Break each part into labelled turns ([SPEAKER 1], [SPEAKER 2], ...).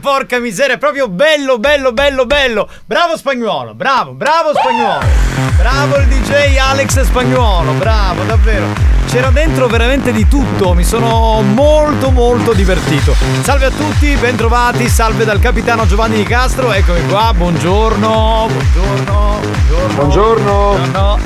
[SPEAKER 1] Porca miseria, è proprio bello, bello, bello, bello! Bravo spagnolo, bravo, bravo spagnolo! Bravo il DJ Alex Spagnuolo, bravo, davvero! C'era dentro veramente di tutto, mi sono molto molto divertito. Salve a tutti, bentrovati, salve dal capitano Giovanni Di Castro, eccomi qua, buongiorno, buongiorno, buongiorno.
[SPEAKER 2] Buongiorno.
[SPEAKER 1] Buongiorno.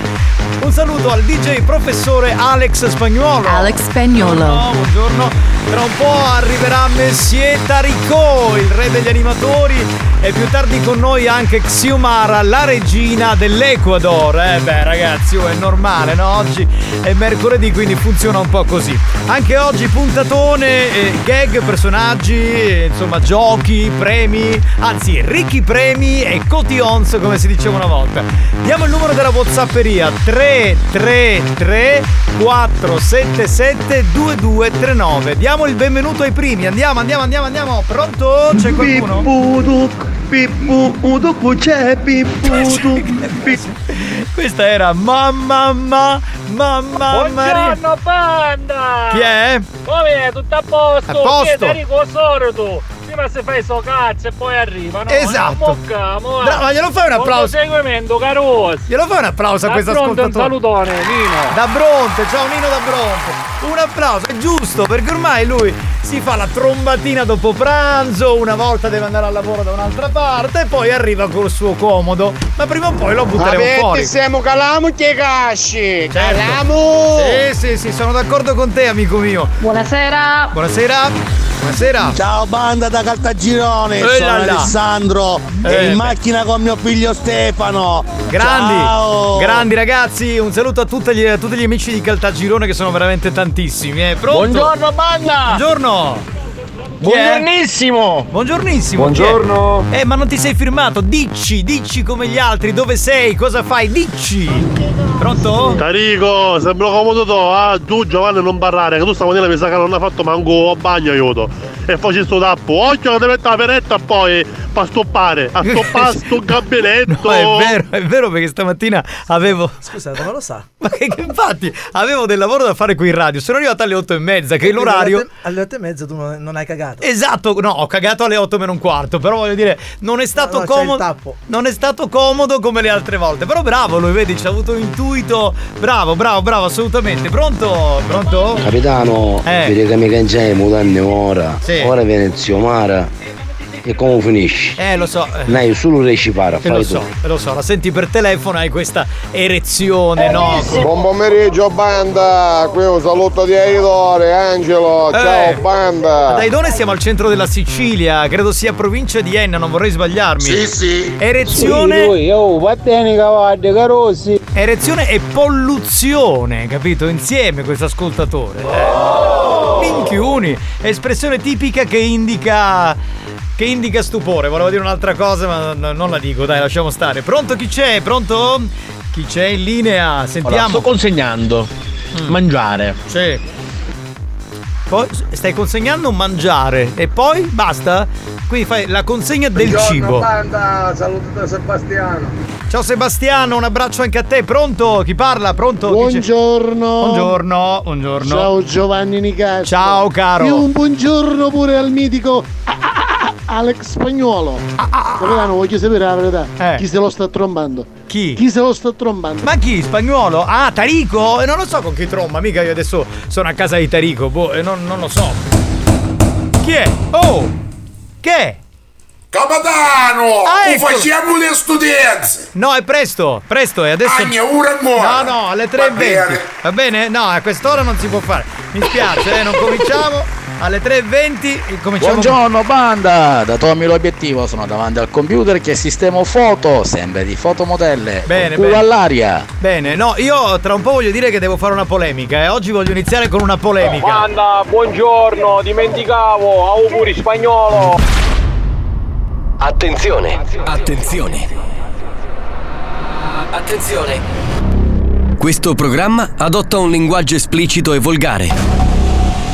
[SPEAKER 1] Un saluto al DJ professore Alex Spagnuolo.
[SPEAKER 3] Alex Spagnolo.
[SPEAKER 1] Buongiorno, buongiorno. Tra un po' arriverà Messie Tarico, il re degli animatori, e più tardi con noi anche Xiomara, la regina dell'Ecuador. Eh beh ragazzi, oh, è normale, no? Oggi è mercoledì, quindi funziona un po' così. Anche oggi puntatone, eh, gag, personaggi, eh, insomma giochi, premi, anzi ricchi premi e cotions come si diceva una volta. Diamo il numero della Whatsapperia 333 477 2239. Diamo il benvenuto ai primi. Andiamo, andiamo, andiamo, andiamo. Pronto? C'è qualcuno?
[SPEAKER 2] Pippuduc, pippuduc, c'è pippuduc.
[SPEAKER 1] Questa era mamma mamma mamma.
[SPEAKER 4] Buongiorno banda!
[SPEAKER 1] Chi è?
[SPEAKER 4] Come è? Tutto a posto?
[SPEAKER 1] A posto.
[SPEAKER 4] Chi è Enrico Sordo? Prima si fa i so cazzo e poi arriva, no?
[SPEAKER 1] Esatto.
[SPEAKER 4] Moccamo,
[SPEAKER 1] Bravo, ma glielo fai un applauso?
[SPEAKER 4] seguimento, carosi.
[SPEAKER 1] Glielo fai un applauso a
[SPEAKER 4] Da
[SPEAKER 1] questo
[SPEAKER 4] Bronte, un salutone, Nino.
[SPEAKER 1] Da Bronte, ciao Nino da Bronte. Un applauso, è giusto, perché ormai lui si fa la trombatina dopo pranzo, una volta deve andare al lavoro da un'altra parte e poi arriva col suo comodo. Ma prima o poi lo butteremo
[SPEAKER 5] Avete
[SPEAKER 1] fuori.
[SPEAKER 5] siamo calamo che casci.
[SPEAKER 1] Certo.
[SPEAKER 5] Calamo.
[SPEAKER 1] Sì, sì, sì, sono d'accordo con te, amico mio.
[SPEAKER 6] Buonasera.
[SPEAKER 1] Buonasera. Buonasera.
[SPEAKER 2] Ciao banda da Caltagirone,
[SPEAKER 1] Eh
[SPEAKER 2] sono
[SPEAKER 1] là.
[SPEAKER 2] Alessandro
[SPEAKER 1] Eh,
[SPEAKER 2] e in macchina con mio figlio Stefano.
[SPEAKER 1] Grandi,
[SPEAKER 2] Ciao.
[SPEAKER 1] grandi ragazzi, un saluto a, tutti gli, a tutti gli amici di Caltagirone che sono veramente tantissimi. Eh. Pronto?
[SPEAKER 4] Buongiorno, banda.
[SPEAKER 1] Buongiorno. Chi è?
[SPEAKER 4] Buongiornissimo.
[SPEAKER 1] Buongiornissimo.
[SPEAKER 4] Buongiorno.
[SPEAKER 1] Eh, ma non ti sei firmato? Dici, dici come gli altri, dove sei, cosa fai? Dici. Pronto?
[SPEAKER 7] Tarico, sembra comodo tu, ah, tu Giovanni non parlare, che tu stamattina mi sa che non hai fatto manco a bagno aiuto. E facci sto tappo, occhio che ti mette la peretta poi per stoppare, a stoppare sto gabinetto.
[SPEAKER 1] No, è vero, è vero perché stamattina avevo.
[SPEAKER 8] Scusa, come lo sa?
[SPEAKER 1] Ma che, che infatti avevo del lavoro da fare qui in radio. Sono arrivato alle 8 e mezza, che è l'orario.
[SPEAKER 8] Alle otto- Alle otto e mezza tu non, non hai cagato.
[SPEAKER 1] Esatto, no, ho cagato alle 8 meno un quarto, però voglio dire, non è stato
[SPEAKER 8] no, il
[SPEAKER 1] comodo. Non è stato comodo come le altre volte. Però bravo lui, vedi, ci ha avuto un intuito. Bravo, bravo, bravo, assolutamente. Pronto? Pronto?
[SPEAKER 9] Capitano,
[SPEAKER 1] Eh.
[SPEAKER 9] vedi che mi cangiai mutanne ora.
[SPEAKER 1] Sì.
[SPEAKER 9] Ora viene zio Mara. E come finisci?
[SPEAKER 1] Eh, lo so. eh.
[SPEAKER 9] Dai, solo recipare,
[SPEAKER 1] Eh, lo
[SPEAKER 9] fai
[SPEAKER 1] so,
[SPEAKER 9] tu.
[SPEAKER 1] eh, lo so, la senti per telefono, hai questa erezione, no?
[SPEAKER 5] Buon pomeriggio banda, qui un saluto di Aidore, Angelo,
[SPEAKER 1] Eh.
[SPEAKER 5] ciao banda.
[SPEAKER 1] Da Idone siamo al centro della Sicilia, credo sia provincia di Enna, non vorrei sbagliarmi.
[SPEAKER 5] Sì, sì.
[SPEAKER 1] Erezione.
[SPEAKER 2] oh, va bene cavalli, carosi.
[SPEAKER 1] Erezione e polluzione, capito? Insieme questo ascoltatore. Eh. Minchiuni, espressione tipica che indica. Che indica stupore, volevo dire un'altra cosa, ma non la dico, dai, lasciamo stare. Pronto chi c'è? Pronto? Chi c'è in linea? Sentiamo.
[SPEAKER 4] sto consegnando. Mangiare.
[SPEAKER 1] Sì. Poi stai consegnando mangiare e poi basta? Quindi fai la consegna del cibo.
[SPEAKER 5] banda, saluto da Sebastiano.
[SPEAKER 1] Ciao Sebastiano, un abbraccio anche a te. Pronto? Chi parla? Pronto?
[SPEAKER 2] Buongiorno.
[SPEAKER 1] Buongiorno, buongiorno.
[SPEAKER 2] Ciao Giovanni Nicastro.
[SPEAKER 1] Ciao, caro.
[SPEAKER 2] E un buongiorno pure al mitico Alex Spagnuolo. Capitano, voglio sapere la verità.
[SPEAKER 1] Eh.
[SPEAKER 2] Chi se lo sta trombando?
[SPEAKER 1] Chi?
[SPEAKER 2] Chi se lo sta trombando?
[SPEAKER 1] Ma chi? Spagnolo? Ah, Tarico? E non lo so con chi tromba, mica io adesso sono a casa di Tarico, boh, e non, non lo so. Chi è? Oh! Che è?
[SPEAKER 10] Capitano!
[SPEAKER 1] Ah,
[SPEAKER 10] o
[SPEAKER 1] eccolo.
[SPEAKER 10] facciamo le studenze!
[SPEAKER 1] No, è presto, presto, è adesso.
[SPEAKER 10] Agna, ora
[SPEAKER 1] No, no, alle
[SPEAKER 10] Va
[SPEAKER 1] 3.20.
[SPEAKER 10] bene.
[SPEAKER 1] Va bene? No, a quest'ora non si può fare. Mi spiace, eh, non cominciamo. Alle 3.20 cominciamo.
[SPEAKER 11] Buongiorno banda, da Tommy l'obiettivo sono davanti al computer che sistemo foto, sempre di fotomodelle.
[SPEAKER 1] Bene,
[SPEAKER 11] culo
[SPEAKER 1] bene.
[SPEAKER 11] all'aria.
[SPEAKER 1] Bene, no, io tra un po' voglio dire che devo fare una polemica e oggi voglio iniziare con una polemica.
[SPEAKER 4] Banda, buongiorno, dimenticavo, auguri spagnolo.
[SPEAKER 12] Attenzione, attenzione. Attenzione. Questo programma adotta un linguaggio esplicito e volgare,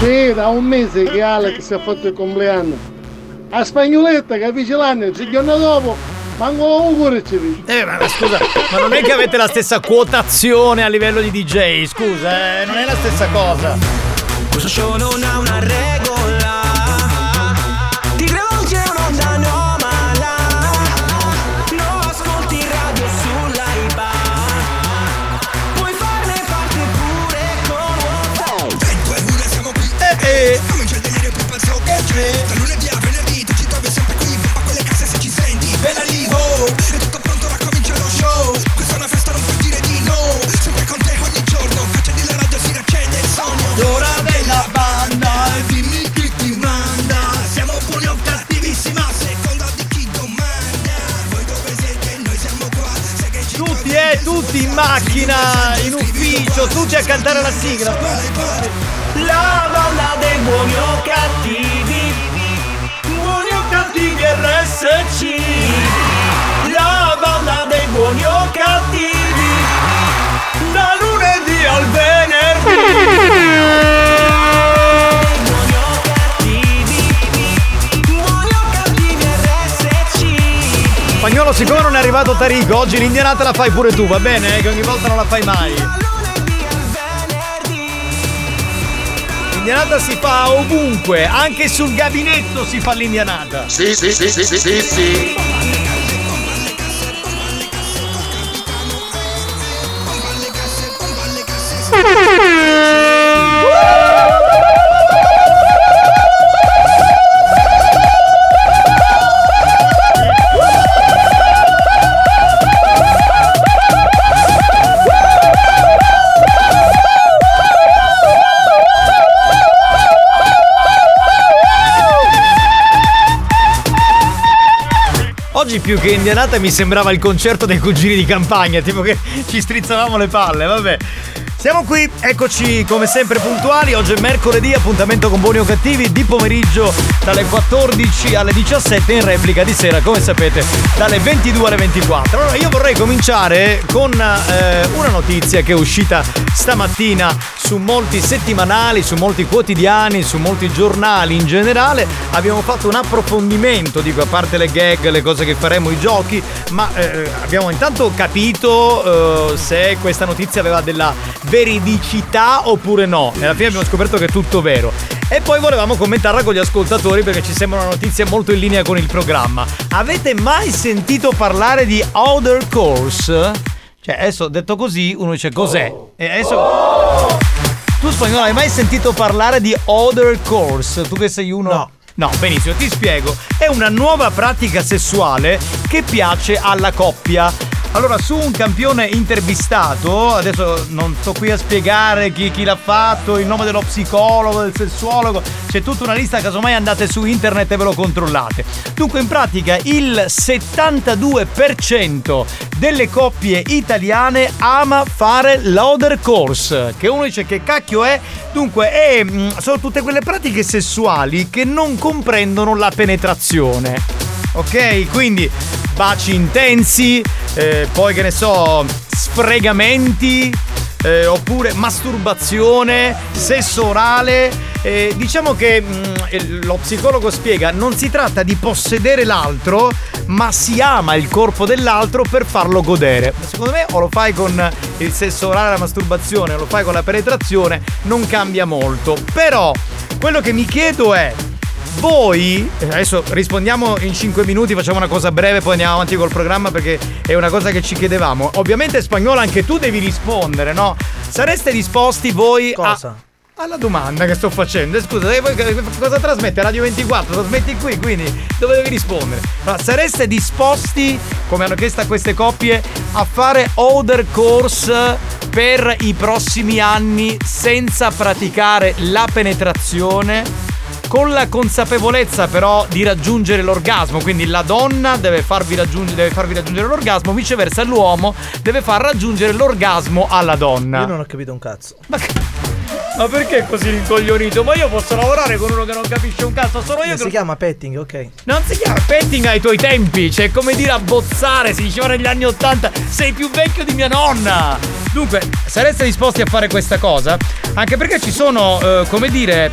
[SPEAKER 2] C'è da un mese che Alex ha fatto il compleanno. A spagnoletta che fece l'anno, il giorno dopo, manco auguri ci dice.
[SPEAKER 1] Eh, ma ma scusa, ma non è che avete la stessa quotazione a livello di DJ, scusa, eh, non è la stessa cosa.
[SPEAKER 13] Questo show non ha una regola macchina, in ufficio, tutti a cantare la sigla. La banda dei buoni o
[SPEAKER 1] cattivi, buoni o cattivi RSC. La
[SPEAKER 13] banda dei buoni o cattivi, da lunedì al venerdì.
[SPEAKER 1] Siccome non è arrivato Tarico, oggi l'indianata la fai pure tu, va bene? Che ogni volta non la fai mai. L'indianata si fa ovunque, anche sul gabinetto si fa l'indianata.
[SPEAKER 5] Sì, sì, sì, sì, sì, sì, sì.
[SPEAKER 1] Oggi più che indianata mi sembrava il concerto dei cugini di campagna, tipo che ci strizzavamo le palle, vabbè. Siamo qui, eccoci come sempre puntuali, oggi è mercoledì, appuntamento con buoni o cattivi di pomeriggio dalle 14 alle 17 in replica di sera, come sapete, dalle 22 alle 24. Allora io vorrei cominciare con eh, una notizia che è uscita stamattina su molti settimanali, su molti quotidiani, su molti giornali in generale. Abbiamo fatto un approfondimento, dico a parte le gag, le cose che faremo, i giochi, ma eh, abbiamo intanto capito eh, se questa notizia aveva della veridicità oppure no. E alla fine abbiamo scoperto che è tutto vero. E poi volevamo commentarla con gli ascoltatori perché ci sembra una notizia molto in linea con il programma. Avete mai sentito parlare di Other Course? Cioè, adesso detto così, uno dice cos'è? E adesso. Tu spagnolo hai mai sentito parlare di Other Course? Tu che sei uno. No. No, benissimo, ti spiego. È una nuova pratica sessuale che piace alla coppia. Allora, su un campione intervistato, adesso non sto qui a spiegare chi, chi l'ha fatto, il nome dello psicologo, del sessuologo, c'è tutta una lista, casomai andate su internet e ve lo controllate. Dunque, in pratica, il 72% delle coppie italiane ama fare l'other course, che uno dice che cacchio è. Dunque, è, mm, sono tutte quelle pratiche sessuali che non comprendono la penetrazione. Ok? Quindi baci intensi, eh, poi che ne so, sfregamenti, eh, oppure masturbazione, sesso orale. Eh, diciamo che mm, lo psicologo spiega, non si tratta di possedere l'altro, ma si ama il corpo dell'altro per farlo godere. Secondo me o lo fai con il sesso orale, la masturbazione, o lo fai con la penetrazione, non cambia molto. Però quello che mi chiedo è, voi, adesso rispondiamo in 5 minuti, facciamo una cosa breve, poi andiamo avanti col programma perché è una cosa che ci chiedevamo. Ovviamente spagnolo anche tu devi rispondere, no? Sareste disposti voi
[SPEAKER 14] Cosa?
[SPEAKER 1] a... Alla domanda che sto facendo, scusa, eh, voi che- cosa trasmette? Radio 24, trasmetti qui, quindi dove devi rispondere? Allora, sareste disposti, come hanno chiesto a queste coppie, a fare other course per i prossimi anni senza praticare la penetrazione? Con la consapevolezza però di raggiungere l'orgasmo, quindi la donna deve farvi, raggiungere, deve farvi raggiungere l'orgasmo, viceversa l'uomo deve far raggiungere l'orgasmo alla donna.
[SPEAKER 14] Io non ho capito un cazzo.
[SPEAKER 1] Ma perché così rincoglionito? Ma io posso lavorare con uno che non capisce un cazzo, sono io
[SPEAKER 14] Si
[SPEAKER 1] che...
[SPEAKER 14] chiama petting, ok.
[SPEAKER 1] Non si chiama petting ai tuoi tempi, cioè come dire abbozzare, si diceva negli anni 80, sei più vecchio di mia nonna. Dunque, sareste disposti a fare questa cosa? Anche perché ci sono, eh, come dire,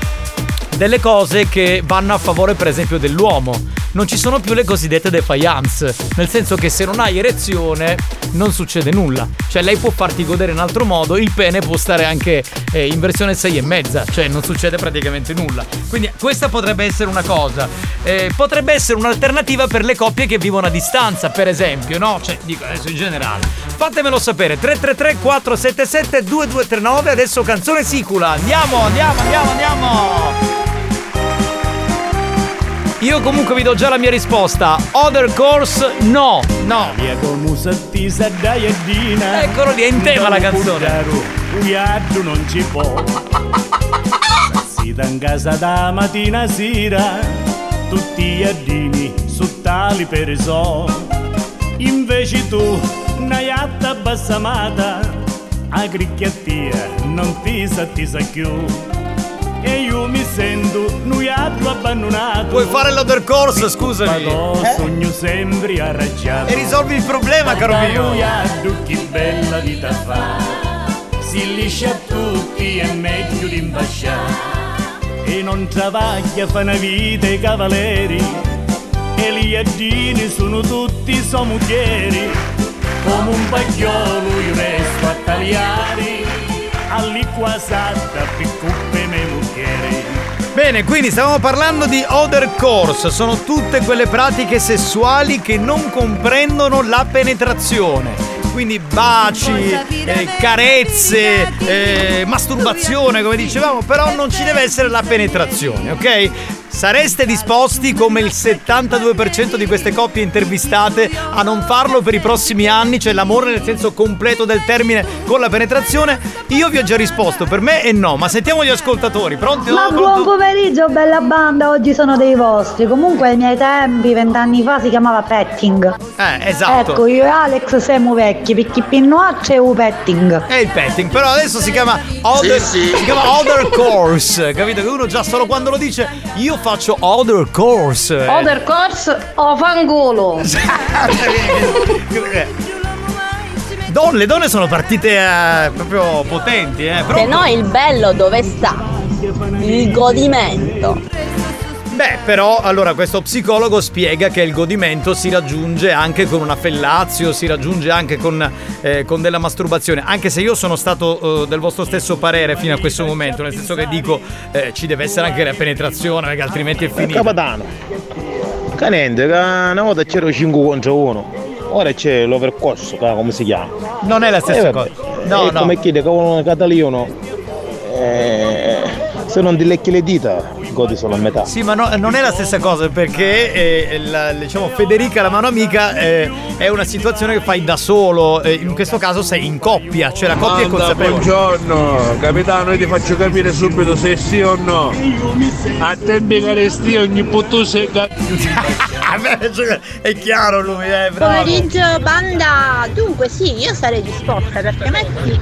[SPEAKER 1] delle cose che vanno a favore per esempio dell'uomo. Non ci sono più le cosiddette defiance, nel senso che se non hai erezione non succede nulla. Cioè lei può farti godere in altro modo, il pene può stare anche eh, in versione 6 e mezza, cioè non succede praticamente nulla. Quindi questa potrebbe essere una cosa. Eh, potrebbe essere un'alternativa per le coppie che vivono a distanza, per esempio, no? Cioè, dico adesso in generale. Fatemelo sapere, 333 477 2239, adesso canzone sicula. Andiamo, andiamo, andiamo, andiamo. Io comunque vi do già la mia risposta. Other course no. No. Eccolo lì, è in tema la canzone.
[SPEAKER 15] Non ci può. Sita in casa da mattina sera, tutti i giardini su tali per so. Invece tu, una iatta bassamata, a cricchiattia non ti sa ti sa più. E io mi sento viaggio abbandonato.
[SPEAKER 1] Puoi fare l'other course, scusami.
[SPEAKER 15] Ma
[SPEAKER 1] Eh?
[SPEAKER 15] sogno sempre arrabbiato.
[SPEAKER 1] E risolvi il problema, caro mio.
[SPEAKER 15] Viaggio che bella vita fa. Si liscia a tutti è meglio di imbasciare. E non travaglia fa una vita i cavalieri. E Eliaddini sono tutti somughieri Come un pagliolo io resto a tagliare
[SPEAKER 1] Bene, quindi stavamo parlando di other course, sono tutte quelle pratiche sessuali che non comprendono la penetrazione. Quindi baci, eh, carezze, eh, masturbazione, come dicevamo, però non ci deve essere la penetrazione, ok? Sareste disposti, come il 72% di queste coppie intervistate, a non farlo per i prossimi anni, cioè l'amore nel senso completo del termine con la penetrazione? Io vi ho già risposto, per me è no, ma sentiamo gli ascoltatori, pronti?
[SPEAKER 16] Ma
[SPEAKER 1] No,
[SPEAKER 16] buon pomeriggio, bella banda, oggi sono dei vostri. Comunque ai miei tempi, vent'anni fa, si chiamava petting.
[SPEAKER 1] Eh, esatto.
[SPEAKER 16] Ecco, io e Alex siamo vecchi, perché pinnoaccia e u petting.
[SPEAKER 1] È il petting, però adesso si chiama other,
[SPEAKER 16] Sì, sì.
[SPEAKER 1] si chiama other course, capito? Che uno già solo quando lo dice io faccio other course. eh.
[SPEAKER 17] Other course o fangolo.
[SPEAKER 1] Don- le donne sono partite eh, proprio potenti, eh.
[SPEAKER 18] Se no il bello dove sta? Il godimento.
[SPEAKER 1] Beh, però, allora questo psicologo spiega che il godimento si raggiunge anche con una fellazio, si raggiunge anche con, eh, con della masturbazione. Anche se io sono stato eh, del vostro stesso parere fino a questo momento, nel senso che dico eh, ci deve essere anche la penetrazione, perché altrimenti è finito.
[SPEAKER 19] Capitano. Che una volta c'ero 5 contro 1. Ora c'è l'overcourse, che come si chiama?
[SPEAKER 1] Non è la stessa
[SPEAKER 19] Eh,
[SPEAKER 1] cosa.
[SPEAKER 19] vabbè.
[SPEAKER 1] No, no.
[SPEAKER 19] come chiede che uno catalino. eh, se non ti lecchi le dita, godi solo a metà.
[SPEAKER 1] Sì, ma no- non è la stessa cosa perché eh, la- diciamo Federica, la mano amica, eh, è una situazione che fai da solo. eh, in questo caso sei in coppia, cioè la coppia è
[SPEAKER 20] Manda,
[SPEAKER 1] consapevole.
[SPEAKER 20] buongiorno, capitano, io ti faccio capire subito se sì o no. A te mi caresti ogni puto se
[SPEAKER 1] Beh, cioè, è chiaro lui, eh, bravo.
[SPEAKER 21] Pomeriggio banda, dunque sì, io sarei disposta perché metti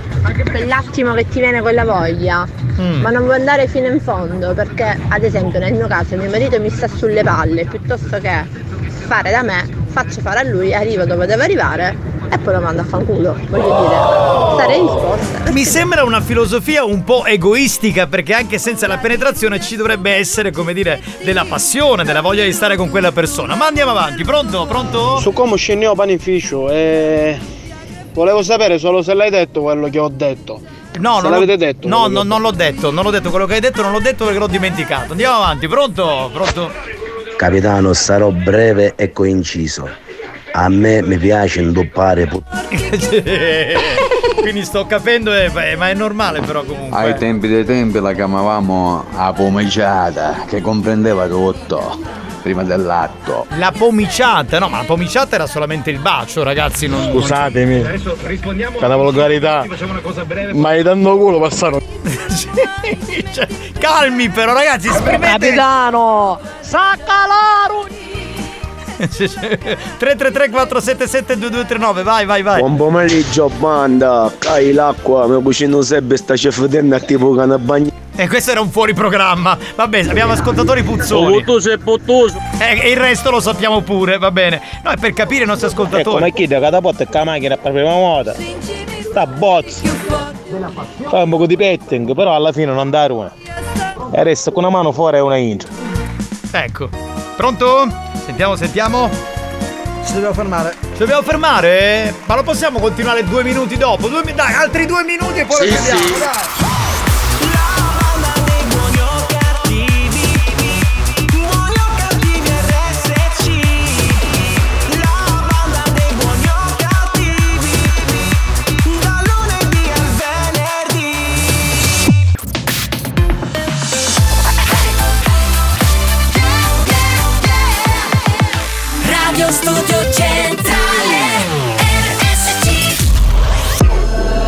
[SPEAKER 21] quell'attimo che ti viene quella voglia,
[SPEAKER 1] Mm.
[SPEAKER 21] ma non vuoi andare fino in fondo perché ad esempio nel mio caso mio marito mi sta sulle palle, piuttosto che fare da me, faccio fare a lui, arrivo dove devo arrivare e poi lo mando a fanculo, voglio dire, sarei disposta.
[SPEAKER 1] Mi sembra una filosofia un po' egoistica perché anche senza la penetrazione ci dovrebbe essere, come dire, della passione, della voglia di stare con quella persona. Ma andiamo avanti, pronto? Pronto?
[SPEAKER 22] Su come scendevo panificio e volevo sapere solo se l'hai detto quello che ho detto.
[SPEAKER 1] No,
[SPEAKER 22] se
[SPEAKER 1] non
[SPEAKER 22] l'avete
[SPEAKER 1] l'ho-
[SPEAKER 22] detto.
[SPEAKER 1] No, no, non l'ho detto, non l'ho detto quello che hai detto, non l'ho detto perché l'ho dimenticato. Andiamo avanti, pronto? Pronto?
[SPEAKER 9] Capitano, sarò breve e coinciso. A me mi piace indoppare put-
[SPEAKER 1] Quindi sto capendo, eh, ma è normale però comunque.
[SPEAKER 23] Ai tempi dei tempi la chiamavamo a pomiciata, che comprendeva tutto, prima dell'atto.
[SPEAKER 1] La pomiciata, no, ma la pomiciata era solamente il bacio, ragazzi. Non,
[SPEAKER 19] Scusatemi.
[SPEAKER 1] Adesso rispondiamo.
[SPEAKER 19] È una volgarità.
[SPEAKER 1] Facciamo una cosa breve.
[SPEAKER 19] Ma hai dando culo passano.
[SPEAKER 1] Cioè, calmi però, ragazzi, esprimete.
[SPEAKER 17] Capitano, saccalaru.
[SPEAKER 1] 333 477 2239, vai, vai, vai.
[SPEAKER 24] Buon pomeriggio banda, cai l'acqua, mi cucino sempre sta chef denna tipo cane bagno.
[SPEAKER 1] E questo era un fuori programma. Vabbè, abbiamo ascoltatori puzzoni.
[SPEAKER 19] E puttoso.
[SPEAKER 1] E il resto lo sappiamo pure, va bene. No, è per capire i nostri
[SPEAKER 19] Ecco,
[SPEAKER 1] ascoltatori.
[SPEAKER 19] ma chiede che da porta che la macchina per la prima volta. Sta bozzo. Fa un po' di petting, però alla fine non dà una. E resta con una mano fuori e una intro.
[SPEAKER 1] Ecco. Pronto? Sentiamo, sentiamo.
[SPEAKER 14] Ci dobbiamo fermare.
[SPEAKER 1] Ci dobbiamo fermare? Ma lo possiamo continuare due minuti dopo? Due dai, altri due minuti e poi
[SPEAKER 5] Sì,
[SPEAKER 1] lo chiudiamo,
[SPEAKER 5] sì.
[SPEAKER 1] dai.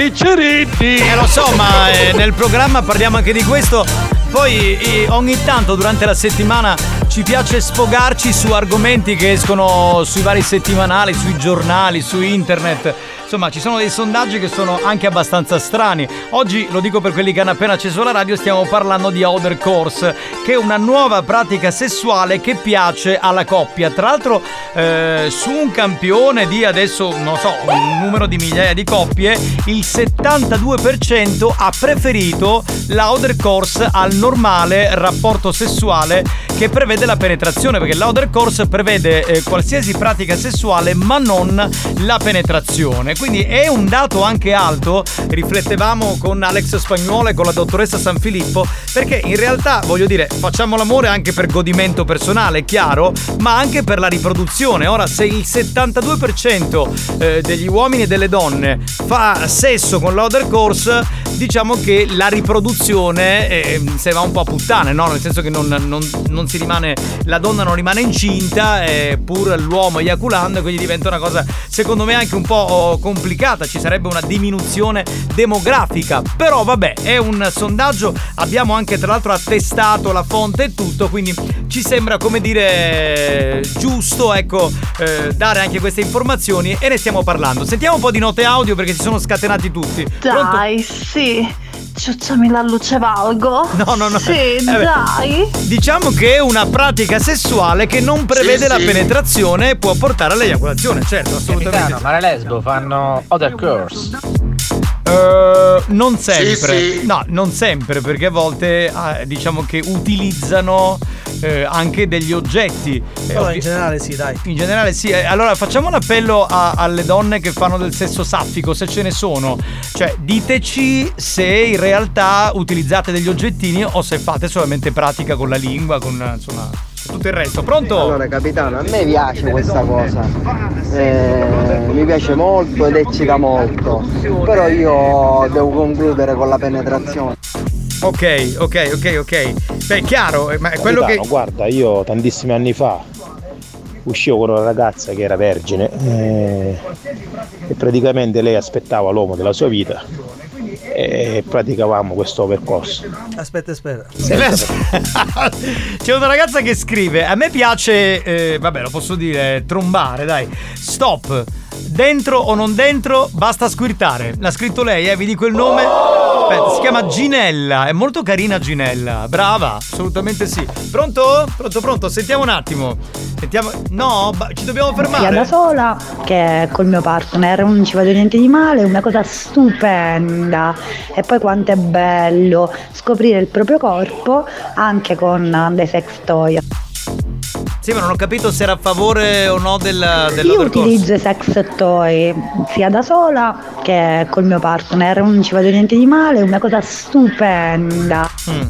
[SPEAKER 20] Picceretti.
[SPEAKER 1] Eh lo so, ma eh, nel programma parliamo anche di questo. Poi eh, ogni tanto durante la settimana ci piace sfogarci su argomenti che escono sui vari settimanali, sui giornali, su internet. Insomma, ci sono dei sondaggi che sono anche abbastanza strani. Oggi, lo dico per quelli che hanno appena acceso la radio, stiamo parlando di Outer Course, che una nuova pratica sessuale che piace alla coppia. Tra l'altro, eh, su un campione di adesso, non so, un numero di migliaia di coppie, il 72% ha preferito l'Outer Course al normale rapporto sessuale che prevede la penetrazione, perché l'Outer Course prevede eh, qualsiasi pratica sessuale ma non la penetrazione. Quindi è un dato anche alto, riflettevamo con Alex Spagnuolo e con la dottoressa San Filippo, perché in realtà, voglio dire, facciamo l'amore anche per godimento personale, chiaro, ma anche per la riproduzione. Ora, se il 72% eh, degli uomini e delle donne fa sesso con l'Outer Course, diciamo che la riproduzione eh, se va un po' a puttane, no? Nel senso che non, non- non si rimane, la donna non rimane incinta, eh, pur l'uomo eiaculando, quindi diventa una cosa, secondo me, anche un po' oh, complicata. Ci sarebbe una diminuzione demografica. Però vabbè, è un sondaggio, abbiamo anche tra l'altro attestato la fonte e tutto, quindi ci sembra, come dire, giusto, ecco, eh, dare anche queste informazioni e ne stiamo parlando. Sentiamo un po' di note audio perché si sono scatenati tutti. Pronto?
[SPEAKER 25] Dai, sì. Ciucciami la luce valgo.
[SPEAKER 1] No, no, no.
[SPEAKER 25] Sì,
[SPEAKER 1] Eh, beh.
[SPEAKER 25] dai.
[SPEAKER 1] Diciamo che è una pratica sessuale che non prevede
[SPEAKER 25] Sì,
[SPEAKER 1] la
[SPEAKER 25] sì.
[SPEAKER 1] penetrazione e può portare all'eiaculazione, certo, assolutamente.
[SPEAKER 26] Capitano, ma le lesbo fanno other course.
[SPEAKER 1] Eh, non sempre.
[SPEAKER 26] Sì, sì.
[SPEAKER 1] No, non sempre, perché a volte ah, diciamo che utilizzano eh, anche degli oggetti. Eh,
[SPEAKER 14] in generale sì, dai.
[SPEAKER 1] In generale sì, Eh, allora facciamo un appello a- alle donne che fanno del sesso saffico, se ce ne sono. Cioè, diteci se in realtà utilizzate degli oggettini o se fate solamente pratica con la lingua, con insomma tutto il resto. Pronto?
[SPEAKER 27] Allora capitano, a me piace questa cosa, Eh, mi piace molto ed eccita molto, però io devo concludere con la penetrazione.
[SPEAKER 1] Ok, ok, ok, ok. Beh, è chiaro, eh, ma è quello che.
[SPEAKER 19] Capitano, guarda, io tantissimi anni fa uscivo con una ragazza che era vergine eh, e praticamente lei aspettava l'uomo della sua vita e praticavamo questo percorso.
[SPEAKER 14] Aspetta, aspetta.
[SPEAKER 1] C'è una ragazza che scrive: A me piace, eh, vabbè, lo posso dire, trombare, dai. Stop. Dentro o non dentro, basta squirtare. L'ha scritto lei, eh, vi dico il nome. Aspetta, si chiama Ginella. È molto carina Ginella. Brava, assolutamente sì. Pronto? Pronto, pronto. Sentiamo un attimo. Sentiamo. No, ba- ci dobbiamo
[SPEAKER 16] Sia da
[SPEAKER 1] fermare.
[SPEAKER 16] sola che col mio partner, non ci vedo niente di male, è una cosa stupenda. E poi quanto è bello scoprire il proprio corpo anche con dei sex toy.
[SPEAKER 1] Sì, ma non ho capito se era a favore o no del,
[SPEAKER 16] Io utilizzo i sex toy sia da sola che col mio partner, non ci vedo niente di male, è una cosa stupenda.
[SPEAKER 1] Mm.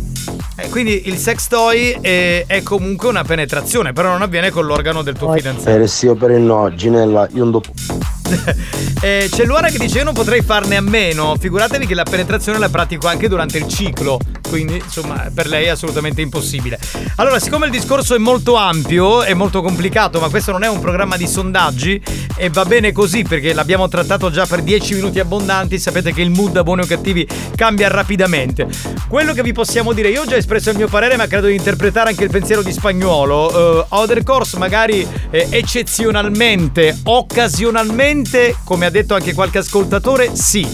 [SPEAKER 1] Eh, quindi il sex toy è, è comunque una penetrazione, però non avviene con l'organo del tuo fidanzato.
[SPEAKER 24] Per il sì o per il no, Ginella, io non do...
[SPEAKER 1] Eh, c'è Luara che dice io non potrei farne a meno, figuratevi che la penetrazione la pratico anche durante il ciclo, quindi insomma per lei è assolutamente impossibile. Allora, siccome il discorso è molto ampio e molto complicato, ma questo non è un programma di sondaggi e va bene così perché l'abbiamo trattato già per 10 minuti abbondanti, sapete che il mood da buoni o cattivi cambia rapidamente. Quello che vi possiamo dire, io ho già espresso il mio parere, ma credo di interpretare anche il pensiero di spagnolo. Uh, Other Course magari eh, eccezionalmente, occasionalmente, come ha detto anche qualche ascoltatore, sì.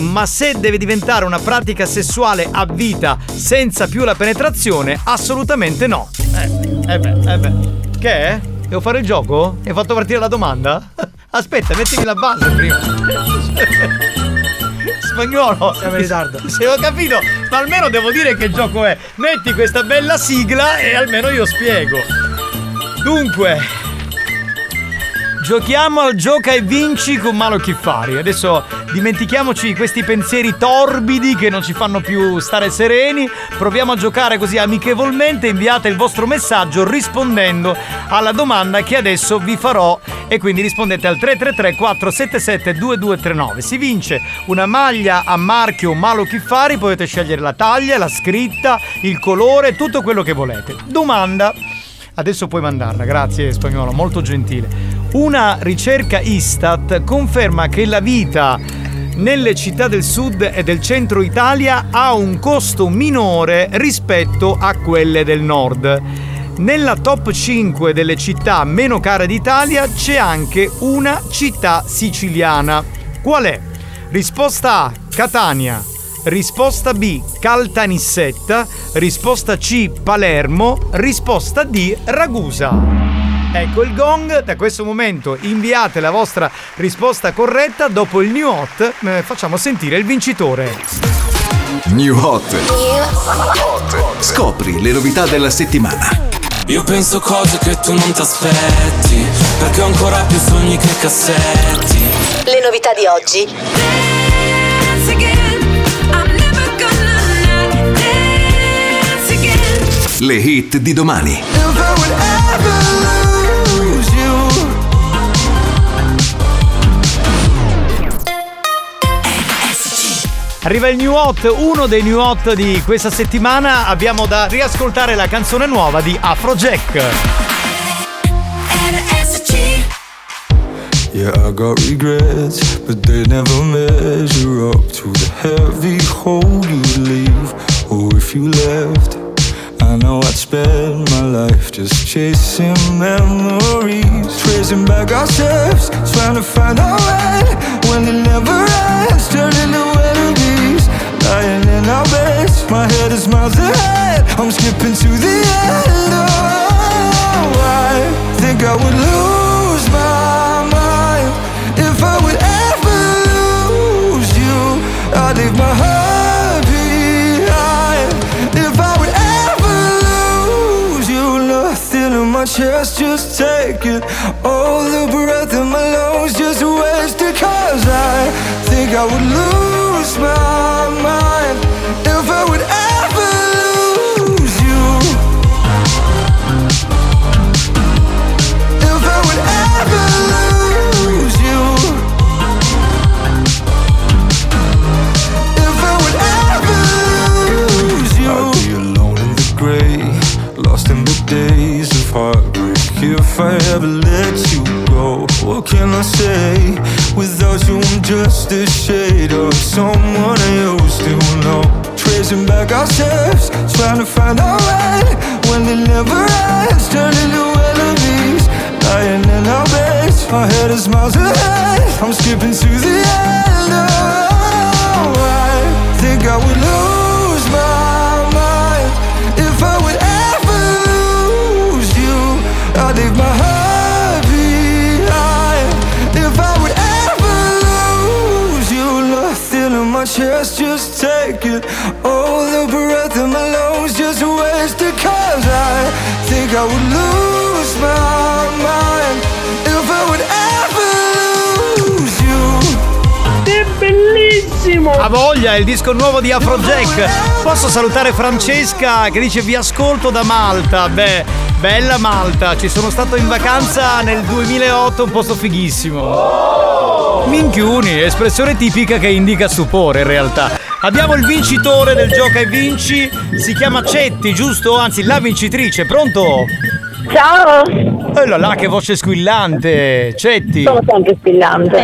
[SPEAKER 1] Ma se deve diventare una pratica sessuale a vita senza più la penetrazione, assolutamente no. Eh, eh beh, eh beh. Che è? Devo fare il gioco? Hai fatto partire la domanda? Aspetta, mettimi la base prima. Spagnolo.
[SPEAKER 14] Siamo in ritardo.
[SPEAKER 1] Se ho capito, ma almeno devo dire che gioco è. Metti questa bella sigla e almeno io spiego. Dunque, giochiamo al gioca e vinci con Malo Chiffari. Adesso dimentichiamoci questi pensieri torbidi che non ci fanno più stare sereni. Proviamo a giocare così amichevolmente. Inviate il vostro messaggio rispondendo alla domanda che adesso vi farò. E quindi rispondete al 333 477 2239. Si vince una maglia a marchio Malo Chiffari. Potete scegliere la taglia, la scritta, il colore, tutto quello che volete. Domanda. Adesso puoi mandarla, grazie spagnolo, molto gentile. Una ricerca Istat conferma che la vita nelle città del sud e del centro Italia ha un costo minore rispetto a quelle del nord. Nella top 5 delle città meno care d'Italia c'è anche una città siciliana. Qual è? Risposta A, Catania. Risposta B, Caltanissetta. Risposta C, Palermo. Risposta D, Ragusa. Ecco il gong, da questo momento inviate la vostra risposta corretta, dopo il new hot eh, facciamo sentire il vincitore.
[SPEAKER 28] New Hot. Scopri le novità della settimana.
[SPEAKER 29] Io penso cose che tu non ti aspetti Perché ho ancora più sogni che cassetti
[SPEAKER 30] Le novità di oggi.
[SPEAKER 28] Le hit di domani.
[SPEAKER 1] Arriva il new hot, uno dei new hot di questa settimana. Abbiamo da riascoltare la canzone nuova di Afrojack.
[SPEAKER 31] Yeah, I got regrets, but they never measure up to the heavy hold you leave. Or if you left, I know I'd spend my life just chasing memories, tracing back our steps, trying to find our way when it never ends, turning to melodies, lying in our beds. My head is miles ahead, I'm skipping to the end. Oh, I think I would lose my mind if I would ever lose you. I'd leave my heart my chest, just take it. All the breath in my lungs, just waste it. Cause I think I would lose my mind if I would skipping to the end. Oh, I think I would lose my mind if I would ever lose you. I'd leave my heart behind if I would ever lose you. Nothing in my chest, just take it. All the breath in my lungs, just waste it. Cause I think I would
[SPEAKER 1] voglia, il disco nuovo di Afrojack. Posso salutare Francesca che dice vi ascolto da Malta. Beh, bella Malta, ci sono stato in vacanza nel 2008, un posto fighissimo. Minchiuni, espressione tipica che indica stupore in realtà. Abbiamo il vincitore del gioca e vinci, si chiama Cetti, giusto? Anzi, la vincitrice, pronto?
[SPEAKER 32] Ciao!
[SPEAKER 1] E là là, che voce squillante! Cetti!
[SPEAKER 32] Sono sempre squillante.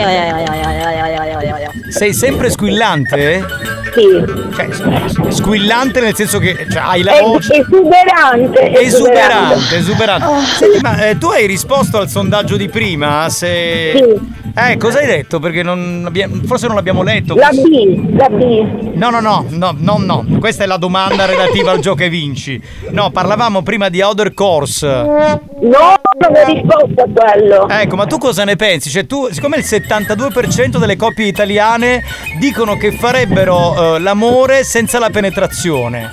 [SPEAKER 1] Sei sempre squillante?
[SPEAKER 32] Sì.
[SPEAKER 1] Cioè, squillante nel senso che cioè, hai la voce.
[SPEAKER 32] esuberante.
[SPEAKER 1] Esuberante, esuberante.
[SPEAKER 32] Oh.
[SPEAKER 1] Senti, ma eh, tu hai risposto al sondaggio di prima? Se.
[SPEAKER 32] Sì.
[SPEAKER 1] Eh, cosa hai detto? Perché non abbiamo, forse non l'abbiamo letto.
[SPEAKER 32] La B, la B.
[SPEAKER 1] No, no, no, no, no, no. Questa è la domanda relativa al gioco e vinci. No, parlavamo prima di Outer Course.
[SPEAKER 32] No, non ho risposto a quello.
[SPEAKER 1] Ecco, ma tu cosa ne pensi? Cioè, tu, siccome il 72% delle coppie italiane dicono che farebbero eh, l'amore senza la penetrazione.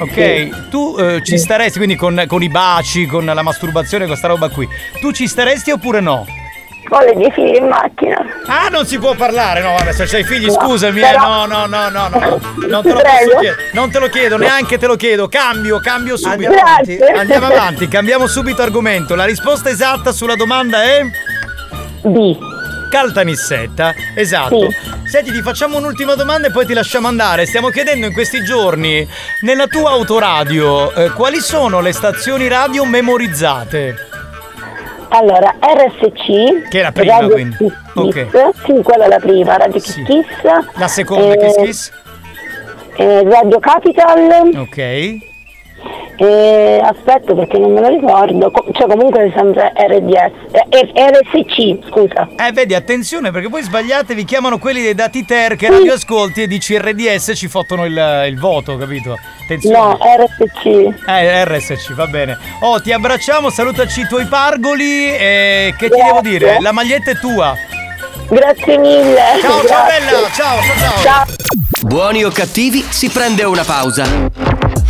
[SPEAKER 1] Ok, tu eh, ci staresti quindi con, con i baci, con la masturbazione, con sta roba qui. Tu ci staresti oppure no?
[SPEAKER 32] Ho le mie figlie in macchina.
[SPEAKER 1] Ah, non si può parlare, no, vabbè, se c'hai figli,
[SPEAKER 32] No,
[SPEAKER 1] scusami, eh,
[SPEAKER 32] però-
[SPEAKER 1] no, no, no, no, no, non te lo posso chiedere, non te lo chiedo, neanche te lo chiedo, cambio, cambio subito.
[SPEAKER 32] Grazie.
[SPEAKER 1] Andiamo avanti, cambiamo subito argomento. La risposta esatta sulla domanda è?
[SPEAKER 32] B.
[SPEAKER 1] Caltanissetta, esatto. Senti, ti facciamo un'ultima domanda e poi ti lasciamo andare. Stiamo chiedendo in questi giorni, nella tua autoradio, eh, quali sono le stazioni radio memorizzate?
[SPEAKER 33] Allora, RSC.
[SPEAKER 1] Che è la prima,
[SPEAKER 33] Radio
[SPEAKER 1] quindi.
[SPEAKER 33] Kiss
[SPEAKER 1] Ok.
[SPEAKER 33] Kiss. Sì, quella è la prima, Radio Kiss Kiss.
[SPEAKER 1] La seconda,
[SPEAKER 33] Eh,
[SPEAKER 1] Kiss Kiss?
[SPEAKER 33] eh, Radio Capital.
[SPEAKER 1] Ok.
[SPEAKER 33] Eh, aspetta perché non me lo ricordo. Co- cioè comunque sempre RDS. eh, RSC, scusa.
[SPEAKER 1] Eh, vedi, attenzione perché poi sbagliate, vi chiamano quelli dei dati ter che radio ascolti e dici RDS ci fottono il, il voto, capito? Attenzione.
[SPEAKER 33] No, RSC.
[SPEAKER 1] Eh, RSC, va bene. Oh, ti abbracciamo, salutaci i tuoi pargoli e che ti devo dire? La maglietta è tua.
[SPEAKER 33] Grazie mille.
[SPEAKER 1] Ciao, ciao
[SPEAKER 33] Grazie.
[SPEAKER 1] bella, ciao, ciao, ciao.
[SPEAKER 12] Buoni o cattivi, si prende una pausa.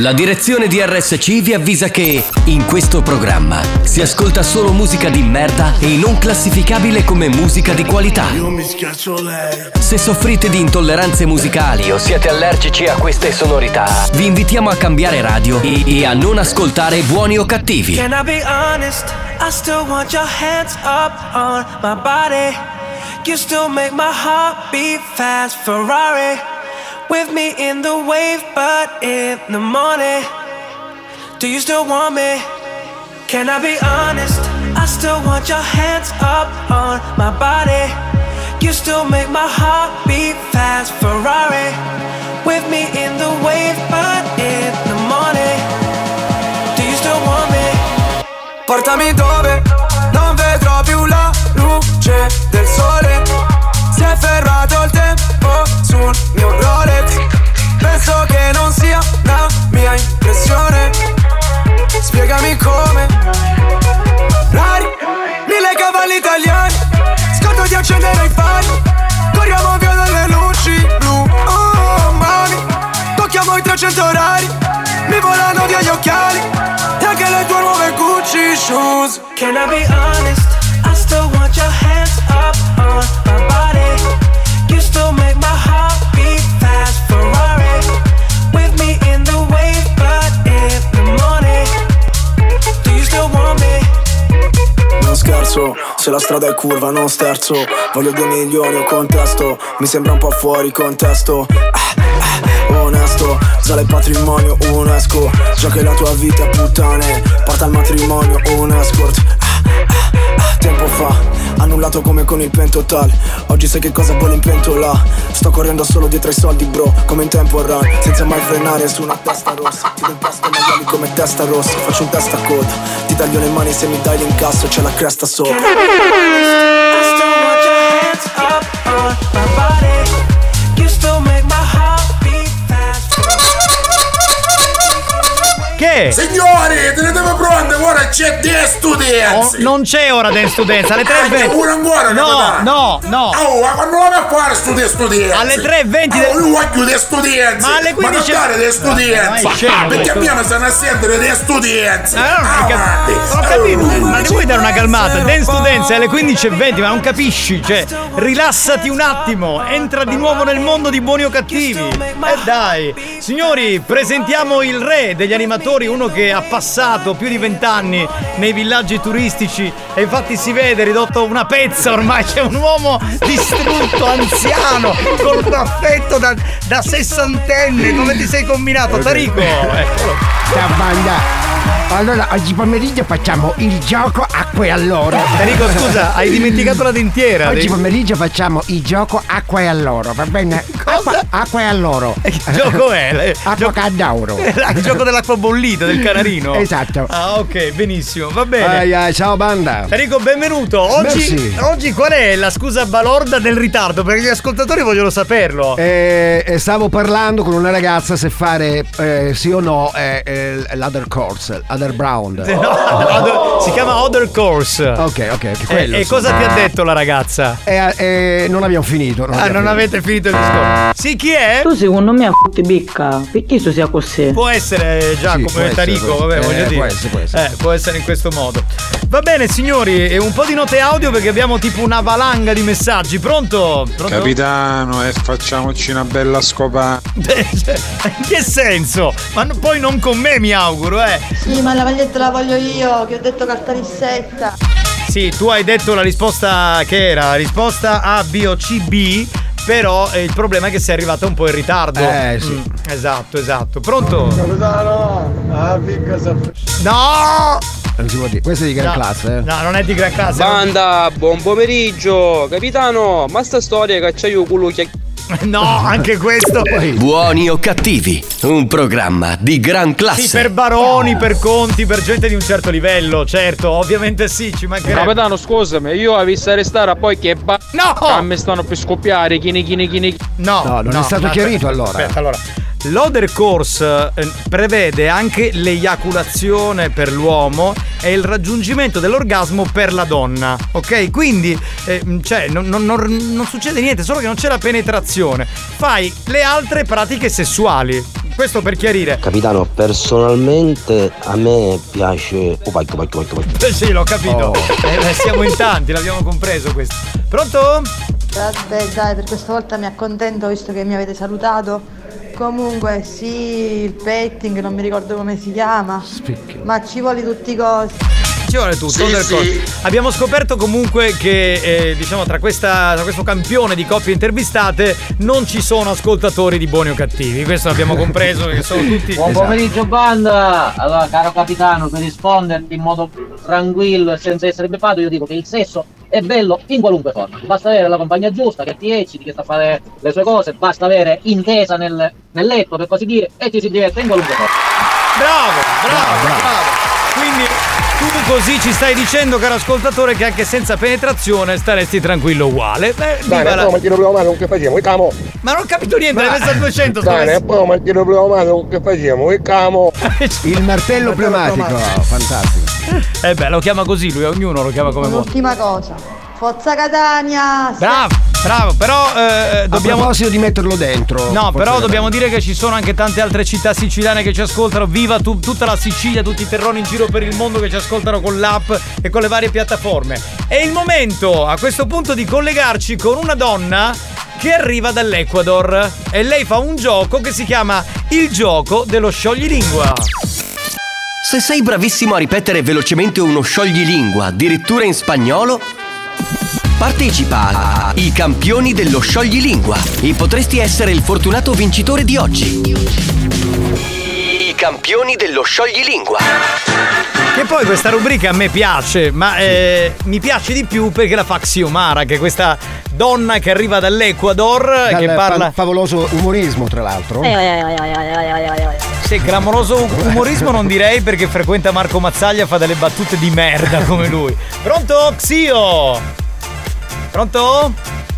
[SPEAKER 12] La direzione di RSC vi avvisa che in questo programma si ascolta solo musica di merda e non classificabile come musica di qualità. Se soffrite di intolleranze musicali o siete allergici a queste sonorità, vi invitiamo a cambiare radio e, e a non ascoltare buoni o cattivi.
[SPEAKER 13] Can I be honest? I still want your hands up on my body. You still make my heart beat fast, Ferrari. With me in the wave, but in the morning. Do you still want me? Can I be honest? I still want your hands up on my body. You still make my heart beat fast, Ferrari. With me in the wave, but in the morning. Do you still want me?
[SPEAKER 34] Portami dove non vedrò più la luce del sole. Si è fermato il tempo sul mio Rolex. Penso che non sia una mia impressione. Spiegami come. Rari, mille cavalli italiani. Scotto di accendere i fari. Corriamo via dalle luci blu. Oh, mani. Tocchiamo i 300 orari. Mi volano via gli occhiali. E anche le tue nuove Gucci shoes.
[SPEAKER 13] Can I be honest? I still want your hands up on my body.
[SPEAKER 34] Se la strada è curva non sterzo. Voglio due milioni o contesto. Mi sembra un po' fuori contesto. Ah, ah, Onesto, sale il patrimonio UNESCO. Già che la tua vita è puttane Porta al matrimonio un escort Ah, ah, ah, Tempo fa, annullato come con il pentotal Oggi sai che cosa vuole in pentola Sto correndo solo dietro ai soldi bro Come in tempo run, senza mai frenare su una testa rossa. Ti impesto i maiali come testa rossa. Faccio un testa a coda. Ti taglio le mani se mi dai l'incasso C'è la cresta sopra
[SPEAKER 1] Che?
[SPEAKER 5] Signori, tenetemi pronti, ora c'è The
[SPEAKER 1] Oh,
[SPEAKER 5] Students!
[SPEAKER 1] non c'è ora dance studenza, alle 3.20.
[SPEAKER 5] Ah, pure ancora,
[SPEAKER 1] No, no, no.
[SPEAKER 5] Oh, ma quando la vai a fare stu The Students?
[SPEAKER 1] Alle 3.20
[SPEAKER 5] Oh, io voglio The Students!
[SPEAKER 1] Ma alle 15
[SPEAKER 5] Ma non dare The Students!
[SPEAKER 1] Ma vai, scemo,
[SPEAKER 5] Perché a
[SPEAKER 1] tu.
[SPEAKER 5] me mi stanno a sentire The Students!
[SPEAKER 1] Ah, non hai cap- non ho capito, ma ti vuoi dare una calmata? Dance Studenza è alle 15.20, ma non capisci? Cioè, rilassati un attimo, entra di nuovo nel mondo di buoni o cattivi. E dai, signori, presentiamo il re degli animatori, uno che ha passato più di vent'anni nei villaggi turistici e infatti si vede ridotto a una pezza ormai, c'è un uomo distrutto, anziano, col baffetto da, da sessantenne, come ti sei combinato? Tarico, eccolo.
[SPEAKER 35] Ciao banda. Allora, oggi pomeriggio facciamo il gioco acqua e alloro.
[SPEAKER 1] Tarico, scusa, hai dimenticato la dentiera.
[SPEAKER 35] Oggi pomeriggio facciamo il gioco acqua e alloro, va bene? Acqua, acqua e alloro.
[SPEAKER 1] Che gioco è?
[SPEAKER 35] Acqua caddauro.
[SPEAKER 1] Il gioco dell'acqua bollita del canarino.
[SPEAKER 35] Esatto.
[SPEAKER 1] Ah, ok, benissimo, va bene.
[SPEAKER 35] Ai, ai, ciao banda.
[SPEAKER 1] Enrico, benvenuto. Oggi, oggi qual è la scusa balorda del ritardo? Perché gli ascoltatori vogliono saperlo.
[SPEAKER 35] Eh, eh, stavo parlando con una ragazza se fare eh, sì o no eh, eh, l'other course. Other Other Brown.
[SPEAKER 1] No, Other- si chiama Other Course.
[SPEAKER 35] Ok, ok,
[SPEAKER 1] E,
[SPEAKER 35] quello.
[SPEAKER 1] e cosa
[SPEAKER 35] insomma.
[SPEAKER 1] ti ha detto la ragazza?
[SPEAKER 35] Eh, eh, non abbiamo finito.
[SPEAKER 1] Ah,
[SPEAKER 35] abbiamo
[SPEAKER 1] non
[SPEAKER 35] finito.
[SPEAKER 1] avete finito il discorso. Sì, chi è?
[SPEAKER 36] Tu secondo me a ti bicca. Perché tu sia così?
[SPEAKER 1] Può essere Giacomo
[SPEAKER 35] Sì,
[SPEAKER 1] e Tarico,
[SPEAKER 35] può
[SPEAKER 1] vabbè,
[SPEAKER 35] essere.
[SPEAKER 1] voglio
[SPEAKER 35] Eh,
[SPEAKER 1] dire.
[SPEAKER 35] può essere, può essere.
[SPEAKER 1] Eh, può essere in questo modo. Va bene, signori, e un po' di note audio perché abbiamo tipo una valanga di messaggi. Pronto? Pronto?
[SPEAKER 37] Capitano, e facciamoci una bella scopata.
[SPEAKER 1] In che senso? Ma poi non con me, mi auguro, eh.
[SPEAKER 25] Sì, ma la maglietta la voglio io, che ho detto carta rissetta.
[SPEAKER 1] Sì, tu hai detto la risposta che era? La risposta A, B o C, B. Però eh, il problema è che sei arrivata un po' in ritardo.
[SPEAKER 35] Eh, sì.
[SPEAKER 1] Mm, esatto, esatto. Pronto?
[SPEAKER 27] Capitano, ah, picca
[SPEAKER 1] No!
[SPEAKER 35] Non si può dire. Questa è di gran
[SPEAKER 1] No,
[SPEAKER 35] classe, eh.
[SPEAKER 1] No, non è di gran classe.
[SPEAKER 38] Banda, buon pomeriggio, capitano. Ma sta storia che c'hai io culo che.
[SPEAKER 1] No, anche questo.
[SPEAKER 12] Buoni o cattivi, un programma di gran classe.
[SPEAKER 1] Sì, per baroni, per conti, per gente di un certo livello, certo, ovviamente sì, ci mancherebbe.
[SPEAKER 38] Capitano, scusami, io ho visto restare a poi che ba.
[SPEAKER 1] No!
[SPEAKER 38] A me stanno per scoppiare, chini chini chini.
[SPEAKER 1] No,
[SPEAKER 35] No, non è stato
[SPEAKER 1] no,
[SPEAKER 35] chiarito
[SPEAKER 1] aspetta,
[SPEAKER 35] allora.
[SPEAKER 1] Aspetta, allora. L'Oder Course eh, prevede anche l'eiaculazione per l'uomo e il raggiungimento dell'orgasmo per la donna, ok? Quindi, eh, cioè, non, non- non- non succede niente, solo che non c'è la penetrazione. Fai le altre pratiche sessuali. Questo per chiarire.
[SPEAKER 24] Capitano, personalmente a me piace. Oh, vai, vai, vai, vai.
[SPEAKER 1] Eh, Sì, l'ho capito. Eh, eh, siamo in tanti, l'abbiamo compreso questo. Pronto?
[SPEAKER 25] Vabbè, dai, per questa volta mi accontento visto che mi avete salutato. Comunque, sì, il petting, non mi ricordo come si chiama. Ma ci vuole tutti i cosi.
[SPEAKER 1] Ci vuole tutto.
[SPEAKER 25] Sì, sì.
[SPEAKER 1] Abbiamo scoperto comunque che eh, diciamo tra, questa, tra questo campione di coppie intervistate non ci sono ascoltatori di buoni o cattivi. Questo abbiamo compreso che sono tutti.
[SPEAKER 26] Buon pomeriggio banda! Allora, caro capitano, per risponderti in modo tranquillo e senza essere beffato, io dico che il sesso è bello in qualunque forma. Basta avere la compagnia giusta, che ti ecciti, che sa fare le sue cose, basta avere intesa nel, nel letto, per così dire, e ci si diverte in qualunque forma.
[SPEAKER 1] Bravo, bravo, bravo. Quindi tu così ci stai dicendo, caro ascoltatore, che anche senza penetrazione staresti tranquillo uguale. Beh, la-
[SPEAKER 27] poi ma ti proviamo male, non che facciamo, camo.
[SPEAKER 1] Ma non ho capito niente, l'hai messo a 200 sto
[SPEAKER 27] Dai,
[SPEAKER 1] messaggio.
[SPEAKER 27] poi ma ti proviamo male, che facciamo, camo.
[SPEAKER 35] Il martello pneumatico, fantastico.
[SPEAKER 1] Eh beh, lo chiama così lui, ognuno lo chiama come vuole.
[SPEAKER 25] Un'ultima cosa. Forza Catania!
[SPEAKER 1] Bravo, bravo, però eh,
[SPEAKER 35] A
[SPEAKER 1] dobbiamo.
[SPEAKER 35] proposito di metterlo dentro.
[SPEAKER 1] No, però dobbiamo dire che ci sono anche tante altre città siciliane che ci ascoltano. Viva tu- tutta la Sicilia, tutti i terroni in giro per il mondo che ci ascoltano con l'app e con le varie piattaforme. È il momento a questo punto di collegarci con una donna che arriva dall'Ecuador e lei fa un gioco che si chiama Il gioco dello scioglilingua.
[SPEAKER 12] Se sei bravissimo a ripetere velocemente uno scioglilingua, addirittura in spagnolo, partecipa a I campioni dello scioglilingua e potresti essere il fortunato vincitore di oggi. Campioni dello scioglilingua.
[SPEAKER 1] Che poi questa rubrica a me piace, ma eh, mi piace di più perché la fa Xiomara, che è questa donna che arriva dall'Ecuador,
[SPEAKER 35] Dal
[SPEAKER 1] che parla...
[SPEAKER 35] fa- favoloso umorismo, tra l'altro.
[SPEAKER 1] Sì, clamoroso umorismo non direi perché frequenta Marco Mazzaglia fa delle battute di merda come lui. Pronto, Xio? Pronto?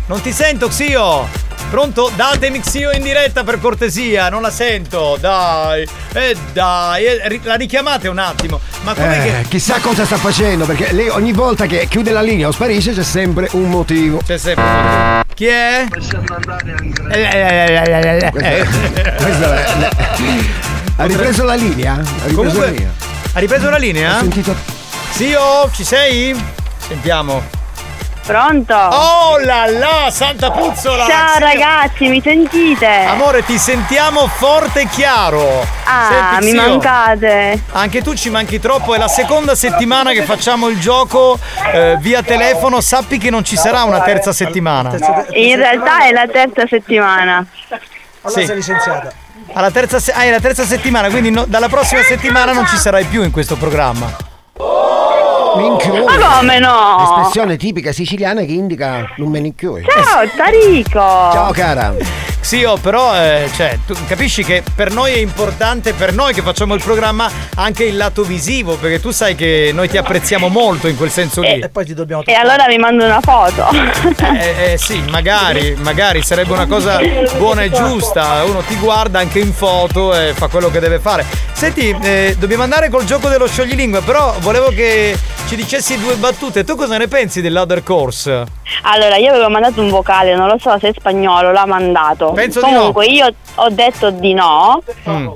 [SPEAKER 1] Non ti sento, Xio? Pronto? Datemi Xio in diretta per cortesia, non la sento, dai. Eh dai, eh, la richiamate un attimo. Ma com'è
[SPEAKER 35] Eh,
[SPEAKER 1] che...
[SPEAKER 35] chissà cosa sta facendo, perché lei ogni volta che chiude la linea o sparisce c'è sempre un motivo.
[SPEAKER 1] C'è sempre un motivo. Chi è? Eh,
[SPEAKER 35] Questa è- Ha ripreso la linea? Ha ripreso
[SPEAKER 1] Comunque,
[SPEAKER 35] la linea.
[SPEAKER 1] ha ripreso la linea?
[SPEAKER 35] Ho sentito.
[SPEAKER 1] Zio, ci sei? Sentiamo.
[SPEAKER 39] Pronto?
[SPEAKER 1] Oh là là, Santa Puzzola!
[SPEAKER 39] Ciao ragazzi, mi sentite?
[SPEAKER 1] Amore, ti sentiamo forte e chiaro.
[SPEAKER 39] Ah,
[SPEAKER 1] Senti,
[SPEAKER 39] mi
[SPEAKER 1] zio,
[SPEAKER 39] mancate.
[SPEAKER 1] Anche tu ci manchi troppo, è la seconda settimana che facciamo il gioco eh, via telefono. Sappi che non ci sarà una terza settimana.
[SPEAKER 39] In realtà è la terza settimana.
[SPEAKER 1] Sì. Alla terza se- ah, è la terza settimana, quindi no- dalla prossima settimana non ci sarai più in questo programma.
[SPEAKER 35] Minchione.
[SPEAKER 39] Ma come no?
[SPEAKER 35] Espressione tipica siciliana che indica non me ne chioi.
[SPEAKER 39] Ciao Tarico!
[SPEAKER 35] Ciao cara.
[SPEAKER 1] Xio, però, eh, cioè, tu capisci che per noi è importante, per noi che facciamo il programma, anche il lato visivo, perché tu sai che noi ti apprezziamo molto in quel senso lì.
[SPEAKER 39] E-
[SPEAKER 1] poi ti dobbiamo
[SPEAKER 39] E allora vi mando una foto.
[SPEAKER 1] Eh, eh, sì, magari, magari sarebbe una cosa buona e giusta. Uno ti guarda anche in foto e fa quello che deve fare. Senti, eh, dobbiamo andare col gioco dello scioglilingua, però volevo che ci dicessi due battute. Tu cosa ne pensi dell'Other Course?
[SPEAKER 39] Allora, io avevo mandato un vocale, non lo so se è spagnolo, l'ha mandato.
[SPEAKER 1] Penso di no.
[SPEAKER 39] Comunque io ho detto di no,
[SPEAKER 1] Mm.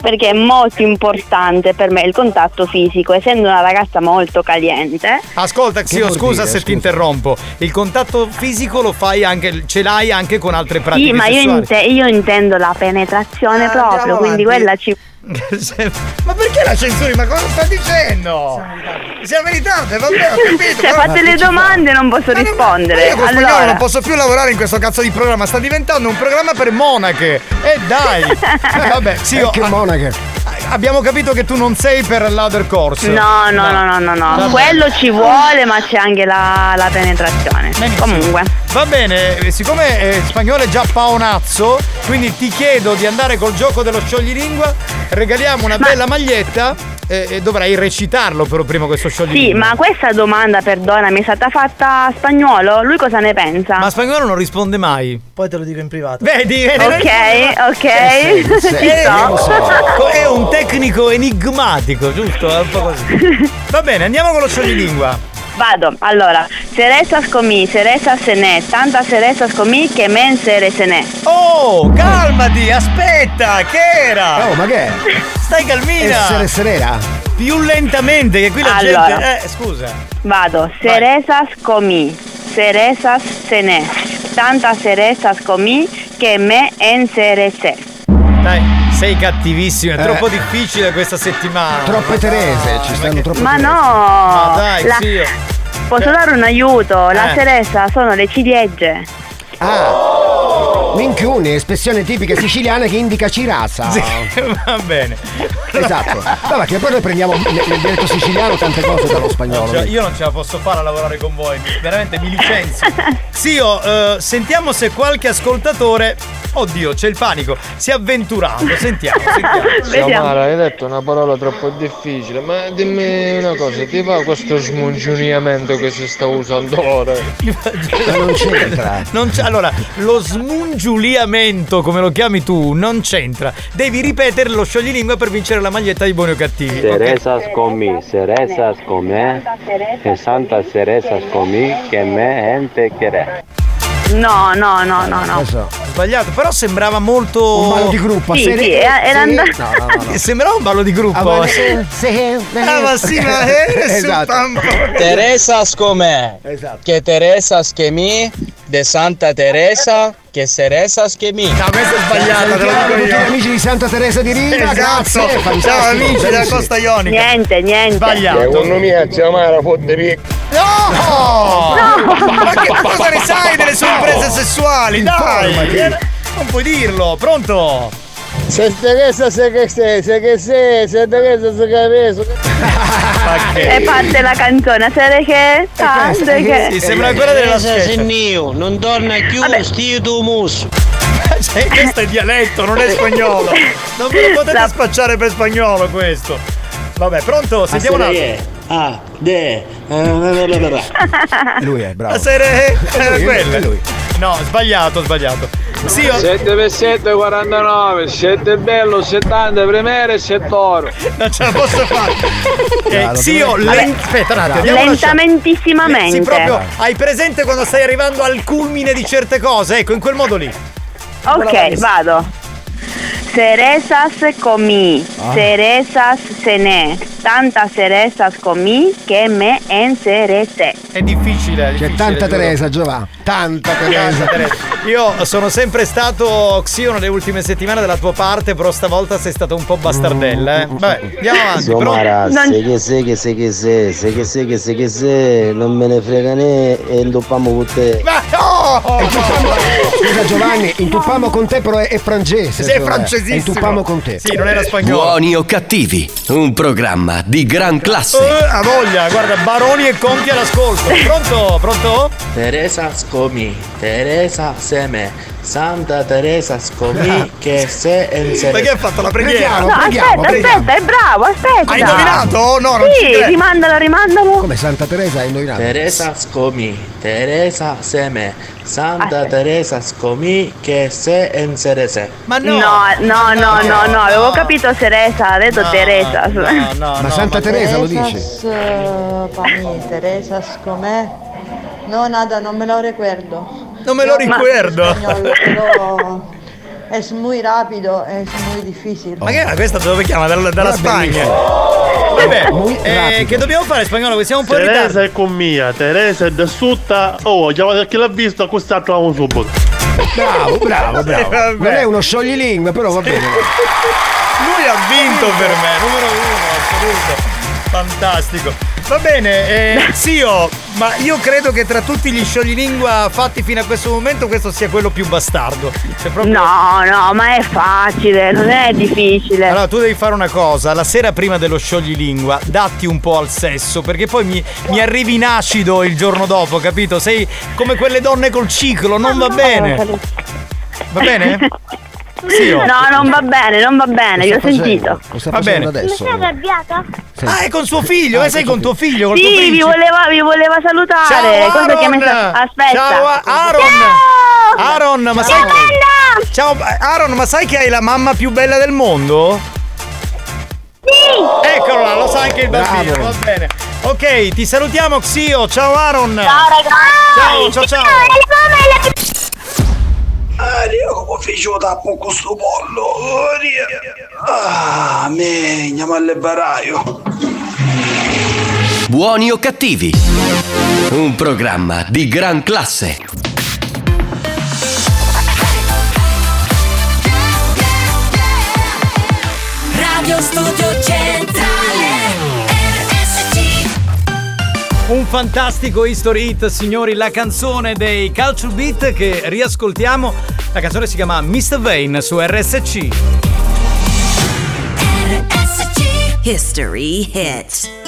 [SPEAKER 39] perché è molto importante per me il contatto fisico, essendo una ragazza molto caliente.
[SPEAKER 1] Ascolta, Xio, scusa
[SPEAKER 39] dire,
[SPEAKER 1] se ti interrompo. Il contatto fisico lo fai anche, ce l'hai anche con altre pratiche
[SPEAKER 39] Sì, ma io, inte- io intendo la penetrazione proprio,
[SPEAKER 1] andiamo
[SPEAKER 39] quindi
[SPEAKER 1] avanti.
[SPEAKER 39] quella ci...
[SPEAKER 1] Ma perché la censuri? Ma cosa sta dicendo? Sia veritate, vabbè, ho capito.
[SPEAKER 39] Cioè, fate le domande e non posso rispondere.
[SPEAKER 1] Io con spagnolo
[SPEAKER 39] allora,
[SPEAKER 1] non posso più lavorare in questo cazzo di programma, sta diventando un programma per monache. E dai! Eh, vabbè, sì,
[SPEAKER 35] Eh, che monache.
[SPEAKER 1] Abbiamo capito che tu non sei per l'other course.
[SPEAKER 39] No, no, no, no, no, no.
[SPEAKER 1] Vabbè.
[SPEAKER 39] Quello ci vuole, ma c'è anche la, la penetrazione. Comunque.
[SPEAKER 1] Va bene, eh, siccome eh, spagnolo è già paonazzo, quindi ti chiedo di andare col gioco dello scioglilingua, regaliamo una bella maglietta e, e dovrai recitarlo però prima questo
[SPEAKER 39] Sì,
[SPEAKER 1] scioglilingua.
[SPEAKER 39] ma questa domanda, perdonami, è stata fatta a spagnolo? Lui cosa ne pensa?
[SPEAKER 1] Ma spagnolo non risponde mai.
[SPEAKER 40] Poi te lo dico in privato.
[SPEAKER 1] Vedi, vedi,
[SPEAKER 39] Ok, ok. Ci
[SPEAKER 1] È,
[SPEAKER 39] sto.
[SPEAKER 1] è un tecnico enigmatico, giusto? È un po' così. Va bene, andiamo con lo scioglilingua.
[SPEAKER 39] Vado, allora, cerezas comí, cerezas cené, tanta cerezas comí che men sere se ne.
[SPEAKER 1] Oh, calmati, aspetta, che era?
[SPEAKER 35] Oh, ma che è?
[SPEAKER 1] Stai calmina.
[SPEAKER 35] Essere serena?
[SPEAKER 1] Più lentamente, che qui la
[SPEAKER 39] Allora.
[SPEAKER 1] gente. Eh, scusa.
[SPEAKER 39] Vado, cerezas comí, cerezas cené, tanta cerezas comí che me encerecé.
[SPEAKER 1] Dai, sei cattivissimo, è
[SPEAKER 35] Eh.
[SPEAKER 1] troppo difficile questa settimana.
[SPEAKER 35] Troppe Terese, ci stanno troppe
[SPEAKER 39] Ma
[SPEAKER 35] Terese.
[SPEAKER 39] no!
[SPEAKER 1] Ma dai,
[SPEAKER 39] La-
[SPEAKER 1] zio.
[SPEAKER 39] Posso dare un aiuto? La
[SPEAKER 35] Eh.
[SPEAKER 39] ceresa sono le ciliegie.
[SPEAKER 35] Ah, minchioni, espressione tipica siciliana che indica cirasa.
[SPEAKER 1] Sì, va bene.
[SPEAKER 35] Esatto. Vabbè, che poi noi prendiamo nel, nel dialetto siciliano tante cose dallo spagnolo.
[SPEAKER 1] Cioè, io non ce la posso fare a lavorare con voi, veramente mi licenzio. Zio, eh, sentiamo se qualche ascoltatore. Oddio, c'è il panico. Si è avventurato. Sentiamo, sentiamo.
[SPEAKER 41] Xiomara, hai detto una parola troppo difficile, ma dimmi una cosa, ti va questo smungiuniamento che si sta usando ora?
[SPEAKER 35] Ma non c'entra.
[SPEAKER 1] Non c'è- allora, lo smungiuliamento, come lo chiami tu, non c'entra. Devi ripetere lo scioglilingua per vincere la maglietta di buoni o cattivi. ok?
[SPEAKER 42] Cerezas comí, cerezas comé, que santa cerezas comí, que me ente queré.
[SPEAKER 39] No, no, no, no, no.
[SPEAKER 1] Sbagliato, però sembrava molto.
[SPEAKER 35] Un ballo di gruppo,
[SPEAKER 39] Sì,
[SPEAKER 35] sere-
[SPEAKER 39] sì, era-
[SPEAKER 35] No, no, no.
[SPEAKER 1] Sembrava un ballo di gruppo.
[SPEAKER 35] Ah, ma se- se-
[SPEAKER 1] Ah, ma sì, ma è
[SPEAKER 35] Esatto.
[SPEAKER 43] Teresas com'è?
[SPEAKER 35] Esatto.
[SPEAKER 43] Che Teresas che de Santa Teresa, che Teresas che mi.
[SPEAKER 1] No, questa è sbagliata, te lo dico
[SPEAKER 35] Tutti gli
[SPEAKER 1] io.
[SPEAKER 35] amici di Santa Teresa di Riva,
[SPEAKER 1] Esatto.
[SPEAKER 35] grazie.
[SPEAKER 1] Ciao amici della. Costa Ionica.
[SPEAKER 39] Niente, niente.
[SPEAKER 1] Sbagliato.
[SPEAKER 41] Secondo me Xiomara fotte via.
[SPEAKER 1] No! Ma che cosa ne sai delle sue imprese sessuali? Dai! Non puoi dirlo, pronto?
[SPEAKER 41] Se Teresa se che sei, se che sei, se Teresa se che.
[SPEAKER 1] Ma
[SPEAKER 39] E parte la canzone, se che? Ah, se che?
[SPEAKER 1] Sì, sembra quella della.
[SPEAKER 43] Sennio, non torna più stio tu muso.
[SPEAKER 1] Cioè, questo è dialetto, non è spagnolo. Non ve lo potete spacciare per spagnolo questo. Vabbè, pronto? Sentiamo un altro.
[SPEAKER 43] Ah, de.
[SPEAKER 35] Lui è bravo.
[SPEAKER 1] La serie era
[SPEAKER 35] lui,
[SPEAKER 1] quella.
[SPEAKER 35] è lui.
[SPEAKER 1] No, sbagliato, sbagliato. Sì, io
[SPEAKER 41] 7 per 7 49, 7 bello, 70 primere, 7 oro.
[SPEAKER 1] non ce la posso fare. Eh, sì, io aspetta un attimo,
[SPEAKER 39] Lentamentissimamente.
[SPEAKER 1] Sì, proprio hai presente quando stai arrivando al culmine di certe cose? Ecco, in quel modo lì.
[SPEAKER 39] Ok, vado. Cerezas comí,
[SPEAKER 1] Ah.
[SPEAKER 39] cerezas cené, tanta cerezas comí que me encerecé.
[SPEAKER 1] È difficile. è
[SPEAKER 35] C'è
[SPEAKER 1] difficile,
[SPEAKER 35] tanta
[SPEAKER 1] giuro.
[SPEAKER 35] Teresa, Giova. Tanta Teresa.
[SPEAKER 1] Io sono sempre stato Xio nelle ultime settimane dalla tua parte, però stavolta sei stata un po' bastardella, eh. Vabbè, andiamo avanti.
[SPEAKER 24] Xiomara,
[SPEAKER 1] pronto?
[SPEAKER 24] se che sei, che sei, che sei, se che sei, che sei, che sei, non me ne frega né e indoppiamo con te.
[SPEAKER 1] Ma no!
[SPEAKER 35] Scusa Giovanni, intuppamo con te però è, è francese.
[SPEAKER 1] Sei francesissimo.
[SPEAKER 35] Intuppamo con te.
[SPEAKER 1] Sì, non era spagnolo.
[SPEAKER 12] Buoni o cattivi, un programma di gran classe.
[SPEAKER 1] Eh, a voglia, guarda, baroni e conti all'ascolto. Pronto? Pronto?
[SPEAKER 43] Teresa Scomi,
[SPEAKER 42] Teresa se me, Santa Teresa scomi che se en se
[SPEAKER 1] Perché ha fatto la preghiera?
[SPEAKER 39] No, aspetta, aspetta, è bravo, aspetta.
[SPEAKER 1] Hai indovinato? No, non ci
[SPEAKER 39] Sì,
[SPEAKER 1] credo.
[SPEAKER 39] rimandalo, rimandalo.
[SPEAKER 35] Come Santa Teresa hai indovinato?
[SPEAKER 42] Teresa scomi, Teresa se me, Santa Teresa scomi che se en se se.
[SPEAKER 1] Ma
[SPEAKER 39] no. No, no, no, no, avevo capito Teresa, ha detto Teresa.
[SPEAKER 35] Ma Santa Teresa lo dice?
[SPEAKER 25] Teresas, eh, para mí, Teresas com'è? No, nada, non me lo recuerdo.
[SPEAKER 1] Non me lo ricordo.
[SPEAKER 25] Pero es muy rápido, es muy difícil.
[SPEAKER 1] Ma che era questa dove chiama? Dalla, dalla Spagna. Vabbè, eh, che dobbiamo fare spagnolo? Che siamo un po' in ritardo.
[SPEAKER 2] Teresa è con mia, Teresa è da sutta. Oh, chiamate perché l'ha visto, questa troviamo subito.
[SPEAKER 35] Bravo, bravo, bravo.
[SPEAKER 1] Vabbè.
[SPEAKER 35] Non è uno scioglilingue, però va bene.
[SPEAKER 1] Lui ha vinto per me, numero uno, assoluto. Fantastico. Va bene, eh, Zio, ma io credo che tra tutti gli scioglilingua fatti fino a questo momento questo sia quello più bastardo. Cioè, proprio-
[SPEAKER 39] No, no, ma è facile, non è difficile.
[SPEAKER 1] Allora, tu devi fare una cosa, la sera prima dello scioglilingua, datti un po' al sesso, perché poi mi, mi arrivi in acido il giorno dopo, capito? Sei come quelle donne col ciclo, non va bene. Va bene? Zio.
[SPEAKER 39] No, non va bene, non va bene, io ho sentito.
[SPEAKER 1] Va bene.
[SPEAKER 39] arrabbiata?
[SPEAKER 1] Ah, è con suo figlio, eh, sei con tuo figlio, col tuo
[SPEAKER 39] Sì, vi voleva, vi voleva salutare.
[SPEAKER 1] Ciao,
[SPEAKER 39] Cosa che mi
[SPEAKER 1] Aaron!
[SPEAKER 39] sta- Aspetta.
[SPEAKER 1] Ciao, Aaron! Aaron, ma sai Ciao Aaron, ma sai che hai la mamma più bella del mondo? Sì! Eccolo là, lo sa anche il bambino,
[SPEAKER 35] Bravo.
[SPEAKER 1] va bene. Ok, ti salutiamo Xio, ciao Aaron!
[SPEAKER 39] Ciao, ragazzi!
[SPEAKER 1] Ciao, ciao, ciao!
[SPEAKER 40] Aria, come fece tappo con sto pollo? Aria. Ah, me, andiamo al baraio.
[SPEAKER 12] Buoni o cattivi? Un programma di gran classe.
[SPEAKER 44] Radio Studio Centrale
[SPEAKER 1] Un fantastico history hit, signori, la canzone dei Culture Beat che riascoltiamo. La canzone si chiama Mr. Vane su RSC.
[SPEAKER 44] History Hits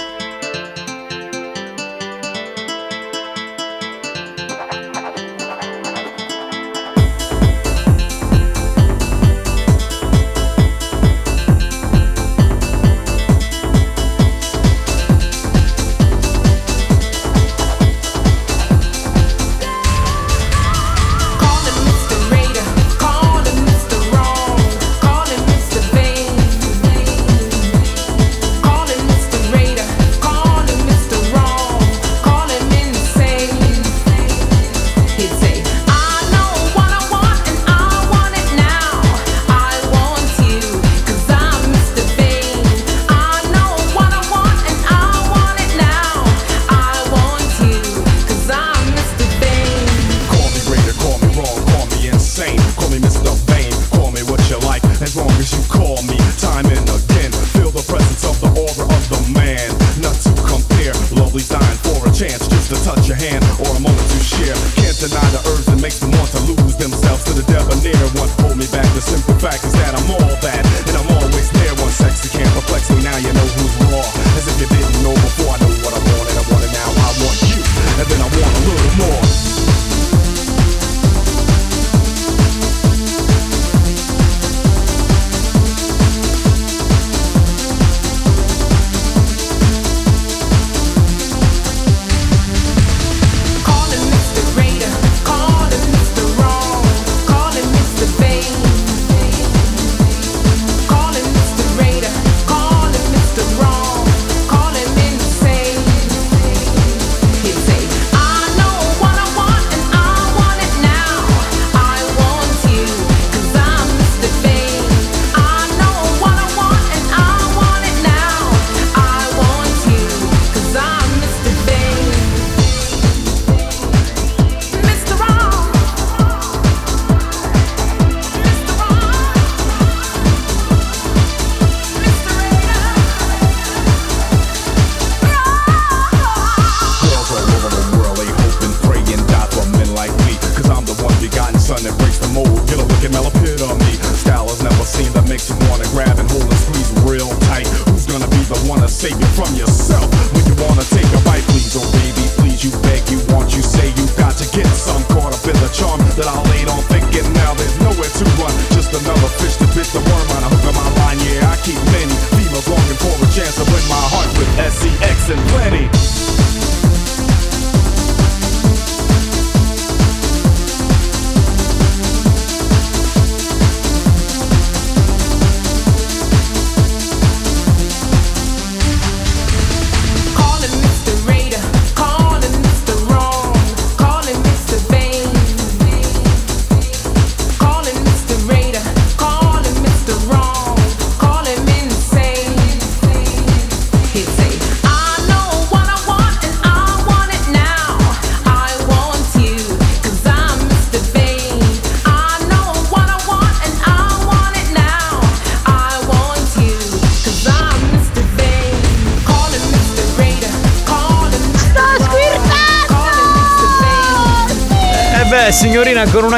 [SPEAKER 45] I'm Mr.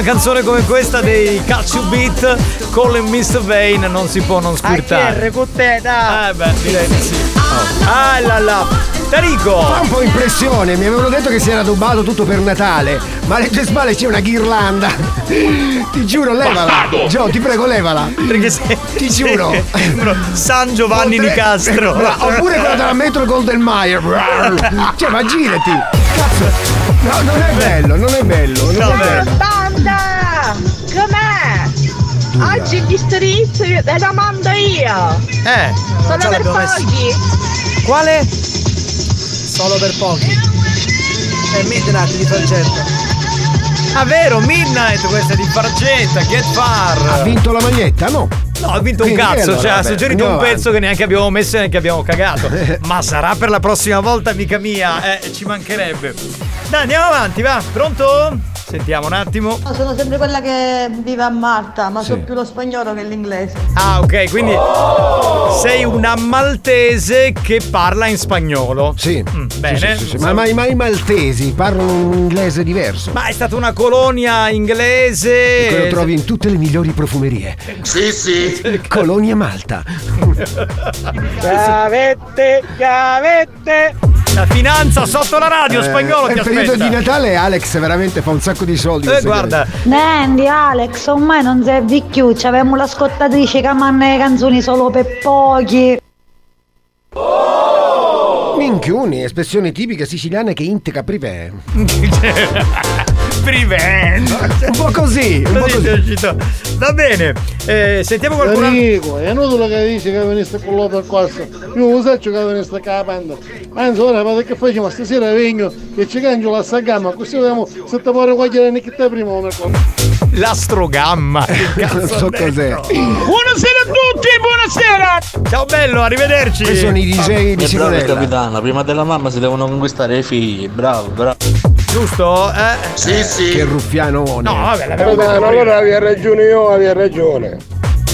[SPEAKER 1] canzone come questa dei Catch You Beat con il Mr. Vane non si può non squirtare.
[SPEAKER 27] con te, dai.
[SPEAKER 1] Eh beh, direi di sì. Ah là là. Tarico!
[SPEAKER 35] Fa un po' impressione, mi avevano detto che si era addobbato tutto per Natale, ma alle tue spalle c'è una ghirlanda. Ti giuro, levala. Gio, ti prego, levala.
[SPEAKER 1] Perché sei.
[SPEAKER 35] Ti giuro.
[SPEAKER 1] San Giovanni
[SPEAKER 35] Potre-
[SPEAKER 1] Nicastro.
[SPEAKER 35] Bra- Oppure quella della Metro Golden Mayer. Cioè, ma girati. Cazzo. No, non è bello, non è bello, non è bello.
[SPEAKER 46] Com'è? Oggi gli strizzi ve la mando io!
[SPEAKER 1] Eh, già
[SPEAKER 46] per
[SPEAKER 1] l'abbiamo messo.
[SPEAKER 46] pochi!
[SPEAKER 1] Quale?
[SPEAKER 27] Solo per pochi. È Midnight di Fargento.
[SPEAKER 1] Ah, vero, Midnight, questa di Fargetta, Get Far.
[SPEAKER 35] Ha vinto la maglietta? No.
[SPEAKER 1] No, ha vinto un
[SPEAKER 35] Quindi,
[SPEAKER 1] cazzo,
[SPEAKER 35] allora,
[SPEAKER 1] cioè ha
[SPEAKER 35] vabbè,
[SPEAKER 1] suggerito un
[SPEAKER 35] andiamo
[SPEAKER 1] pezzo che neanche abbiamo messo e neanche abbiamo cagato. Ma sarà per la prossima volta, amica mia, eh, ci mancherebbe. Dai, andiamo avanti, va, pronto? Sentiamo un attimo.
[SPEAKER 25] No, sono sempre quella che vive a Malta, ma
[SPEAKER 1] Sì.
[SPEAKER 25] so più lo spagnolo che l'inglese.
[SPEAKER 1] Ah, ok, quindi sei una maltese che parla in spagnolo.
[SPEAKER 35] Sì.
[SPEAKER 1] bene.
[SPEAKER 35] Sì, sì, sì, sì. Ma, ma- ma i maltesi parlano un inglese diverso.
[SPEAKER 1] Ma è stata una colonia inglese.
[SPEAKER 35] Che lo trovi in tutte le migliori profumerie.
[SPEAKER 5] Sì, sì.
[SPEAKER 35] Colonia Malta.
[SPEAKER 27] Chiavette, chiavette.
[SPEAKER 1] La finanza sotto la radio,
[SPEAKER 35] Eh,
[SPEAKER 1] spagnolo ti
[SPEAKER 35] il periodo
[SPEAKER 1] aspetta.
[SPEAKER 35] di Natale Alex veramente fa un sacco di soldi.
[SPEAKER 1] Eh, guarda.
[SPEAKER 6] Nendi, Alex, ormai non servi più. C'avevamo la scottatrice che manna le canzoni solo per pochi.
[SPEAKER 35] Minchioni, espressione tipica siciliana che inteca privé.
[SPEAKER 1] Privendo.
[SPEAKER 35] Un po' così, un po'
[SPEAKER 1] Così
[SPEAKER 35] così.
[SPEAKER 1] è uscito. Va bene, eh, sentiamo qualcuno.
[SPEAKER 2] Enrico, è inutile che dici che veniste con l'opera cosa. Io lo so che veniste capendo. Anzi, ora vado che facciamo stasera vengo e ci cangio la sagama, così vediamo se ti vuole guardare che te prima una cosa.
[SPEAKER 1] L'astrogamma. Che cazzo
[SPEAKER 35] Non so cos'è.
[SPEAKER 27] Buonasera a tutti, buonasera!
[SPEAKER 1] Ciao bello, arrivederci.
[SPEAKER 35] Questi sono i DJ di
[SPEAKER 47] E bravo
[SPEAKER 35] Simonella.
[SPEAKER 47] capitano, prima della mamma si devono conquistare i figli, bravo, bravo.
[SPEAKER 1] Giusto? Eh?
[SPEAKER 5] Sì, sì.
[SPEAKER 35] Che ruffianone.
[SPEAKER 1] No, vabbè, l'abbiamo detto
[SPEAKER 41] allora aveva ragione io, aveva ragione.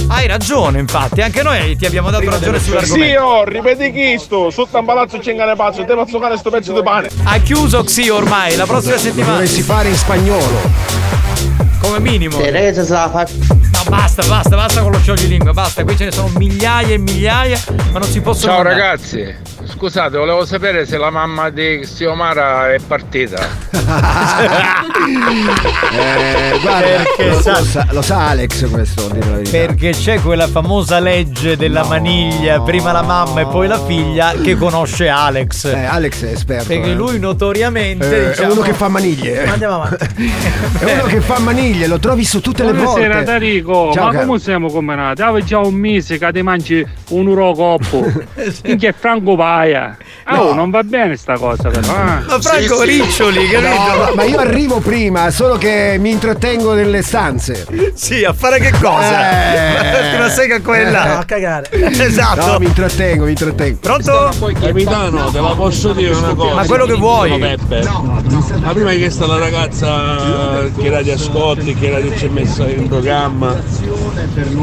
[SPEAKER 1] Hai ragione, infatti, anche noi ti abbiamo dato ragione sull'argomento.
[SPEAKER 41] Sì, oh, ripeti chi sto, sotto un palazzo c'è un pazzo, te faccio fare sto pezzo di pane.
[SPEAKER 1] Ha chiuso Xi ormai, la prossima settimana.
[SPEAKER 35] dovresti fare in spagnolo.
[SPEAKER 1] Come minimo.
[SPEAKER 27] Teresa se la fa.
[SPEAKER 1] No, basta, basta, basta con lo scioglilingua, basta. Qui ce ne sono migliaia e migliaia, ma non si possono.
[SPEAKER 41] Ciao
[SPEAKER 1] mandare.
[SPEAKER 41] ragazzi, scusate, volevo sapere se la mamma di Xiomara è partita.
[SPEAKER 35] Eh, guarda,
[SPEAKER 1] Perché
[SPEAKER 35] lo,
[SPEAKER 1] sa-
[SPEAKER 35] lo sa, lo sa Alex questo.
[SPEAKER 1] Perché c'è quella famosa legge della maniglia, prima la mamma e poi la figlia, che conosce Alex.
[SPEAKER 35] Eh, Alex è esperto.
[SPEAKER 1] Perché
[SPEAKER 35] eh.
[SPEAKER 1] lui notoriamente.
[SPEAKER 35] Eh,
[SPEAKER 1] diciamo-
[SPEAKER 35] è uno che fa maniglie.
[SPEAKER 1] Andiamo avanti.
[SPEAKER 35] È uno che fa maniglie, lo trovi su tutte le volte.
[SPEAKER 48] Buonasera Tarico,
[SPEAKER 35] Ciao,
[SPEAKER 48] ma
[SPEAKER 35] caro.
[SPEAKER 48] come siamo combinati? Avevo già un mese che ti mangi un euro coppo. Minchia è Franco Paia. Ah, oh, non va bene sta cosa però. eh.
[SPEAKER 1] Ma Franco
[SPEAKER 5] Sì, sì.
[SPEAKER 1] Riccioli, capito?
[SPEAKER 35] No, ma, ma io arrivo prima, solo che mi intrattengo nelle stanze.
[SPEAKER 1] Sì, a fare che cosa?
[SPEAKER 35] Eh.
[SPEAKER 1] Una sega e là.
[SPEAKER 27] No, a cagare.
[SPEAKER 1] Esatto.
[SPEAKER 35] No, mi intrattengo, mi intrattengo.
[SPEAKER 1] Pronto?
[SPEAKER 47] Capitano, te la posso dire una cosa?
[SPEAKER 1] Ma quello che vuoi.
[SPEAKER 47] Peppe. Ma prima che sta la ragazza che era di ascolti, che era di ci è messa in programma.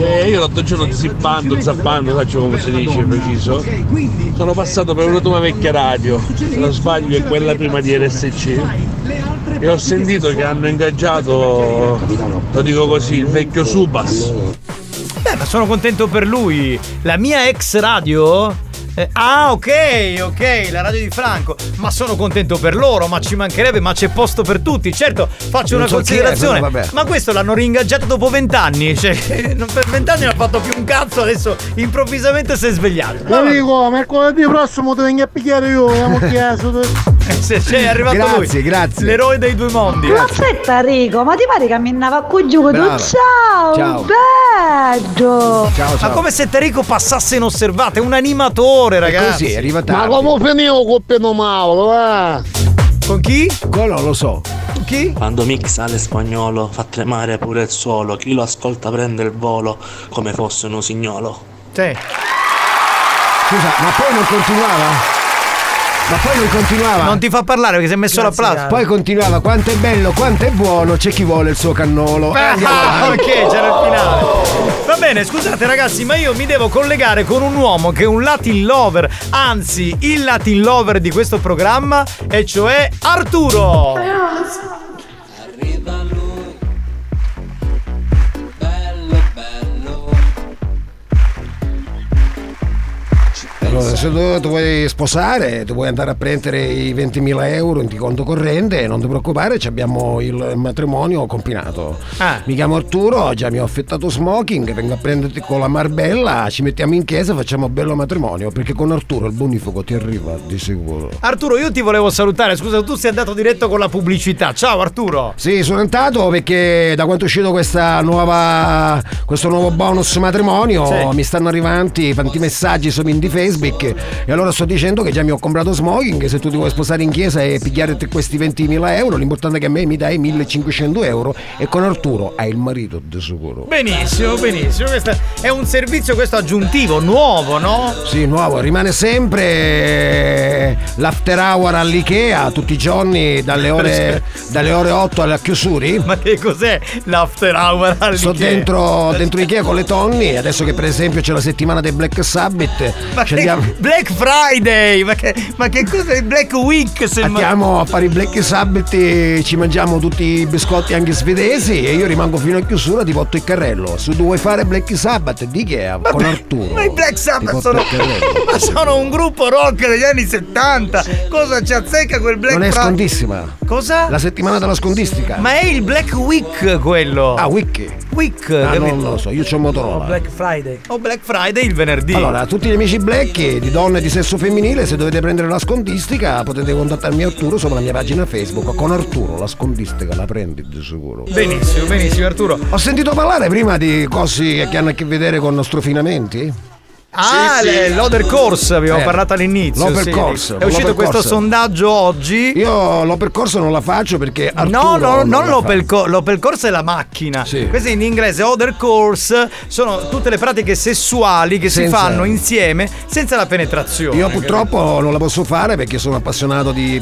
[SPEAKER 47] E io l'altro giorno zippando, zappando, faccio come si dice preciso. Sono passato per una tua vecchia radio, se non sbaglio è quella prima di RSC. E ho sentito che hanno ingaggiato, lo dico così, il vecchio Subas.
[SPEAKER 1] Beh, ma sono contento per lui. La mia ex radio Eh, ah, ok, ok, la radio di Franco. Ma sono contento per loro, ma ci mancherebbe, ma c'è posto per tutti. Certo, faccio
[SPEAKER 35] Non
[SPEAKER 1] una
[SPEAKER 35] so è,
[SPEAKER 1] considerazione.
[SPEAKER 35] però vabbè.
[SPEAKER 1] ma questo l'hanno ringaggiato dopo vent'anni. Cioè, non per vent'anni non ha fatto più un cazzo, adesso improvvisamente si è svegliato. Ma vabbè.
[SPEAKER 2] Enrico, mercoledì prossimo ti vengo a pigliare io, abbiamo chiesto.
[SPEAKER 1] se c'è arrivato lui.
[SPEAKER 35] Grazie, grazie.
[SPEAKER 1] L'eroe dei due mondi.
[SPEAKER 6] Ma aspetta Rico, ma ti pare che camminava qui giù con. Ciao,
[SPEAKER 1] Ciao.
[SPEAKER 6] bello!
[SPEAKER 1] Ma come se Tarico passasse inosservato, è un animatore, ragazzi.
[SPEAKER 35] così, arriva
[SPEAKER 2] Ma come finivo con Piano Mauro, va?
[SPEAKER 1] Con chi?
[SPEAKER 35] Quello non lo so.
[SPEAKER 1] Chi?
[SPEAKER 49] Quando Mix sale spagnolo fa tremare pure il suolo, chi lo ascolta prende il volo come fosse un usignolo.
[SPEAKER 1] Sì.
[SPEAKER 35] Scusa, ma poi non continuava? Ma poi non continuava?
[SPEAKER 1] Non ti fa parlare perché si è messo l'applauso.
[SPEAKER 35] Poi continuava, quanto è bello, quanto è buono, c'è chi vuole il suo cannolo.
[SPEAKER 1] Ah,
[SPEAKER 35] avanti.
[SPEAKER 1] ok, c'era il finale. Bene, scusate ragazzi, ma io mi devo collegare con un uomo che è un Latin lover, anzi il Latin lover di questo programma, e cioè Arturo.
[SPEAKER 35] Allora, se tu ti vuoi sposare, ti vuoi andare a prendere i 20.000 euro in conto corrente, non ti preoccupare, abbiamo il matrimonio compinato.
[SPEAKER 1] Ah.
[SPEAKER 35] Mi chiamo Arturo, già mi ho affittato smoking, vengo a prenderti con la Marbella, ci mettiamo in chiesa, facciamo bello matrimonio, perché con Arturo il bonifico ti arriva di sicuro.
[SPEAKER 1] Arturo, io ti volevo salutare, scusa, tu sei andato diretto con la pubblicità. Ciao Arturo.
[SPEAKER 35] Sì, sono entrato perché da quando è uscito questa nuova, questo nuovo bonus matrimonio
[SPEAKER 1] Sì.
[SPEAKER 35] mi stanno arrivando tanti messaggi su di Facebook e allora sto dicendo che già mi ho comprato smoking, se tu ti vuoi sposare in chiesa e pigliare questi 20.000 euro, l'importante è che a me mi dai 1.500 euro e con Arturo hai il marito di sicuro.
[SPEAKER 1] Benissimo, benissimo. Questo è un servizio questo aggiuntivo, nuovo, no?
[SPEAKER 35] Sì, nuovo, rimane sempre l'after hour all'Ikea tutti i giorni dalle ore, dalle ore 8 alla chiusura.
[SPEAKER 1] Ma che cos'è l'after hour all'Ikea?
[SPEAKER 35] Sto dentro, dentro Ikea con le tonni, adesso che per esempio c'è la settimana del Black Sabbath,
[SPEAKER 1] Ma che
[SPEAKER 35] andiamo,
[SPEAKER 1] Black Friday! Ma che, ma che cos'è il Black Week?
[SPEAKER 35] Andiamo a fare il Black Sabbath e ci mangiamo tutti i biscotti anche svedesi e io rimango fino a chiusura ti porto il carrello. Se tu vuoi fare Black Sabbath di Ikea con Arturo.
[SPEAKER 1] Ma i Black Sabbath sono, ma sono un gruppo rock degli anni 70. Cosa ci azzecca quel Black
[SPEAKER 35] Non è
[SPEAKER 1] Friday?
[SPEAKER 35] scondissima.
[SPEAKER 1] Cosa?
[SPEAKER 35] La settimana della scondistica.
[SPEAKER 1] Ma è il Black Week quello.
[SPEAKER 35] Ah, Wiki.
[SPEAKER 1] Week,
[SPEAKER 35] Ah,
[SPEAKER 1] capito?
[SPEAKER 35] non lo so, io c'ho un Motorola.
[SPEAKER 1] Black Friday. O Black Friday il venerdì.
[SPEAKER 35] Allora, a tutti gli amici black di donne di sesso femminile, se dovete prendere la scondistica, potete contattarmi Arturo sopra la mia pagina Facebook. Con Arturo la scondistica la prendi di sicuro.
[SPEAKER 1] Benissimo, benissimo Arturo.
[SPEAKER 35] Ho sentito parlare prima di cose che hanno a che vedere con strofinamenti.
[SPEAKER 1] Ah,
[SPEAKER 35] Sì, sì.
[SPEAKER 1] l'Over Course abbiamo
[SPEAKER 35] Eh,
[SPEAKER 1] parlato all'inizio.
[SPEAKER 35] l'Over
[SPEAKER 1] sì.
[SPEAKER 35] Course,
[SPEAKER 1] È uscito questo
[SPEAKER 35] Course.
[SPEAKER 1] sondaggio oggi.
[SPEAKER 35] Io l'Open Corso non la faccio perché Arturo
[SPEAKER 1] No, no, non
[SPEAKER 35] la
[SPEAKER 1] l'Opel,
[SPEAKER 35] fa.
[SPEAKER 1] co- l'Opel Course è la macchina.
[SPEAKER 35] Sì.
[SPEAKER 1] Questa in inglese Other Course sono tutte le pratiche sessuali che
[SPEAKER 35] Senza-
[SPEAKER 1] si fanno insieme senza la penetrazione.
[SPEAKER 35] Io purtroppo non la posso fare perché sono appassionato di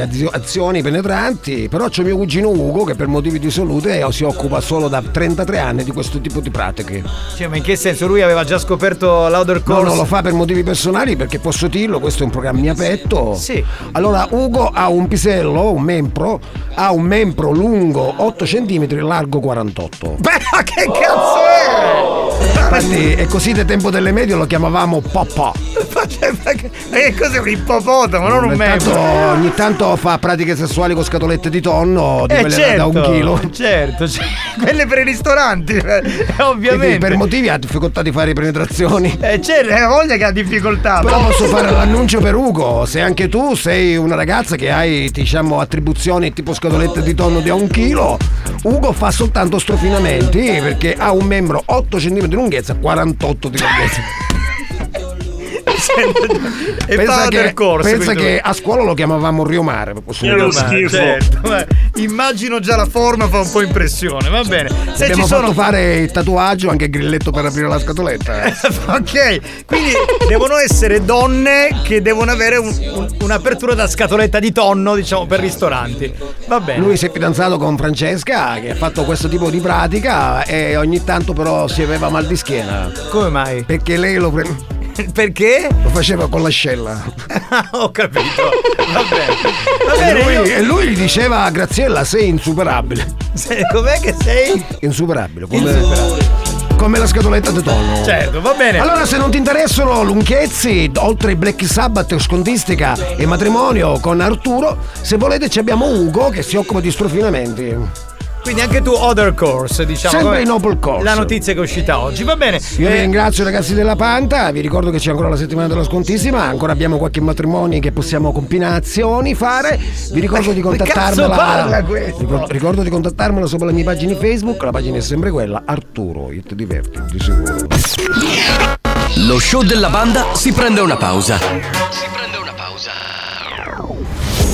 [SPEAKER 35] azio- azioni penetranti, però c'è mio cugino Ugo che per motivi di salute si occupa solo da 33 anni di questo tipo di pratiche.
[SPEAKER 1] Cioè, ma in che senso? Lui aveva già scoperto l'Other
[SPEAKER 35] No,
[SPEAKER 1] Course?
[SPEAKER 35] non lo fa per motivi personali perché posso dirlo, questo è un programma a petto.
[SPEAKER 1] Sì.
[SPEAKER 35] Allora, Ugo ha un pisello, un membro, ha un membro lungo 8 cm, largo 48.
[SPEAKER 1] Beh, ma che cazzo è?
[SPEAKER 35] Infatti, è così da tempo delle medie lo chiamavamo.
[SPEAKER 1] Ma che- ma che cos'è un ippopotamo, non un membro?
[SPEAKER 35] ogni tanto fa pratiche sessuali con scatolette di tonno, di
[SPEAKER 1] Eh
[SPEAKER 35] quelle
[SPEAKER 1] certo,
[SPEAKER 35] da un chilo.
[SPEAKER 1] certo, cioè, quelle per i ristoranti, eh, ovviamente.
[SPEAKER 35] per motivi ha difficoltà di fare penetrazioni.
[SPEAKER 1] Eh, c'è la voglia che ha difficoltà.
[SPEAKER 35] Però posso fare l'annuncio per Ugo, se anche tu sei una ragazza che hai diciamo attribuzioni tipo scatolette di tonno di un chilo, Ugo fa soltanto strofinamenti perché ha un membro 8 cm di lunghezza, 48 di lunghezza.
[SPEAKER 1] E
[SPEAKER 35] pensa che,
[SPEAKER 1] del corso.
[SPEAKER 35] pensa che a scuola lo chiamavamo Rio Mare. posso
[SPEAKER 1] Io schifo. Certo, ma immagino già la forma, fa un po' impressione, va bene. Se
[SPEAKER 35] Abbiamo
[SPEAKER 1] ci sono.
[SPEAKER 35] fatto fare il tatuaggio, anche il grilletto per aprire la scatoletta. eh.
[SPEAKER 1] ok, quindi devono essere donne che devono avere un- un- un'apertura da scatoletta di tonno, diciamo, per ristoranti. Va bene.
[SPEAKER 35] Lui si è fidanzato con Francesca che ha fatto questo tipo di pratica e ogni tanto però si aveva mal di schiena.
[SPEAKER 1] Come mai?
[SPEAKER 35] Perché lei lo, pre-
[SPEAKER 1] Perché?
[SPEAKER 35] lo faceva con l'ascella.
[SPEAKER 1] Ho capito. Va bene.
[SPEAKER 35] E lui,
[SPEAKER 1] io-
[SPEAKER 35] e lui gli diceva a Graziella sei insuperabile.
[SPEAKER 1] Se- Com'è che sei?
[SPEAKER 35] Insuperabile. Come, come la scatoletta di tonno.
[SPEAKER 1] Certo, va bene.
[SPEAKER 35] Allora, se non ti interessano lunghezzi, oltre i Black Sabbath, scontistica e matrimonio con Arturo, se volete ci abbiamo Ugo che si occupa di strofinamenti.
[SPEAKER 1] Quindi anche tu Other Course, diciamo.
[SPEAKER 35] Sempre in Opel Course.
[SPEAKER 1] La notizia che è uscita oggi. Va bene.
[SPEAKER 35] Io vi
[SPEAKER 1] Eh,
[SPEAKER 35] ringrazio ragazzi della Panta, vi ricordo che c'è ancora la settimana della scontissima, ancora abbiamo qualche matrimonio che possiamo combinazioni fare. Vi ricordo di contattarmela.
[SPEAKER 1] parla questo?
[SPEAKER 35] Ricordo, ricordo di contattarmela sopra le mie pagine Facebook, la pagina è sempre quella, Arturo, io ti diverti, di sicuro.
[SPEAKER 12] Lo show della banda si prende una pausa.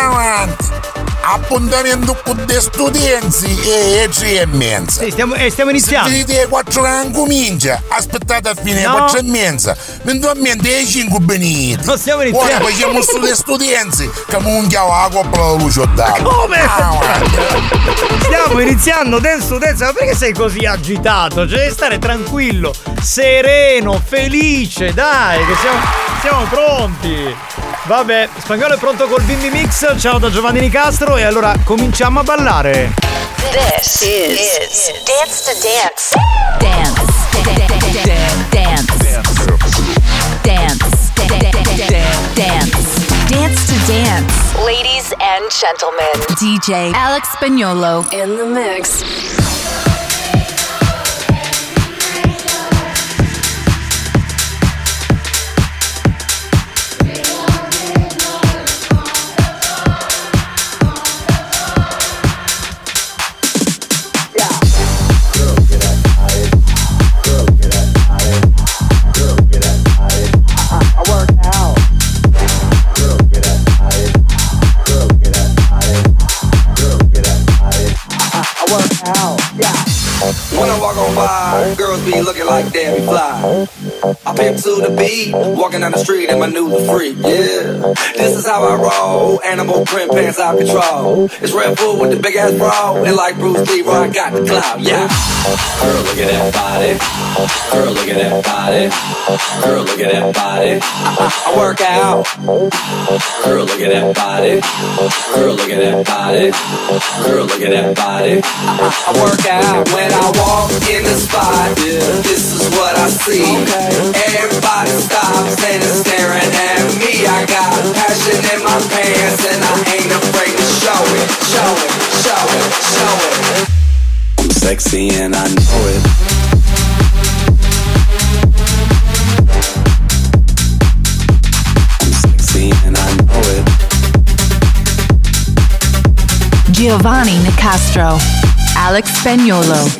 [SPEAKER 5] Avanti! Appuntamento con dei studenti e tre e mezza.
[SPEAKER 1] Sì, stiamo, eh, stiamo iniziando.
[SPEAKER 5] Se vedete quattro che comincia, aspettate a fine
[SPEAKER 1] No.
[SPEAKER 5] quattro e mezza. Eventualmente le cinque benite.
[SPEAKER 1] Non stiamo
[SPEAKER 5] Poi
[SPEAKER 1] iniziando.
[SPEAKER 5] facciamo stu dei studenti che munchiamo la coppola la luce ho dato.
[SPEAKER 1] Come? Stiamo iniziando to Dance, ma perché sei così agitato? Cioè, devi stare tranquillo, sereno, felice, dai, che siamo, siamo pronti. Vabbè, spagnolo è pronto col bimbi mix. Ciao da Giovanni Nicastro e allora cominciamo a ballare.
[SPEAKER 44] This is, Dance to Dance. Dance. Dance. Dance. Dance. Dance to Dance. Ladies and gentlemen, DJ Alex Spagnolo in the mix.
[SPEAKER 50] Like Debbie Fly. I pimp to the beat, walking down the street in my new freak. Yeah, this is how I roll. Animal print pants out control. It's Red Bull with the big ass bra, and like Bruce Lee, I got the clout. Yeah, girl, look at that body. Girl, look at that body. Girl, look at that body. I, I work out. Girl, look at that body. Girl, look at that body. Girl, look at that body. I, I work out when I walk in the spot. This is what I see. Everybody stops and is staring at me. I got passion in my pants and I ain't afraid to show it, show it, show it, show it. I'm sexy and I know it. I'm sexy and I know it.
[SPEAKER 44] Giovanni Nicastro. Alex Spagnolo.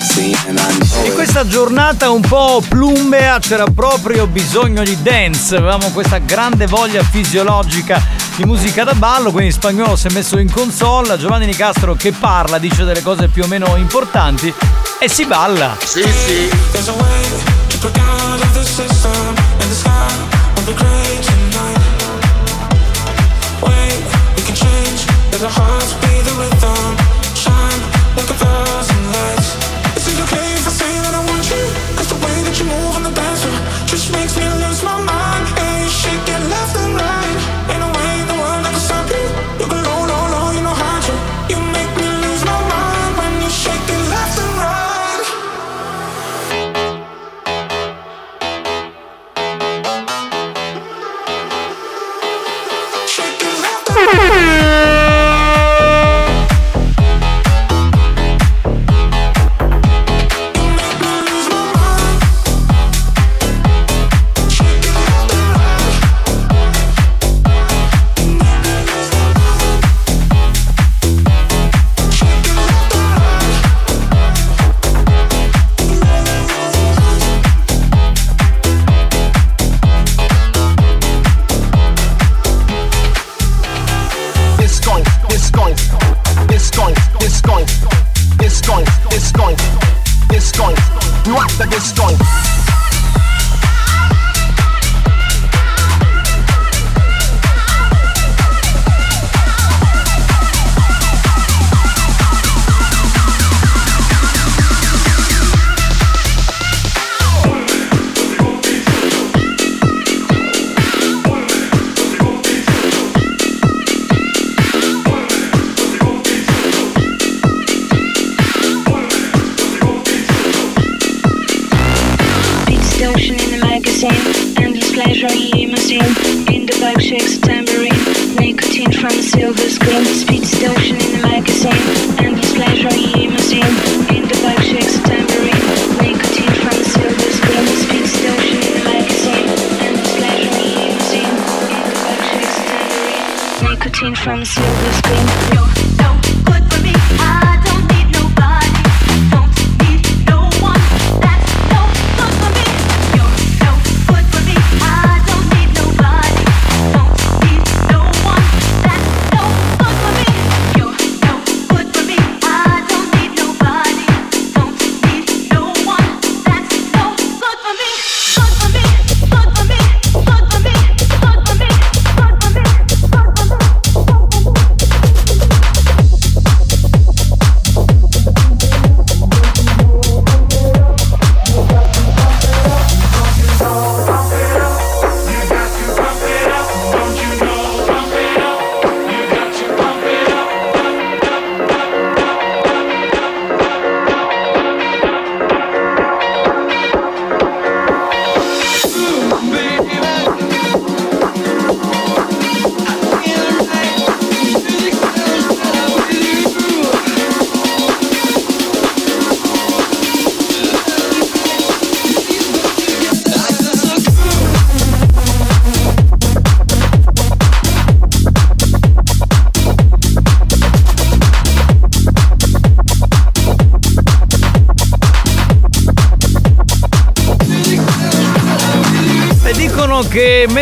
[SPEAKER 1] In questa giornata un po' plumbea c'era proprio bisogno di dance, avevamo questa grande voglia fisiologica di musica da ballo, quindi spagnolo si è messo in console, Giovanni Nicastro che parla, dice delle cose più o meno importanti e si balla.
[SPEAKER 5] Sì, sì.
[SPEAKER 51] From silver screen.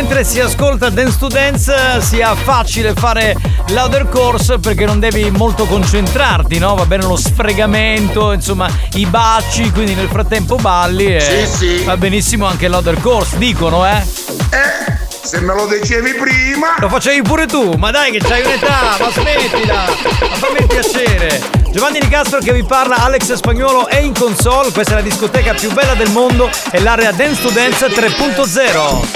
[SPEAKER 1] Mentre si ascolta Dance to Dance sia facile fare l'other course perché non devi molto concentrarti, no? Va bene lo sfregamento, insomma, i baci, quindi nel frattempo balli e
[SPEAKER 52] Sì, sì.
[SPEAKER 1] va benissimo anche l'other course, dicono, eh?
[SPEAKER 52] Se me lo dicevi prima.
[SPEAKER 1] Lo facevi pure tu, ma dai che c'hai un'età, ma smettila, ma fammi il piacere. Giovanni Di Castro che vi parla, Alex Spagnuolo è in console, questa è la discoteca più bella del mondo, è l'area Dance to Dance 3.0.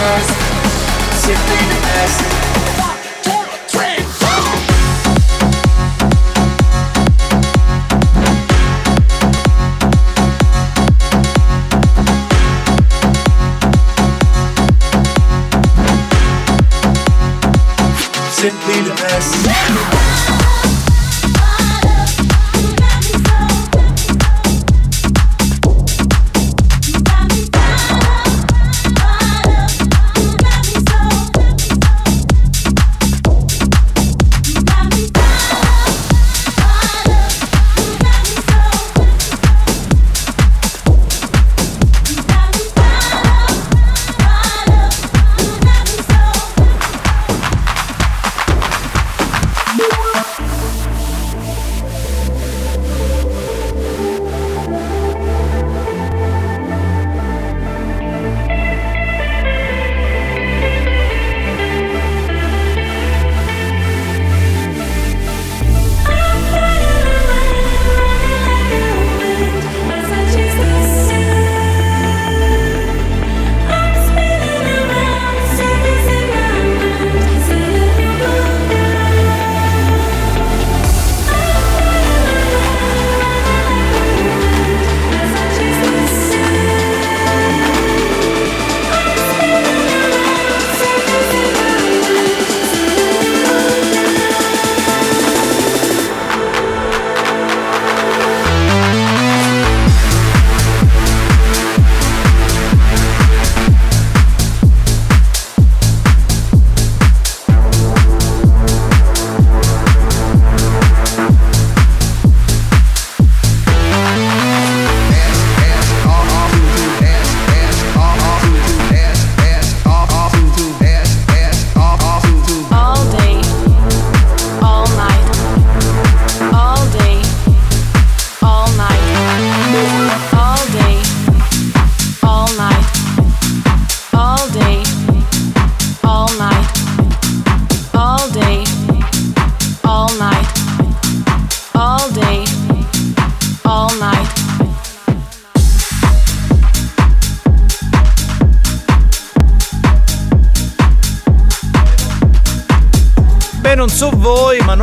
[SPEAKER 50] first, the best.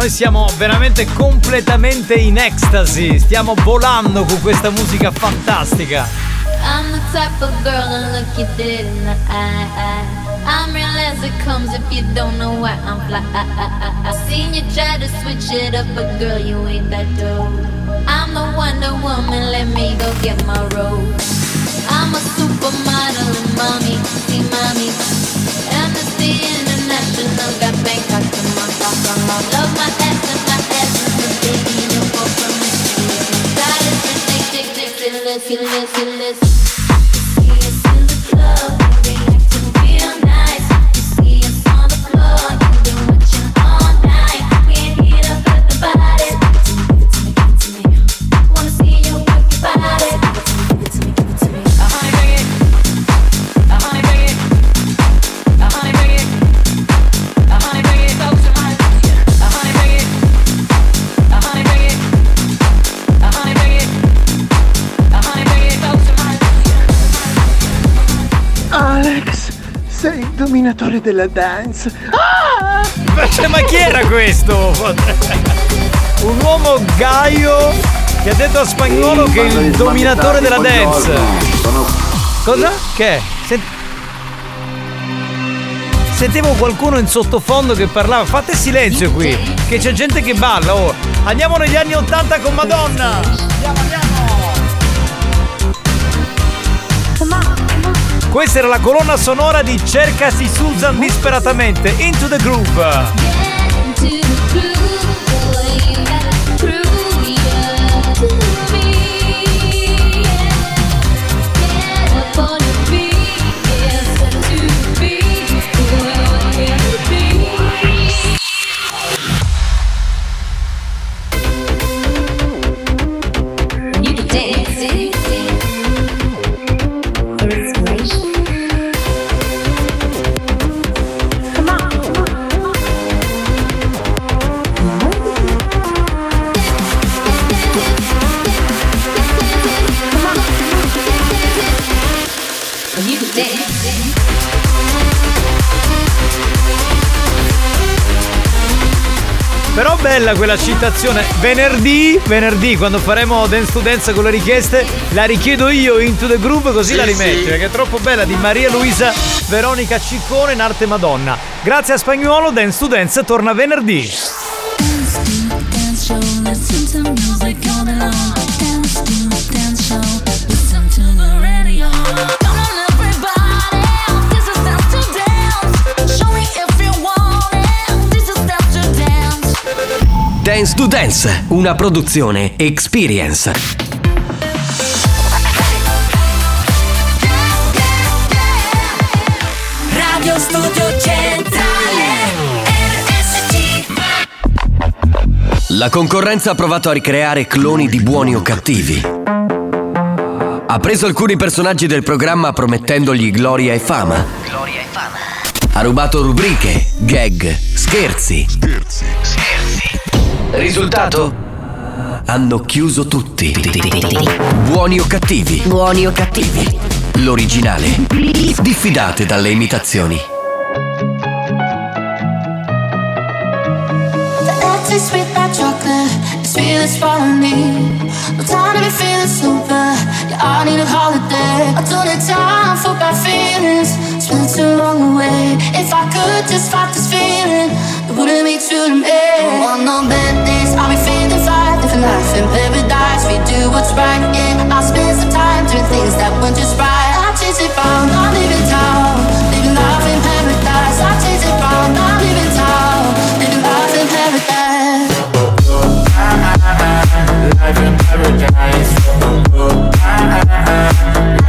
[SPEAKER 1] Noi siamo veramente completamente in ecstasy. Stiamo volando con questa musica fantastica.
[SPEAKER 53] I'm the type of girl to look you dead in the eye. I'm real as it comes if you don't know why I'm fly. I seen you try to switch it up, but girl, you ain't that dope. I'm the Wonder Woman, let me go get my robe. I'm a supermodel and mommy, see mommy. Amnesty International got Bangkok to my
[SPEAKER 54] dominatore della dance.
[SPEAKER 1] Ma, cioè, ma chi era questo? Un uomo gaio che ha detto a spagnolo che è il dominatore della dance. Cosa? Che è? Sent- Sentivo qualcuno in sottofondo che parlava. Fate silenzio qui, che c'è gente che balla. Oh. Andiamo negli anni 80 con Madonna. Andiamo, andiamo. Questa era la colonna sonora di Cercasi Susan disperatamente. Into the Groove. Bella quella citazione. Venerdì, venerdì, quando faremo Dance to Dance con le richieste, la richiedo io into the groove così
[SPEAKER 55] Sì,
[SPEAKER 1] la rimetti.
[SPEAKER 55] sì.
[SPEAKER 1] Perché è troppo bella di Maria Luisa Veronica Ciccone in arte Madonna. Grazie a Spagnuolo, Dance to Dance torna venerdì.
[SPEAKER 53] Dance. To Dance,
[SPEAKER 12] una produzione Experience.
[SPEAKER 53] Radio Studio Centrale RSC.
[SPEAKER 12] La concorrenza ha provato a ricreare cloni di buoni o cattivi. Ha preso alcuni personaggi del programma promettendogli gloria e fama. Ha rubato rubriche, gag, scherzi. Scherzi. Risultato? Hanno chiuso tutti. Buoni o cattivi? Buoni o cattivi? L'originale. Diffidate dalle imitazioni.
[SPEAKER 53] Sweet like chocolate. It's sweet as falling me. No time to be feeling super. Yeah, I need a holiday. I don't need time for bad feelings. Spent too long away. If I could just fight this feeling, it wouldn't be true to me. Want no bad days. I'll be feeling fine. Living life in paradise. We do what's right. Yeah, I'll spend some time doing things that weren't just right. I chase it round. I'm leaving town. Living life in paradise. I chase it round. I'm leaving town. Living life in paradise.
[SPEAKER 55] Life in paradise.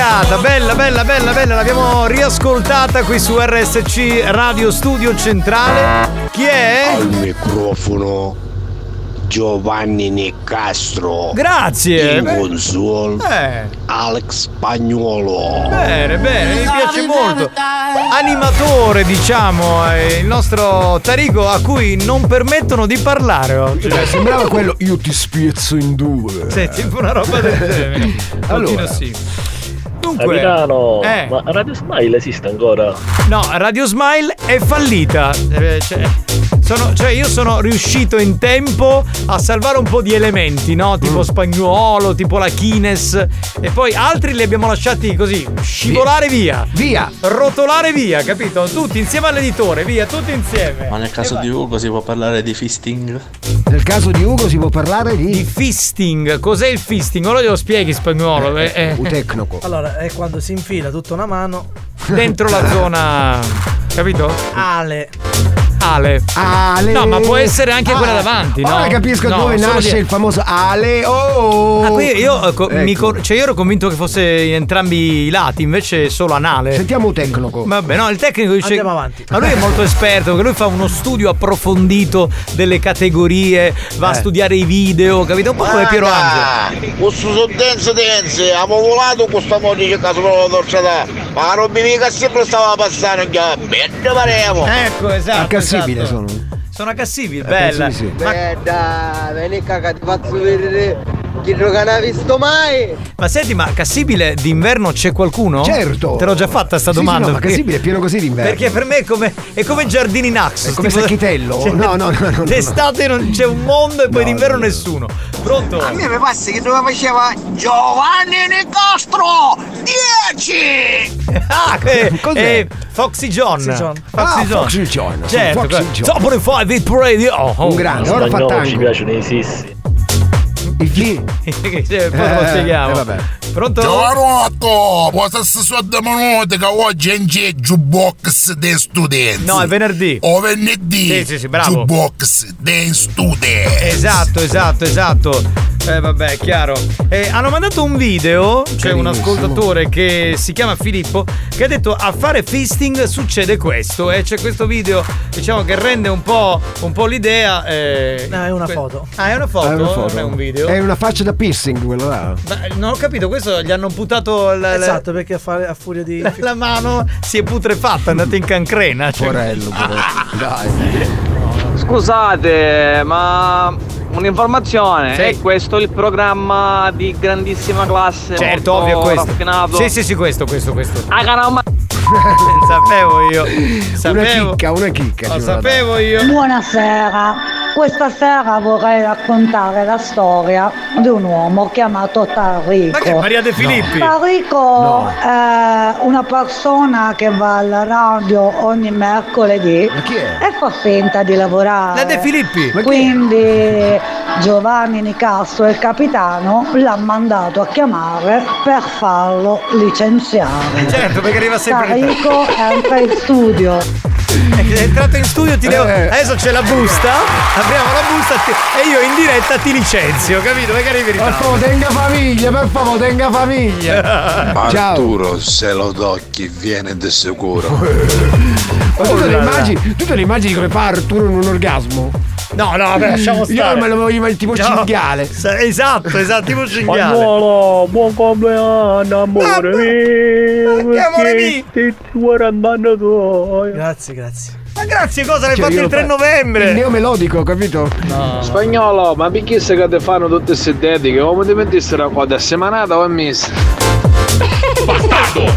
[SPEAKER 1] Bella figata, bella, bella, bella, bella. L'abbiamo riascoltata qui su RSC Radio Studio Centrale. Chi è?
[SPEAKER 56] Al microfono Giovanni Nicastro.
[SPEAKER 1] Grazie.
[SPEAKER 56] In console
[SPEAKER 1] Eh.
[SPEAKER 56] Alex Spagnuolo.
[SPEAKER 1] Bene, bene, mi piace molto. Animatore, diciamo, è il nostro Tarico a cui non permettono di parlare oggi.
[SPEAKER 35] Cioè, sembrava quello io ti spiezzo in due.
[SPEAKER 1] Sì, tipo una roba del genere.
[SPEAKER 35] Allora.
[SPEAKER 1] Allora. sì. Dunque,
[SPEAKER 57] Capitano,
[SPEAKER 1] eh.
[SPEAKER 57] ma Radio Smile esiste ancora?
[SPEAKER 1] No, Radio Smile è fallita. Eh, cioè, sono- cioè, io sono riuscito in tempo a salvare un po' di elementi, no?
[SPEAKER 35] Mm.
[SPEAKER 1] Tipo Spagnuolo, tipo la Kines. E poi altri li abbiamo lasciati così, scivolare via.
[SPEAKER 35] Via.
[SPEAKER 1] Rotolare via, capito? Tutti insieme all'editore, via, tutti insieme.
[SPEAKER 49] Ma nel caso di Ugo si può parlare di fisting?
[SPEAKER 35] Nel caso di Ugo si può parlare di.
[SPEAKER 1] Di fisting, cos'è il fisting? Ora glielo spieghi spagnolo. eh, eh.
[SPEAKER 35] Un tecnico.
[SPEAKER 58] Allora, è quando si infila tutta una mano
[SPEAKER 1] Dentro la zona. Capito?
[SPEAKER 58] Ale.
[SPEAKER 1] Ale.
[SPEAKER 35] Ale.
[SPEAKER 1] No, ma può essere anche quella
[SPEAKER 35] Ah,
[SPEAKER 1] davanti, no?
[SPEAKER 35] Ora capisco
[SPEAKER 1] No,
[SPEAKER 35] dove nasce
[SPEAKER 1] di-
[SPEAKER 35] il famoso Ale. Oh!
[SPEAKER 1] Ah, qui io, eh, co- mi
[SPEAKER 35] Ecco.
[SPEAKER 1] cor- cioè io ero convinto che fosse in entrambi i lati, invece solo anale.
[SPEAKER 35] Sentiamo un tecnico.
[SPEAKER 1] Vabbè, no, il tecnico dice.
[SPEAKER 58] Andiamo avanti.
[SPEAKER 1] Ma lui è molto esperto perché lui fa uno studio approfondito delle categorie, va a
[SPEAKER 35] Eh.
[SPEAKER 1] studiare i video, capito? Un po' come Piero Angelo.
[SPEAKER 5] Questo sono dense dense, abbiamo volato con questa moglie che caso proprio torciata. Ma la roba mica sempre stava passando, bene paremo.
[SPEAKER 1] Ecco, esatto.
[SPEAKER 35] Accassibile
[SPEAKER 1] esatto.
[SPEAKER 35] sono.
[SPEAKER 1] Sono accassibili,
[SPEAKER 35] Eh,
[SPEAKER 1] bella.
[SPEAKER 35] sì.
[SPEAKER 1] Ma,
[SPEAKER 27] Eh dai, vieni caga, ti faccio vedere chi non ha visto mai.
[SPEAKER 1] ma senti, ma Cassibile d'inverno c'è qualcuno?
[SPEAKER 35] Certo.
[SPEAKER 1] Te l'ho già fatta sta
[SPEAKER 35] Sì, sì,
[SPEAKER 1] domanda.
[SPEAKER 35] no, ma Cassibile è pieno così d'inverno.
[SPEAKER 1] Perché per me è come, è come Giardini Nax.
[SPEAKER 35] È come Sacchitello? No, no, no, no, no.
[SPEAKER 1] D'estate non c'è un mondo e poi d'inverno nessuno. Pronto?
[SPEAKER 40] A me mi passa che dove faceva Giovanni Nicastro 10!
[SPEAKER 1] Ah, che
[SPEAKER 35] Cos'è?
[SPEAKER 1] eh, Foxy John.
[SPEAKER 58] Foxy John.
[SPEAKER 35] Ah, Foxy John.
[SPEAKER 1] Certo,
[SPEAKER 35] Foxy John.
[SPEAKER 1] Top 5 Hit Radio. Oh.
[SPEAKER 35] Un grande, ora fa
[SPEAKER 57] ci
[SPEAKER 35] tango.
[SPEAKER 57] piacciono i sissi.
[SPEAKER 35] Il chi?
[SPEAKER 1] Che se- poi te lo
[SPEAKER 35] Eh,
[SPEAKER 1] spieghiamo.
[SPEAKER 35] eh, vabbè.
[SPEAKER 1] Pronto?
[SPEAKER 5] Giovanotto, posa sto minuti che oggi non c'è jukebox dei studenti.
[SPEAKER 1] No, è venerdì.
[SPEAKER 5] O venerdì.
[SPEAKER 1] Sì, sì, sì, bravo.
[SPEAKER 5] Jukebox dei studenti.
[SPEAKER 1] Esatto, esatto, esatto. Eh vabbè, chiaro. Eh, hanno mandato un video, c'è un ascoltatore che si chiama Filippo, che ha detto a fare fisting succede questo. E c'è questo video, diciamo, che rende un po', un po' l'idea. eh,
[SPEAKER 58] No, è una foto.
[SPEAKER 1] Ah, è una foto?
[SPEAKER 35] È una foto.
[SPEAKER 1] Non è un video?
[SPEAKER 35] È una faccia da piercing quello là.
[SPEAKER 1] Ma non ho capito, questo gli hanno amputato la, la-
[SPEAKER 58] Esatto, perché a, fare, a furia di.
[SPEAKER 1] la- la mano, si è putrefatta, è andata in cancrena. Cioè.
[SPEAKER 35] Porello, porello. Dai.
[SPEAKER 27] Scusate, ma un'informazione,
[SPEAKER 1] Sì.
[SPEAKER 27] è questo il programma di grandissima classe?
[SPEAKER 1] Certo, ovvio questo.
[SPEAKER 27] raffinato?
[SPEAKER 1] Sì, sì, sì, questo, questo, questo.
[SPEAKER 27] Ah, caramba!
[SPEAKER 1] sapevo io.
[SPEAKER 35] Una
[SPEAKER 1] Sapevo.
[SPEAKER 35] chicca, una chicca.
[SPEAKER 1] Lo sapevo io.
[SPEAKER 6] Buonasera, questa sera vorrei raccontare la storia di un uomo chiamato Tarico.
[SPEAKER 1] Ma che è Maria De Filippi?
[SPEAKER 6] Tarico è una persona che va alla radio ogni mercoledì
[SPEAKER 35] Ma chi è?
[SPEAKER 6] e fa finta di lavorare.
[SPEAKER 1] La De Filippi.
[SPEAKER 6] Quindi Giovanni Nicastro, il capitano, l'ha mandato a chiamare per farlo licenziare.
[SPEAKER 1] Certo, perché arriva sempre in
[SPEAKER 6] Tarico entra in studio.
[SPEAKER 1] È entrato in studio, ti devo.
[SPEAKER 35] Eh.
[SPEAKER 1] Adesso c'è la busta. Apriamo la busta ti- e io in diretta ti licenzio, capito? Perché arrivi
[SPEAKER 35] Per favore, tenga famiglia, per favore, tenga famiglia. Ciao.
[SPEAKER 56] Arturo, se lo tocchi, viene di sicuro.
[SPEAKER 35] Ma tu te
[SPEAKER 1] Oh
[SPEAKER 35] immagini, tu te lo immagini come fa Arturo in un orgasmo?
[SPEAKER 1] No, no, vabbè, lasciamo stare.
[SPEAKER 35] Io me lo voglio immagini tipo
[SPEAKER 1] No.
[SPEAKER 35] cinghiale.
[SPEAKER 1] Sa- Esatto, esatto, tipo cinghiale.
[SPEAKER 57] Spagnolo, buon compleanno, amore mio.
[SPEAKER 1] che amore mio?
[SPEAKER 57] Ti 40 anni tuoi.
[SPEAKER 58] Grazie, grazie.
[SPEAKER 1] Ma grazie, cosa l'hai
[SPEAKER 35] Cioè,
[SPEAKER 1] fatto il 3
[SPEAKER 35] fa-
[SPEAKER 1] novembre?
[SPEAKER 35] Il neomelodico, capito?
[SPEAKER 41] Spagnolo, ma perché se che ti fanno tutte queste dediche? Come ti mettessi la coda a semanata o a messa?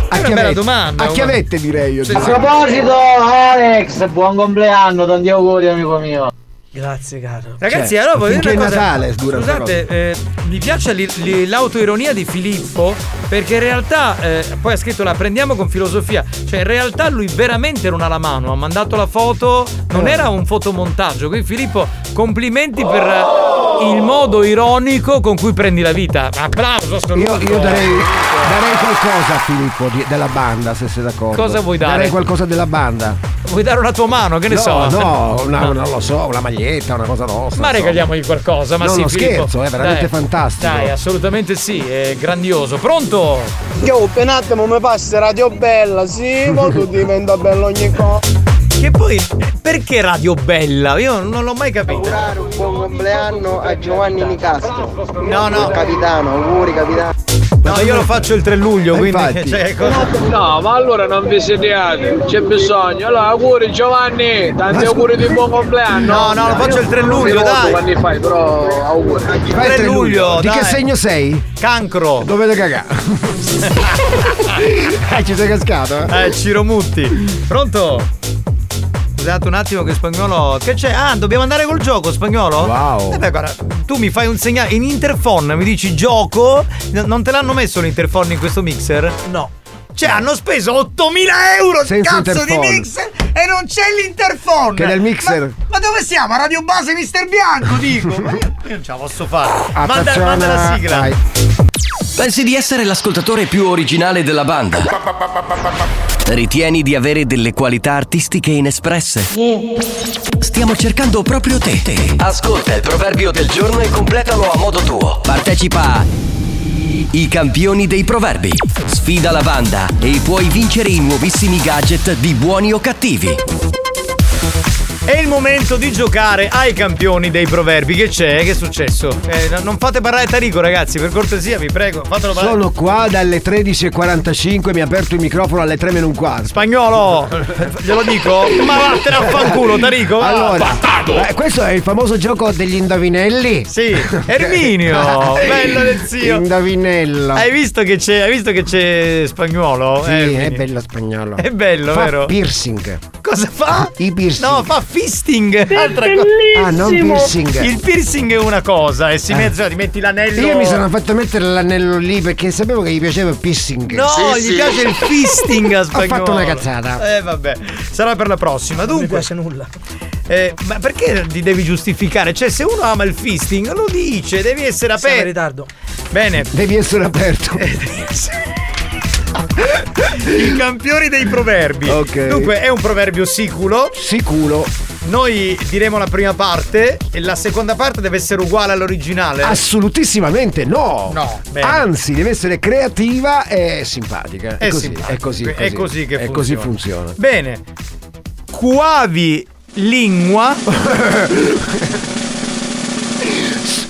[SPEAKER 35] A
[SPEAKER 58] bella domanda,
[SPEAKER 35] A chiavette direi io.
[SPEAKER 58] Sì,
[SPEAKER 27] A proposito, Alex, buon compleanno, tanti auguri amico mio.
[SPEAKER 58] Grazie caro.
[SPEAKER 1] Ragazzi,
[SPEAKER 58] Cioè,
[SPEAKER 1] allora voglio dire una cosa.
[SPEAKER 58] Natale dura
[SPEAKER 1] Scusate, eh, mi piace li- li- l'autoironia di Filippo perché in realtà eh, poi ha scritto la prendiamo con filosofia. Cioè, in realtà lui veramente non ha la mano, ha mandato la foto, non era un fotomontaggio. Quindi Filippo, complimenti per eh, il modo ironico con cui prendi la vita. Applauso assoluto.
[SPEAKER 35] Io, io darei, darei qualcosa a Filippo di- della banda, se sei d'accordo.
[SPEAKER 1] Cosa vuoi dare?
[SPEAKER 35] Darei qualcosa della banda.
[SPEAKER 1] Vuoi dare una tua mano? Che ne
[SPEAKER 35] no,
[SPEAKER 1] so?
[SPEAKER 35] No, una-
[SPEAKER 1] No.
[SPEAKER 35] non lo so, una maglietta, una cosa nostra.
[SPEAKER 1] Ma
[SPEAKER 35] insomma.
[SPEAKER 1] regaliamogli qualcosa, ma
[SPEAKER 35] No,
[SPEAKER 1] sì,
[SPEAKER 35] no,
[SPEAKER 1] Filippo.
[SPEAKER 35] scherzo, è veramente
[SPEAKER 1] Dai,
[SPEAKER 35] fantastico.
[SPEAKER 1] Dai, assolutamente sì, è grandioso. Pronto?
[SPEAKER 59] Io un attimo mi passi Radio Bella, sì, ma tu diventa bello ogni cosa.
[SPEAKER 1] Che poi, perché Radio Bella? Io non l'ho mai capito.
[SPEAKER 27] Augurare un buon compleanno a Giovanni Nicastro.
[SPEAKER 1] No, no.
[SPEAKER 27] Capitano, auguri capitano.
[SPEAKER 1] No, io lo faccio il 3 luglio, quindi
[SPEAKER 27] infatti.
[SPEAKER 1] cioè, cosa-
[SPEAKER 41] No, ma allora non vi sediate, c'è bisogno. Allora, auguri Giovanni, tanti auguri di buon compleanno.
[SPEAKER 1] No, no, lo faccio il 3 luglio, dai.
[SPEAKER 41] quanti fai, però auguri.
[SPEAKER 35] Fai il
[SPEAKER 1] 3 luglio,
[SPEAKER 35] Di che
[SPEAKER 1] dai.
[SPEAKER 35] segno sei?
[SPEAKER 1] Cancro.
[SPEAKER 35] Dovete cagare. eh, ci sei cascato, eh?
[SPEAKER 1] Eh, Ciro Mutti. Pronto? Scusate un attimo che spagnolo. Che c'è? Ah, dobbiamo andare col gioco, spagnolo?
[SPEAKER 35] Wow.
[SPEAKER 1] Eh beh, guarda, tu mi fai un segnale. In interphone mi dici gioco. N- non te l'hanno messo l'interphone in questo mixer?
[SPEAKER 58] No.
[SPEAKER 1] Cioè, hanno speso 8000 euro
[SPEAKER 35] Senza
[SPEAKER 1] cazzo di
[SPEAKER 35] interphone.
[SPEAKER 1] mixer e non c'è l'interphone.
[SPEAKER 35] Che del mixer?
[SPEAKER 1] Ma, ma dove siamo? A Radio Base Mister Bianco, dico. Ma io, io non ce la posso fare. Manda, manda la sigla.
[SPEAKER 12] Vai. Pensi di essere l'ascoltatore più originale della banda? Ritieni di avere delle qualità artistiche inespresse? Stiamo cercando proprio te. Ascolta il proverbio del giorno e completalo a modo tuo. Partecipa a I campioni dei proverbi. Sfida la banda e puoi vincere i nuovissimi gadget di buoni o cattivi.
[SPEAKER 1] È il momento di giocare ai campioni dei proverbi. Che c'è? Che è successo? Eh, no- non fate parlare Tarico, ragazzi, per cortesia, vi prego. Fatelo parlare.
[SPEAKER 35] Sono qua dalle 13.45, mi ha aperto il microfono alle 3 meno un quarto.
[SPEAKER 1] Spagnolo! Glielo dico? Ma vattene a fanculo, Tarico! va.
[SPEAKER 35] Allora, eh, questo è il famoso gioco degli indovinelli?
[SPEAKER 1] Sì, Erminio! bello del zio!
[SPEAKER 35] Indovinello.
[SPEAKER 1] Hai visto che c'è, hai visto che c'è spagnolo?
[SPEAKER 35] Sì,
[SPEAKER 1] Eh,
[SPEAKER 35] è
[SPEAKER 1] Erminio.
[SPEAKER 35] bello spagnolo.
[SPEAKER 1] È bello,
[SPEAKER 35] Fa
[SPEAKER 1] vero?
[SPEAKER 35] piercing.
[SPEAKER 1] Cosa fa?
[SPEAKER 35] I piercing.
[SPEAKER 1] No, fa fisting! Altra cosa.
[SPEAKER 35] Ah, non piercing.
[SPEAKER 1] Il piercing è una cosa e si mette, ti metti l'anello.
[SPEAKER 35] Io mi sono fatto mettere l'anello lì perché sapevo che gli piaceva il piercing.
[SPEAKER 1] No, gli piace il fisting a
[SPEAKER 35] Ho
[SPEAKER 1] spagnolo.
[SPEAKER 35] fatto una cazzata.
[SPEAKER 1] Eh vabbè, sarà per la prossima.
[SPEAKER 58] Non mi
[SPEAKER 1] Dunque,
[SPEAKER 58] piace nulla.
[SPEAKER 1] eh, ma perché ti devi giustificare? Cioè, se uno ama il fisting, lo dice, devi essere
[SPEAKER 58] Siamo in
[SPEAKER 1] aperto.
[SPEAKER 58] ritardo.
[SPEAKER 1] Bene.
[SPEAKER 35] Devi essere aperto.
[SPEAKER 1] I campioni dei proverbi.
[SPEAKER 35] Ok.
[SPEAKER 1] Dunque, è un proverbio siculo.
[SPEAKER 35] Siculo.
[SPEAKER 1] Noi diremo la prima parte e la seconda parte deve essere uguale all'originale.
[SPEAKER 35] Assolutissimamente no.
[SPEAKER 1] No, bene.
[SPEAKER 35] Anzi, deve essere creativa e simpatica. È,
[SPEAKER 1] È
[SPEAKER 35] così,
[SPEAKER 1] simpatico.
[SPEAKER 35] è così,
[SPEAKER 1] È così che
[SPEAKER 35] è
[SPEAKER 1] funziona.
[SPEAKER 35] così funziona.
[SPEAKER 1] Bene. Quavi lingua.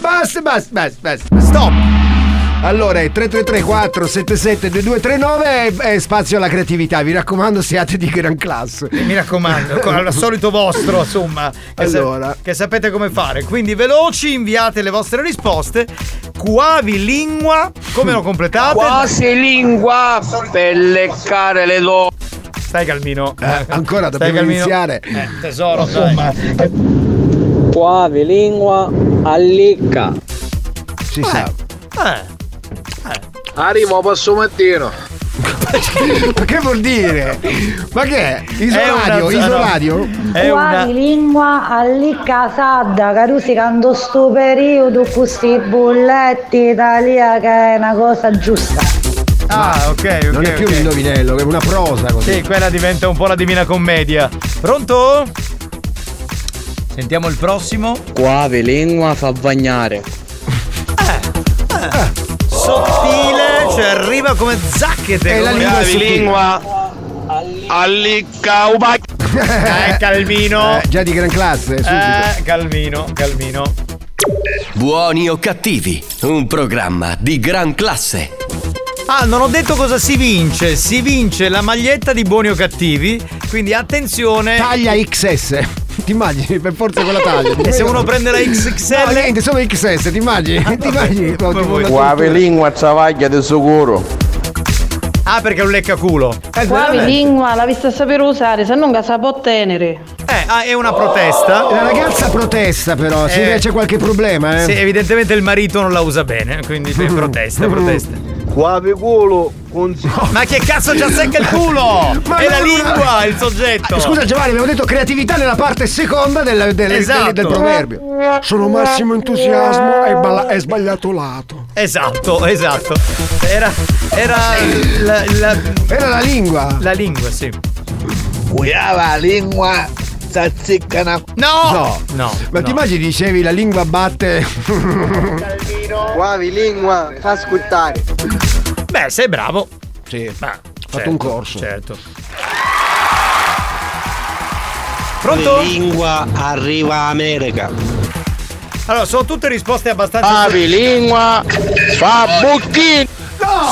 [SPEAKER 35] Basta, basta, basta, basta.
[SPEAKER 1] Stop.
[SPEAKER 35] Allora è 3334 77 2239 e spazio alla creatività. Vi raccomando, siate di gran classe.
[SPEAKER 1] Mi raccomando, con- al solito vostro, insomma, che, sa-
[SPEAKER 35] Allora.
[SPEAKER 1] che sapete come fare. Quindi veloci, inviate le vostre risposte. Quavi lingua, come lo completate?
[SPEAKER 41] Quasi lingua per leccare le donne.
[SPEAKER 1] Stai calmino.
[SPEAKER 35] Eh, ancora
[SPEAKER 1] Stai
[SPEAKER 35] dobbiamo
[SPEAKER 1] calmino.
[SPEAKER 35] iniziare.
[SPEAKER 1] Eh, tesoro, insomma.
[SPEAKER 59] Quavi lingua allicca.
[SPEAKER 35] Si sa.
[SPEAKER 1] Eh.
[SPEAKER 41] Arrivo passo mattino.
[SPEAKER 35] Ma che vuol dire? Ma che è?
[SPEAKER 1] È una
[SPEAKER 35] Isoradio?
[SPEAKER 1] zona-
[SPEAKER 35] Isoradio?
[SPEAKER 1] È una...
[SPEAKER 6] Quali lingua allì casada, carusicando sto periodo, questi bolletti Italia che è una cosa giusta.
[SPEAKER 1] Ah, ok, ok.
[SPEAKER 35] Non è più
[SPEAKER 1] ok.
[SPEAKER 35] un indovinello, è una prosa così.
[SPEAKER 1] Sì, quella diventa un po' la Divina Commedia. Pronto? Sentiamo il prossimo.
[SPEAKER 59] Quavi lingua fa bagnare.
[SPEAKER 1] Sottile, cioè arriva come zacchete.
[SPEAKER 35] E la lingua è
[SPEAKER 1] lingua.
[SPEAKER 41] Allicca uba.
[SPEAKER 1] Eh, calmino.
[SPEAKER 35] Eh, già di gran classe, subito.
[SPEAKER 1] Eh, calmino, calmino.
[SPEAKER 12] Buoni o cattivi, un programma di gran classe.
[SPEAKER 1] Ah, non ho detto cosa si vince. Si vince la maglietta di buoni o cattivi. Quindi attenzione.
[SPEAKER 35] Taglia XS. Ti immagini? Per forza quella taglia.
[SPEAKER 1] E se uno prende la
[SPEAKER 35] No,
[SPEAKER 1] XXL?
[SPEAKER 35] niente, solo XS, ti immagini? ti immagini?
[SPEAKER 5] Quavi lingua travaglia di sicuro.
[SPEAKER 1] Ah, perché è un leccaculo. Eh, veramente.
[SPEAKER 60] lingua la vista saper usare, se non sa può tenere.
[SPEAKER 1] Eh, ah, è una protesta.
[SPEAKER 35] La ragazza protesta però,
[SPEAKER 1] Eh.
[SPEAKER 35] vede c'è qualche problema, eh.
[SPEAKER 1] Sì, evidentemente il marito non la usa bene, quindi protesta, protesta.
[SPEAKER 59] Qua culo
[SPEAKER 1] Ma che cazzo già secca il culo?
[SPEAKER 35] Ma
[SPEAKER 1] è la
[SPEAKER 35] non-
[SPEAKER 1] lingua il soggetto.
[SPEAKER 35] Ah, Scusa Giovanni, abbiamo detto creatività nella parte seconda del, del-
[SPEAKER 1] Esatto.
[SPEAKER 35] del- del proverbio. Sono massimo entusiasmo e balla- è sbagliato lato.
[SPEAKER 1] Esatto, esatto. Era. Era. La, la-
[SPEAKER 35] Era la lingua.
[SPEAKER 1] La lingua, sì.
[SPEAKER 40] Cuiava la lingua, zazziccana.
[SPEAKER 1] No!
[SPEAKER 35] No,
[SPEAKER 1] no.
[SPEAKER 35] Ma ti immagini dicevi la lingua batte.
[SPEAKER 27] Guavi lingua, fa ascoltare.
[SPEAKER 1] Beh, sei bravo.
[SPEAKER 35] Sì.
[SPEAKER 1] Ma,
[SPEAKER 35] fatto un corso.
[SPEAKER 1] Certo. Pronto?
[SPEAKER 56] Lingua arriva America.
[SPEAKER 1] Allora, sono tutte risposte abbastanza.
[SPEAKER 40] Papi lingua, fa bucchino.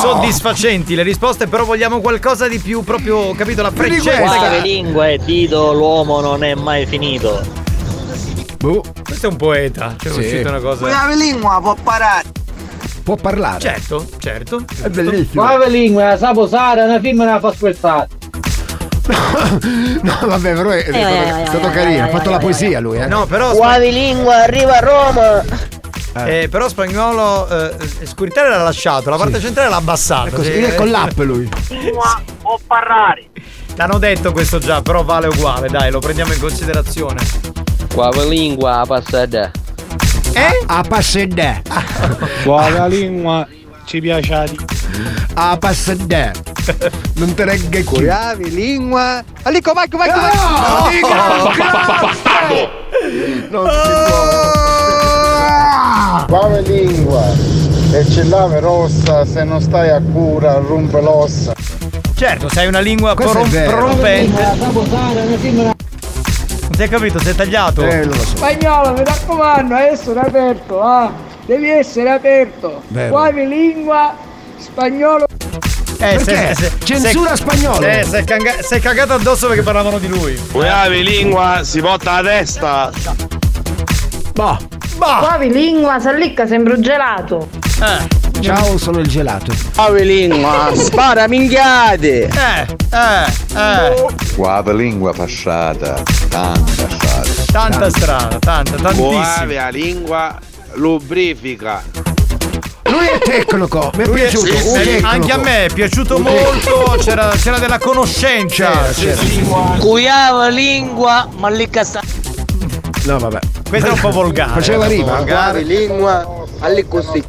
[SPEAKER 1] Soddisfacenti le risposte, però vogliamo qualcosa di più proprio, capito? La freccetta.
[SPEAKER 61] Quale
[SPEAKER 1] che-
[SPEAKER 61] lingua è Tito, l'uomo non è mai finito.
[SPEAKER 35] Boh.
[SPEAKER 1] Questo è un poeta, cioè è
[SPEAKER 35] Sì.
[SPEAKER 1] uscita una cosa.
[SPEAKER 40] Cuiava lingua, può parare.
[SPEAKER 35] Può parlare.
[SPEAKER 1] Certo, certo.
[SPEAKER 35] È bellissimo.
[SPEAKER 57] Qua lingua, sa posare, una film non la fa scherzare.
[SPEAKER 35] No, vabbè, però è,
[SPEAKER 60] Eh,
[SPEAKER 35] stato, è stato carino. Ha fatto la poesia lui, eh.
[SPEAKER 1] No, però.
[SPEAKER 27] Guavi lingua, arriva a Roma.
[SPEAKER 1] Eh, però spagnolo eh, Scuritare l'ha lasciato, la parte centrale l'ha abbassato.
[SPEAKER 35] È così,
[SPEAKER 1] Sì,
[SPEAKER 35] è con
[SPEAKER 1] eh,
[SPEAKER 35] l'app lui.
[SPEAKER 57] Lingua può parlare.
[SPEAKER 1] T'hanno detto questo già, però vale uguale, dai, lo prendiamo in considerazione.
[SPEAKER 61] Quale lingua passata?
[SPEAKER 1] Eh?
[SPEAKER 35] A passedè.
[SPEAKER 57] Qua lingua ci piace di.
[SPEAKER 35] A passedè. Non te regge qui.
[SPEAKER 27] Guavi lingua. Alico, vai, vai, vai.
[SPEAKER 35] No, dica, Non si può.
[SPEAKER 2] Quale lingua? E ce l'ave rossa, se non stai a cura rompe l'ossa.
[SPEAKER 1] Certo, sei una lingua
[SPEAKER 35] Questo è
[SPEAKER 1] si è capito, sei tagliato.
[SPEAKER 35] Eh, lo so.
[SPEAKER 57] Spagnolo, mi raccomando, essere aperto, ah. Devi essere aperto.
[SPEAKER 35] Vero.
[SPEAKER 57] Quale lingua, spagnolo.
[SPEAKER 1] Eh,
[SPEAKER 35] Perché?
[SPEAKER 1] se- se-
[SPEAKER 35] Censura
[SPEAKER 1] se-
[SPEAKER 35] spagnolo.
[SPEAKER 1] Eh, sei, canga- sei cagato addosso perché parlavano di lui.
[SPEAKER 40] Cuiava lingua, si porta la testa.
[SPEAKER 35] Boh.
[SPEAKER 1] Bah!
[SPEAKER 60] Quavi lingua, sallicca sembra un gelato.
[SPEAKER 1] Eh,
[SPEAKER 35] Ciao, sono il gelato.
[SPEAKER 27] Guavi lingua, spara minchiate.
[SPEAKER 1] eh, eh, eh.
[SPEAKER 62] Guava lingua passata, tanta passata.
[SPEAKER 1] Tanta strada, tanta, tantissima.
[SPEAKER 40] La lingua, lubrifica.
[SPEAKER 35] Lui è tecnico, mi è
[SPEAKER 1] Lui è-
[SPEAKER 35] piaciuto.
[SPEAKER 1] sì,
[SPEAKER 35] un
[SPEAKER 1] sì,
[SPEAKER 35] tecnico.
[SPEAKER 1] anche a me è piaciuto
[SPEAKER 35] Un
[SPEAKER 1] molto, c'era, c'era della conoscenza.
[SPEAKER 35] C'era.
[SPEAKER 61] Cuiava lingua, ma lì sta.
[SPEAKER 35] No, vabbè.
[SPEAKER 1] Questo è un po' volgare.
[SPEAKER 35] Faceva
[SPEAKER 1] un po'
[SPEAKER 35] rima?
[SPEAKER 1] volgare.
[SPEAKER 27] Lingua, allì così.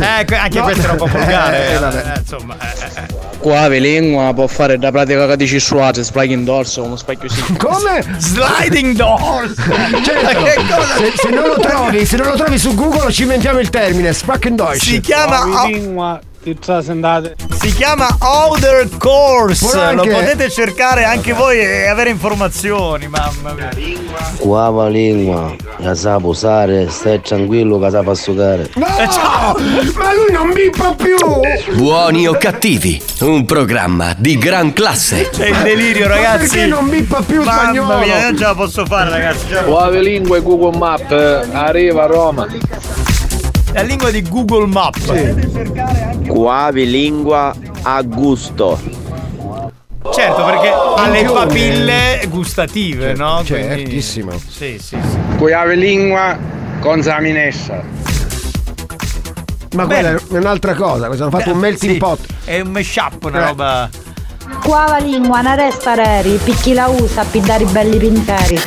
[SPEAKER 1] Eh, anche questo era un po' volgare.
[SPEAKER 35] Eh,
[SPEAKER 1] eh,
[SPEAKER 35] vabbè.
[SPEAKER 1] eh, insomma, eh, eh, eh.
[SPEAKER 61] Quale lingua può fare da pratica che dici suate, in dorso, uno specchio sì.
[SPEAKER 35] Come?
[SPEAKER 1] Sliding doors!
[SPEAKER 35] Certo.
[SPEAKER 1] che cosa?
[SPEAKER 35] Se, se non lo trovi, se non lo trovi su Google ci inventiamo il termine Spracken Deutsch.
[SPEAKER 1] Si chiama.
[SPEAKER 57] Trasentate.
[SPEAKER 1] Si chiama Outer Course, lo potete cercare anche voi e avere informazioni, mamma mia.
[SPEAKER 63] Qua lingua, la sa posare, stai tranquillo che sa fa sucare.
[SPEAKER 35] No!
[SPEAKER 1] Eh,
[SPEAKER 35] Ma lui non bippa più!
[SPEAKER 12] Buoni o cattivi, un programma di gran classe.
[SPEAKER 1] È il delirio,
[SPEAKER 35] Ma
[SPEAKER 1] ragazzi.
[SPEAKER 35] perché non bippa più
[SPEAKER 1] Mamma
[SPEAKER 35] spagnolo?
[SPEAKER 1] mia, non ce la posso fare, ragazzi.
[SPEAKER 41] Quale lingua e Google Map eh, arriva a Roma.
[SPEAKER 1] La lingua di Google Map.
[SPEAKER 27] Guavi lingua, a gusto.
[SPEAKER 1] Certo, perché ha le papille gustative, no? Quindi-
[SPEAKER 35] Certissimo.
[SPEAKER 1] Sì, sì, sì.
[SPEAKER 41] Cuiave lingua con Zaminessa.
[SPEAKER 35] Ma quella è un'altra cosa, questo hanno fatto un melting
[SPEAKER 1] Sì,
[SPEAKER 35] pot.
[SPEAKER 1] È un mashup, una
[SPEAKER 35] Eh.
[SPEAKER 1] roba.
[SPEAKER 6] Quava lingua, una resta reri, picchi la usa, piddare i belli pinteri.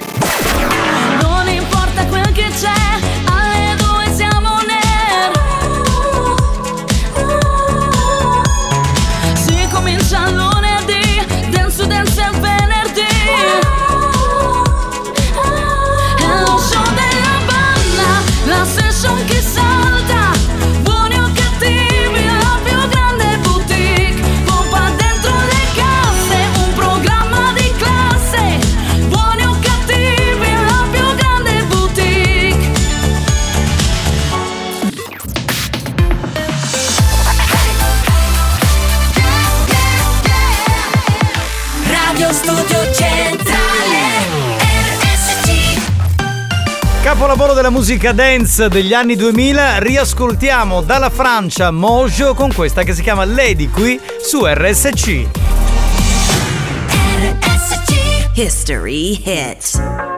[SPEAKER 1] Capolavoro della musica dance degli anni 2000, riascoltiamo dalla Francia Mojo con questa che si chiama Lady qui su RSC.
[SPEAKER 13] History hit.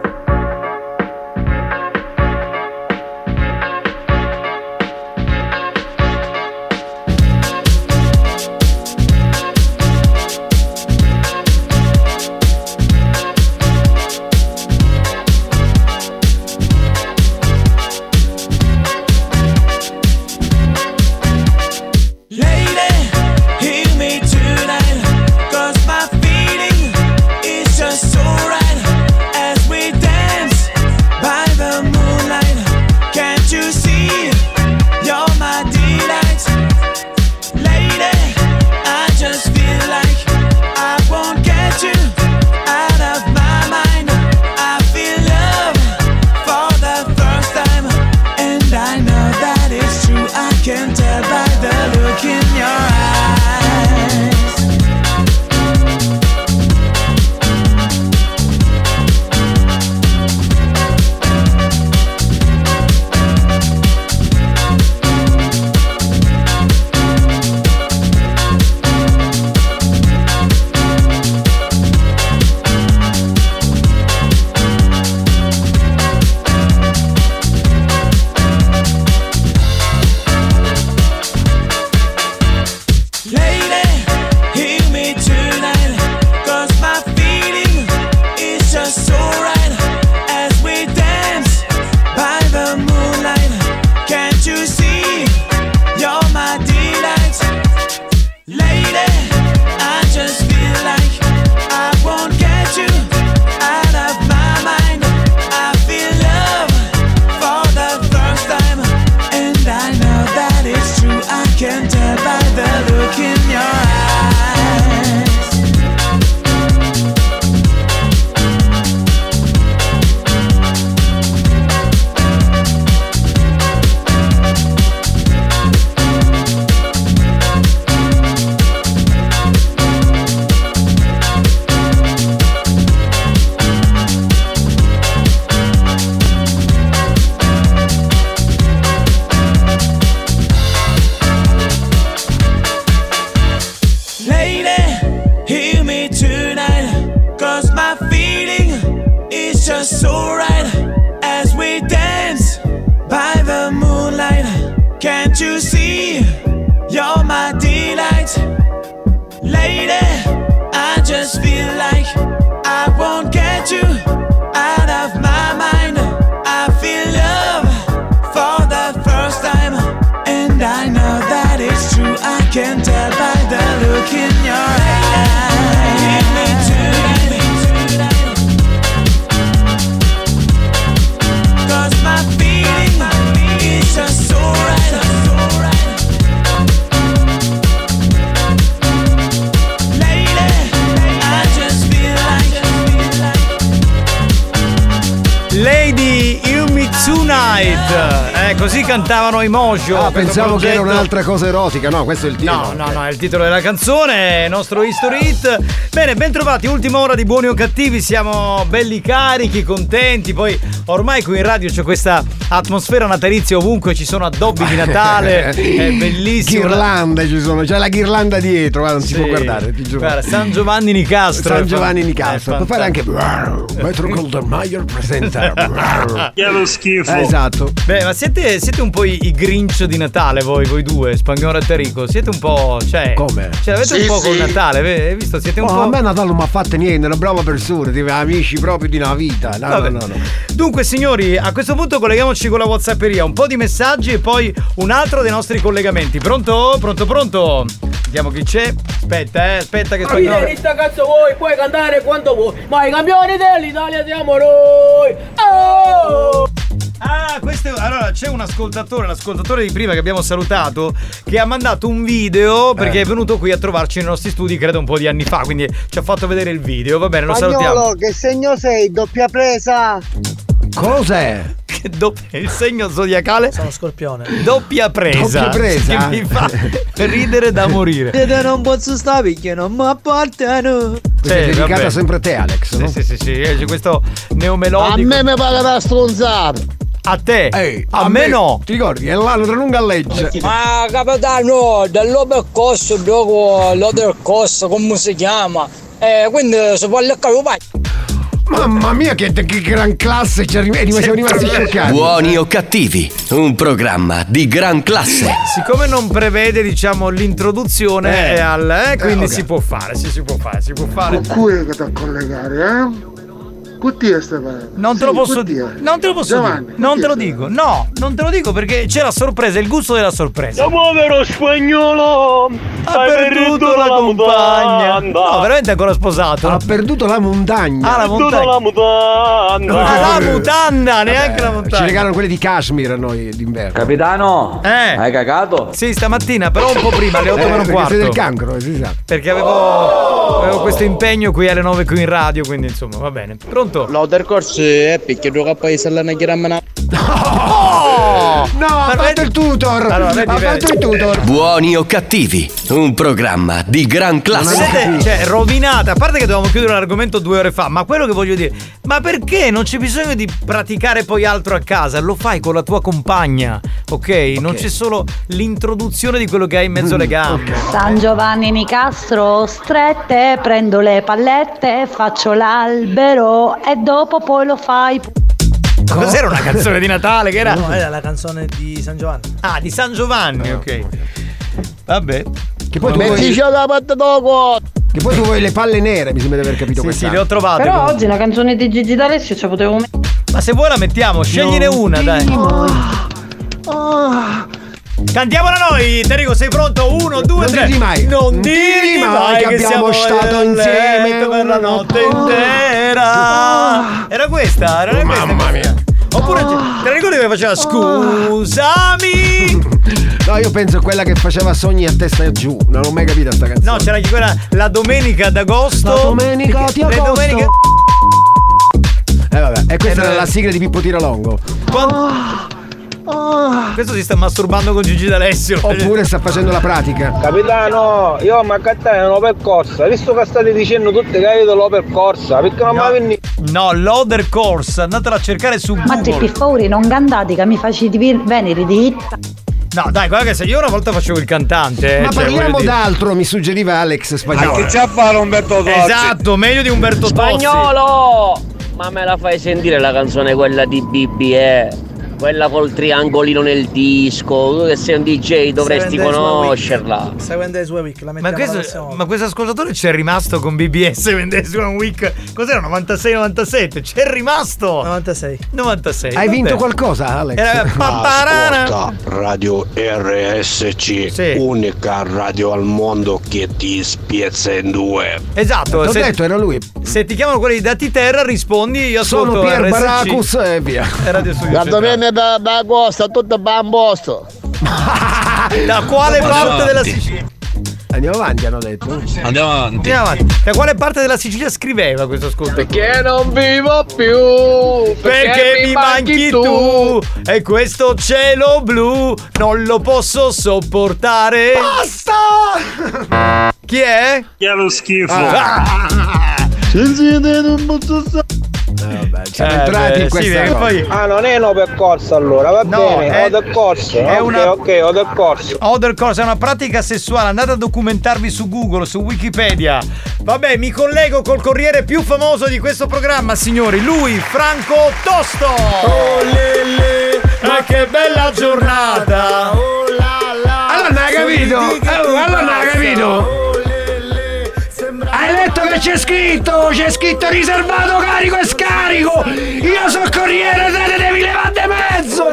[SPEAKER 1] Mojo.
[SPEAKER 35] Ah, pensavo che era
[SPEAKER 1] progetto.
[SPEAKER 35] un'altra cosa erotica, no, questo è il titolo.
[SPEAKER 1] No, no, no, è il titolo della canzone, nostro History Hit. Bene, ben trovati, ultima ora di buoni o cattivi, siamo belli carichi, contenti, poi ormai qui in radio c'è questa atmosfera natalizia ovunque, ci sono addobbi di Natale, è bellissimo.
[SPEAKER 35] Ghirlande ci sono, c'è la ghirlanda dietro, guarda, non si
[SPEAKER 1] Sì.
[SPEAKER 35] può guardare, ti giuro.
[SPEAKER 1] Guarda, San Giovanni Nicastro.
[SPEAKER 35] San Giovanni Nicastro.
[SPEAKER 1] è
[SPEAKER 35] Puoi fare anche. Metro Goldenmaier presenta.
[SPEAKER 1] Che lo schifo.
[SPEAKER 35] Eh, esatto.
[SPEAKER 1] Beh, ma siete, siete un po' i, i Grinch di Natale, voi, voi due, Spagnolo e Terrico. Siete un po'. Cioè.
[SPEAKER 35] Come?
[SPEAKER 1] Cioè, avete
[SPEAKER 35] Sì,
[SPEAKER 1] un po'
[SPEAKER 35] sì.
[SPEAKER 1] col Natale, hai visto? Siete un
[SPEAKER 35] Oh,
[SPEAKER 1] po'.
[SPEAKER 35] a me Natale non mi ha fatto niente, una brava persona, tipo amici proprio di una vita. No,
[SPEAKER 1] Vabbè.
[SPEAKER 35] no, no, no.
[SPEAKER 1] Dunque, signori, a questo punto colleghiamoci con la Whatsapperia. Un po' di messaggi e poi un altro dei nostri collegamenti. Pronto? Pronto, pronto? Vediamo chi c'è. Aspetta, eh, aspetta che spagnolo.
[SPEAKER 64] Capite, sta cazzo vuoi, puoi cantare quando vuoi, ma i campioni dell'Italia siamo noi! Oh!
[SPEAKER 1] Ah, questo è, allora c'è un ascoltatore, l'ascoltatore di prima che abbiamo salutato, che ha mandato un video perché
[SPEAKER 27] Eh.
[SPEAKER 1] è venuto qui a trovarci nei nostri studi, credo un po' di anni fa, quindi ci ha fatto vedere il video. Va bene, lo salutiamo.
[SPEAKER 27] Spagnolo, che segno sei? Doppia presa?
[SPEAKER 35] Cos'è?
[SPEAKER 1] doppia- il segno zodiacale?
[SPEAKER 8] Sono scorpione.
[SPEAKER 1] Doppia presa.
[SPEAKER 35] Doppia presa?
[SPEAKER 1] Che mi fa ridere da morire.
[SPEAKER 8] Ed non posso stare perché non mi appartano.
[SPEAKER 35] Questa è
[SPEAKER 1] Sì,
[SPEAKER 35] dedicata
[SPEAKER 1] vabbè.
[SPEAKER 35] sempre a te, Alex.
[SPEAKER 1] Sì,
[SPEAKER 35] no?
[SPEAKER 1] sì, sì, sì, c'è questo
[SPEAKER 59] A
[SPEAKER 1] neomelodico.
[SPEAKER 59] me mi paga da stronzata.
[SPEAKER 1] A te?
[SPEAKER 35] Ehi,
[SPEAKER 1] a, me no.
[SPEAKER 35] Ti ricordi? È l'anno tra lunga a legge.
[SPEAKER 57] Ma capitano, dell'overcost, dopo l'overcost, come si chiama? Eh, quindi si può leccare un
[SPEAKER 35] Mamma mia, che, che gran classe ci arri- e siamo rimasti scioccati.
[SPEAKER 12] Buoni o cattivi, un programma di gran classe.
[SPEAKER 1] Siccome non prevede, diciamo, l'introduzione
[SPEAKER 35] Eh.
[SPEAKER 1] è al. Eh, quindi
[SPEAKER 35] ok.
[SPEAKER 1] si può fare, sì, si può fare, si può fare.
[SPEAKER 2] Con cui è che ti collegare, eh? Te stai parlando?
[SPEAKER 1] Non te lo
[SPEAKER 2] Sì,
[SPEAKER 1] posso dire. Non te lo posso
[SPEAKER 2] Giovanni,
[SPEAKER 1] dire. Non
[SPEAKER 2] te
[SPEAKER 1] lo dico. No, non te lo dico perché c'è la sorpresa, il gusto della sorpresa.
[SPEAKER 64] povero spagnolo
[SPEAKER 1] Ha perduto la compagna. No, veramente è ancora sposato.
[SPEAKER 35] Ha perduto la montagna.
[SPEAKER 1] Ah, la montagna.
[SPEAKER 64] la mutanda
[SPEAKER 1] Ah, la mutanda, neanche la
[SPEAKER 35] Ci
[SPEAKER 1] montagna.
[SPEAKER 35] regalano quelli di Kashmir a noi d'inverno.
[SPEAKER 56] Capitano,
[SPEAKER 1] Eh.
[SPEAKER 56] hai cagato?
[SPEAKER 1] Sì, stamattina, però un po' prima, alle 8
[SPEAKER 35] Eh,
[SPEAKER 1] meno
[SPEAKER 35] sei del
[SPEAKER 1] quarto.
[SPEAKER 35] cancro, si sa.
[SPEAKER 1] Perché avevo, avevo questo impegno qui alle 9 qui in radio, quindi insomma va bene. Pronto?
[SPEAKER 61] L'Outer Course è perché gioca poi se la chiramana.
[SPEAKER 1] Oh!
[SPEAKER 35] No, ha fatto il tutor!
[SPEAKER 1] Allora, vedi,
[SPEAKER 35] ha
[SPEAKER 1] vedi.
[SPEAKER 35] fatto il tutor!
[SPEAKER 12] Buoni o cattivi, un programma di gran classe.
[SPEAKER 1] Siete, cioè, rovinata. A parte che dovevamo chiudere l'argomento due ore fa, ma quello che voglio dire, ma perché non c'è bisogno di praticare poi altro a casa? Lo fai con la tua compagna, ok? Non c'è solo l'introduzione di quello che hai in mezzo alle gambe.
[SPEAKER 6] San Giovanni Nicastro, strette, prendo le pallette, faccio l'albero e dopo poi lo fai.
[SPEAKER 1] Cos'era una canzone di Natale? Che era?
[SPEAKER 8] No, era la canzone di San Giovanni.
[SPEAKER 1] Ah, di San Giovanni, ok. Vabbè.
[SPEAKER 35] Che poi tu vuoi,
[SPEAKER 59] Mettici la patta dopo.
[SPEAKER 35] che poi tu vuoi le palle nere, mi sembra di aver capito
[SPEAKER 1] Sì,
[SPEAKER 35] questa.
[SPEAKER 1] sì, le ho trovate.
[SPEAKER 60] Però
[SPEAKER 1] comunque.
[SPEAKER 60] oggi la canzone di Gigi D'Alessio ce la potevo mettere.
[SPEAKER 1] Ma se vuoi la mettiamo, scegliene una, dai. Cantiamola noi, Enrico, sei pronto? Uno, due,
[SPEAKER 35] Non
[SPEAKER 1] tre.
[SPEAKER 35] dirgli mai.
[SPEAKER 1] Non dirgli mai che abbiamo stato insieme per la notte intera. Era questa, era questa.
[SPEAKER 35] Mamma mia.
[SPEAKER 1] Oppure te la ricordi che faceva scusami?
[SPEAKER 35] No, io penso a quella che faceva sogni a testa giù. Non ho mai capito sta canzone.
[SPEAKER 1] No, c'era anche quella la domenica d'agosto.
[SPEAKER 35] La domenica di
[SPEAKER 1] Le
[SPEAKER 35] agosto.
[SPEAKER 1] domeniche-
[SPEAKER 35] Eh vabbè, e questa
[SPEAKER 1] Eh,
[SPEAKER 35] era la sigla di Pippo Tiralongo.
[SPEAKER 1] Quan- Questo si sta masturbando con Gigi D'Alessio.
[SPEAKER 35] Oppure sta facendo la pratica.
[SPEAKER 41] Capitano, io ma cattare non l'ho percorsa, visto che state dicendo tutte che io l'ho percorsa, perché non mi venni.
[SPEAKER 1] No, l'Other Course, andatela a cercare su
[SPEAKER 6] Ma te
[SPEAKER 1] Google.
[SPEAKER 6] piffauri non cantati che mi facevi venire di hit.
[SPEAKER 1] No, dai, guarda che se io una volta facevo il cantante.
[SPEAKER 35] Ma
[SPEAKER 1] eh, cioè,
[SPEAKER 35] parliamo
[SPEAKER 1] voglio dire-
[SPEAKER 35] d'altro, mi suggeriva Alex Spagnolo.
[SPEAKER 41] c'è a fare Umberto Tozzi?
[SPEAKER 1] Esatto, meglio di Umberto Tozzi.
[SPEAKER 56] Spagnolo! Ma me la fai sentire la canzone quella di BBE? Quella col triangolino nel disco. Tu che sei un DJ dovresti
[SPEAKER 8] Seven Days
[SPEAKER 56] conoscerla.
[SPEAKER 8] Seven Days One Week, la
[SPEAKER 1] Ma
[SPEAKER 8] mettiamo
[SPEAKER 1] questo, ma questo ascoltatore c'è rimasto con BBS Vendesi One Week. Cos'era? 96-97? C'è rimasto!
[SPEAKER 8] 96.
[SPEAKER 1] 96.
[SPEAKER 35] Hai vinto qualcosa, Alex?
[SPEAKER 1] Era.
[SPEAKER 62] Ascolta, Radio RSC,
[SPEAKER 1] Sì.
[SPEAKER 62] unica radio al mondo che ti spiezza in due.
[SPEAKER 1] Esatto,
[SPEAKER 35] T'ho
[SPEAKER 1] se,
[SPEAKER 35] detto, era lui.
[SPEAKER 1] Se ti chiamano quelli di Dati Terra, rispondi io ascolto
[SPEAKER 35] Sono Pier
[SPEAKER 1] RSC
[SPEAKER 35] Baracus e via.
[SPEAKER 1] e Centrale.
[SPEAKER 59] domenica da, da costa, tutto bambosto.
[SPEAKER 1] Da quale parte della Sicilia?
[SPEAKER 35] Andiamo avanti, hanno detto.
[SPEAKER 56] Andiamo avanti.
[SPEAKER 1] Andiamo avanti. Da quale parte della Sicilia scriveva questo ascoltatore?
[SPEAKER 41] Perché non vivo più?
[SPEAKER 1] Perché mi manchi tu e questo cielo blu non lo posso sopportare.
[SPEAKER 35] Basta!
[SPEAKER 1] Chi è?
[SPEAKER 64] Che è lo schifo.
[SPEAKER 35] Eh, vabbè, siamo
[SPEAKER 1] Eh,
[SPEAKER 35] entrati
[SPEAKER 1] beh,
[SPEAKER 35] in
[SPEAKER 1] sì,
[SPEAKER 35] questa cosa.
[SPEAKER 1] poi
[SPEAKER 41] Ah, non è no percorsa allora, va
[SPEAKER 1] No,
[SPEAKER 41] bene,
[SPEAKER 1] è-
[SPEAKER 41] ho percorso.
[SPEAKER 1] è
[SPEAKER 41] ok,
[SPEAKER 1] una-
[SPEAKER 41] ok, ho percorso.
[SPEAKER 1] Other Course è una pratica sessuale, andate a documentarvi su Google, su Wikipedia. Vabbè, mi collego col corriere più famoso di questo programma, signori. Lui, Franco Tosto. Oh, lele, ma che bella giornata. Oh, la, la.
[SPEAKER 35] Allora non hai capito? Oh, allora non hai capito? Che c'è scritto? C'è scritto riservato carico e scarico! Io sono corriere, te ne devi levare di mezzo!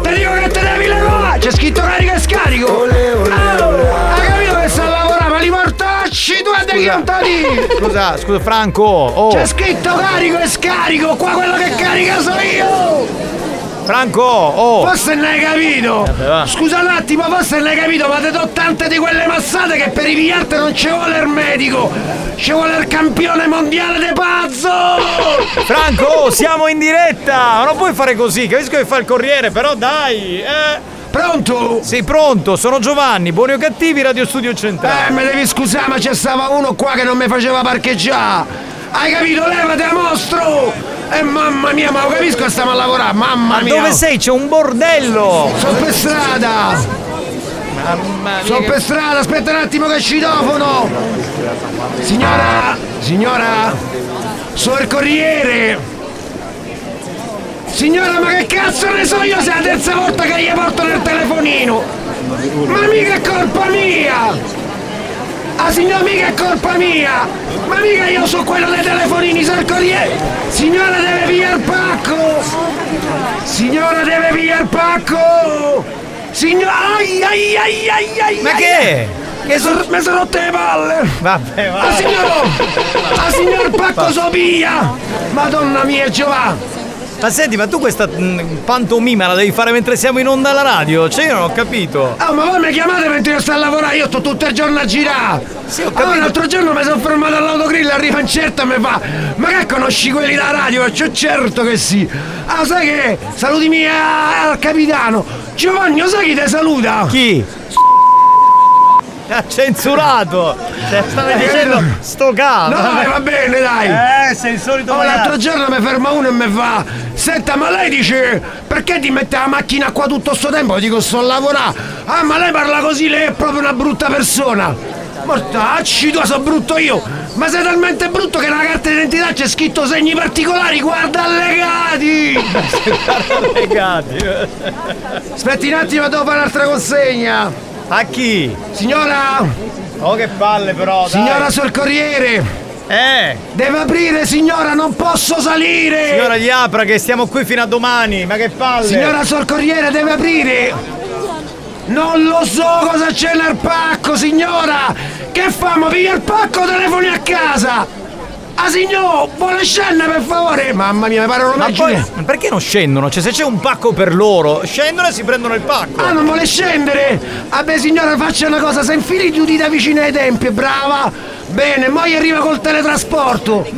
[SPEAKER 35] Ti dico che te devi levare! C'è scritto carico e scarico! Ah, hai capito che sta a lavorare? Ma li mortacci tu e dei cantati!
[SPEAKER 1] Scusa, scusa Franco. Oh.
[SPEAKER 35] C'è scritto carico e scarico! Qua quello che carica so io!
[SPEAKER 1] Franco, oh!
[SPEAKER 35] Forse non hai capito!
[SPEAKER 1] Vabbè, va.
[SPEAKER 35] Scusa un attimo, forse non hai capito, ma ti do tante di quelle massate che per ripigliarti non ci vuole il medico! Ci vuole il campione mondiale de pazzo!
[SPEAKER 1] Franco, oh, siamo in diretta! Non puoi fare così, capisco che fa il corriere, però dai! Eh.
[SPEAKER 35] Pronto?
[SPEAKER 1] Sì, pronto, sono Giovanni, buoni o cattivi, Radio Studio Centrale.
[SPEAKER 35] Eh, me devi scusare, ma c'è stava uno qua che non mi faceva parcheggiare! Hai capito? Levati a mostro! E mamma mia, ma lo capisco che stiamo a lavorare, mamma
[SPEAKER 1] Ma
[SPEAKER 35] mia!
[SPEAKER 1] dove sei? C'è un bordello!
[SPEAKER 35] Sono per strada!
[SPEAKER 1] Mamma mia,
[SPEAKER 35] Sono per strada, aspetta un attimo che citofono! Signora! Signora! Sono il corriere! Signora, ma che cazzo ne so io se è la terza volta che gli porto nel telefonino! Ma mica è colpa mia! Ah signora, mica è colpa mia! Ma mica io sono quello dei telefonini, sono il corriere! Signora deve pigliare il pacco! Signora deve pigliare il pacco! Signora, ai ai ai ai ai
[SPEAKER 1] Ma che?
[SPEAKER 35] Che so, mi sono rotte le palle!
[SPEAKER 1] Vabbè, va.
[SPEAKER 35] Ah signor! Ah signor Pacco Sopia! Madonna mia Giovanni!
[SPEAKER 1] Ma senti, ma tu questa mm, pantomima la devi fare mentre siamo in onda alla radio? Cioè, io non ho capito.
[SPEAKER 35] Ah ma voi mi chiamate mentre io sto a lavorare, io sto tutto il giorno a girare!
[SPEAKER 1] Sì, ho
[SPEAKER 35] Allora,
[SPEAKER 1] capito.
[SPEAKER 35] l'altro giorno mi sono fermato all'autogrill, arriva un certo e mi fa Ma che conosci quelli da radio? Faccio certo che sì! Ah sai che? Salutimi a- al capitano! Giovanni, sai chi ti saluta?
[SPEAKER 1] Chi? Ha censurato! Cioè, stavi dicendo sto cazzo!
[SPEAKER 35] No, va bene, dai!
[SPEAKER 1] Eh, sei il solito
[SPEAKER 35] Oh, l'altro giorno mi ferma uno e mi fa Senta, ma lei dice Perché ti mette la macchina qua tutto sto tempo? Dico, sto a lavorare Ah, ma lei parla così, lei è proprio una brutta persona Mortacci, tu sono brutto io Ma sei talmente brutto che nella carta d'identità c'è scritto segni particolari Guarda allegati
[SPEAKER 1] Legati.
[SPEAKER 35] Aspetti un attimo, devo fare un'altra consegna
[SPEAKER 1] A chi?
[SPEAKER 35] Signora
[SPEAKER 1] Oh, che palle, però! dai.
[SPEAKER 35] Signora sul corriere
[SPEAKER 1] Eh!
[SPEAKER 35] Deve aprire, signora, non posso salire
[SPEAKER 1] Signora, gli apra che stiamo qui fino a domani! Ma che palle!
[SPEAKER 35] Signora sul corriere deve aprire! Non lo so cosa c'è nel pacco, signora! Che famo? Piglia il pacco telefoni a casa? Ah signor, vuole scendere per favore? Mamma mia, mi pare un
[SPEAKER 1] Ma
[SPEAKER 35] omaggio.
[SPEAKER 1] poi, ma perché non scendono? Cioè, se c'è un pacco per loro, scendono e si prendono il pacco!
[SPEAKER 35] Ah, non vuole scendere? Vabbè signora, faccia una cosa, se infili giù di da vicino ai tempi, brava! Bene, mo gli arriva col teletrasporto!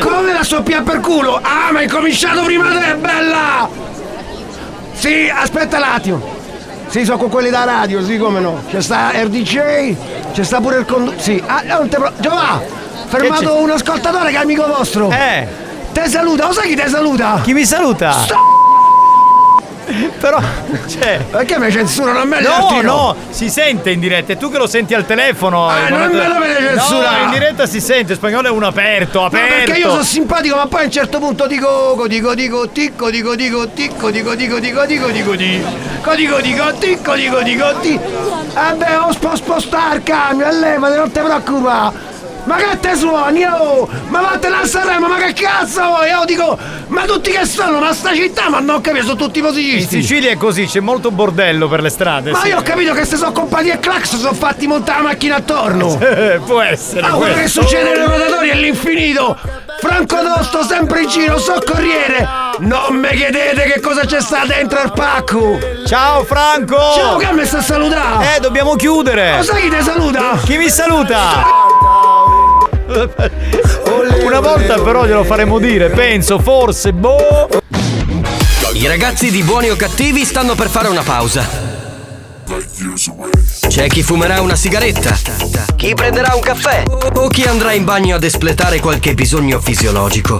[SPEAKER 35] Come la soppia per culo? Ah, ma hai cominciato prima te, bella! Sì, aspetta un attimo. Sì, sono con quelli da radio, sì, come no. C'è sta RDJ, c'è sta pure il conduttore. Sì, ah, non te pro- Giovanni, fermato un ascoltatore che è amico vostro.
[SPEAKER 1] Eh!
[SPEAKER 35] Te saluta, lo sai chi te saluta?
[SPEAKER 1] Chi mi saluta? Però, cioè.
[SPEAKER 35] Perché mi censurano a me
[SPEAKER 1] No, no, si sente in diretta, è tu che lo senti al telefono.
[SPEAKER 35] Ah,
[SPEAKER 1] eh,
[SPEAKER 35] non me lo vede
[SPEAKER 1] No,
[SPEAKER 35] censurare.
[SPEAKER 1] in diretta si sente, spagnolo è un aperto,
[SPEAKER 35] No,
[SPEAKER 1] aperto.
[SPEAKER 35] perché io sono simpatico, ma poi a un certo punto dico dico dico ticco dico dico ticco dico dico dico dico dico dico dico dico ticco dico dico ti. Vabbè, ho spo spostare il camion, levate, non ti preoccupare. Ma che te suoni, oh? Ma vattene a Sanremo, ma che cazzo vuoi? Io dico, ma tutti che sono? Ma sta città, ma non ho capito, sono tutti
[SPEAKER 1] In
[SPEAKER 35] musicisti.
[SPEAKER 1] Sicilia è così, c'è molto bordello per le strade.
[SPEAKER 35] Ma
[SPEAKER 1] sì.
[SPEAKER 35] io ho capito che se sono compagnie e clax sono fatti montare la macchina attorno.
[SPEAKER 1] Eh, può essere.
[SPEAKER 35] Ah,
[SPEAKER 1] può
[SPEAKER 35] quello che succede nei rotatori è l'infinito! Franco Dosto, sempre in giro, so corriere! Non mi chiedete che cosa c'è sta dentro il pacco!
[SPEAKER 1] Ciao Franco!
[SPEAKER 35] Ciao, che mi sta a salutare!
[SPEAKER 1] Eh, dobbiamo chiudere!
[SPEAKER 35] Lo sai chi ti saluta?
[SPEAKER 1] Chi mi saluta? Una volta però glielo faremo dire, penso, forse, boh.
[SPEAKER 12] I ragazzi di buoni o cattivi stanno per fare una pausa. C'è chi fumerà una sigaretta, chi prenderà un caffè o chi andrà in bagno ad espletare qualche bisogno fisiologico.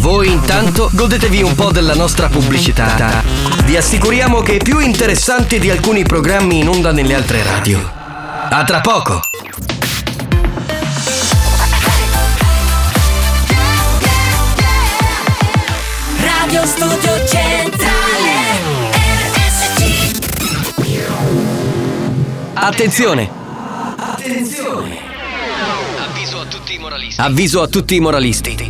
[SPEAKER 12] Voi intanto godetevi un po' della nostra pubblicità. Vi assicuriamo che è più interessante di alcuni programmi in onda nelle altre radio. A tra poco!
[SPEAKER 44] Radio Studio Centrale RSC
[SPEAKER 12] Attenzione! Attenzione! Avviso a tutti i moralisti. Avviso a tutti i moralisti.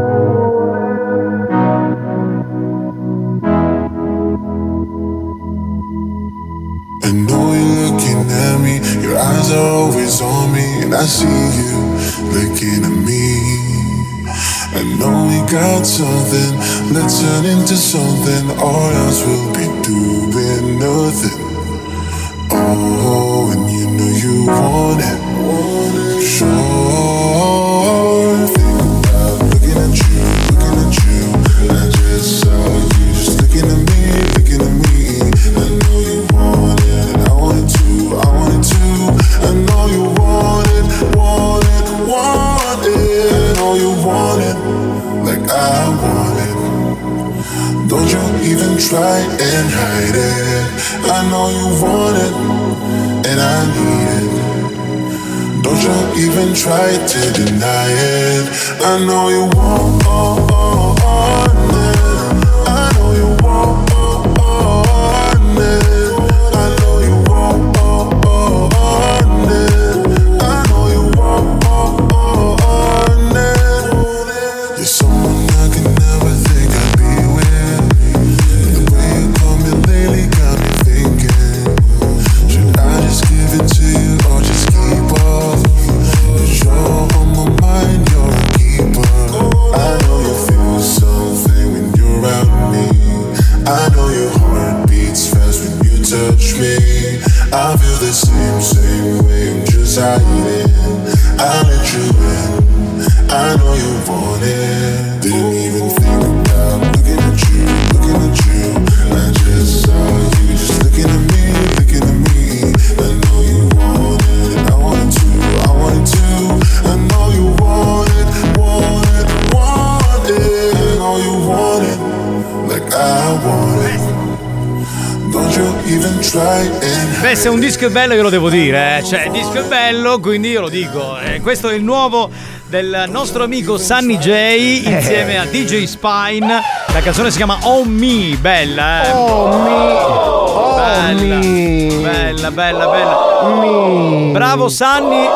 [SPEAKER 52] Your eyes are always on me, and I see you looking at me. I know we got something, let's turn into something, or else we'll be doing nothing. Oh, and you know you want it, sure. Try and hide it. I know you want it, and I need it. Don't you even try to deny it. I know you want,
[SPEAKER 1] disco è bello io lo devo dire, eh. Cioè, il disco è bello, quindi io lo dico. Eh, questo è il nuovo del nostro amico Sunny J insieme a DJ Spine. La canzone si chiama Oh Me, bella, eh.
[SPEAKER 35] Oh me, oh
[SPEAKER 1] bella,
[SPEAKER 35] me.
[SPEAKER 1] bella, bella, bella. Bravo Sunny.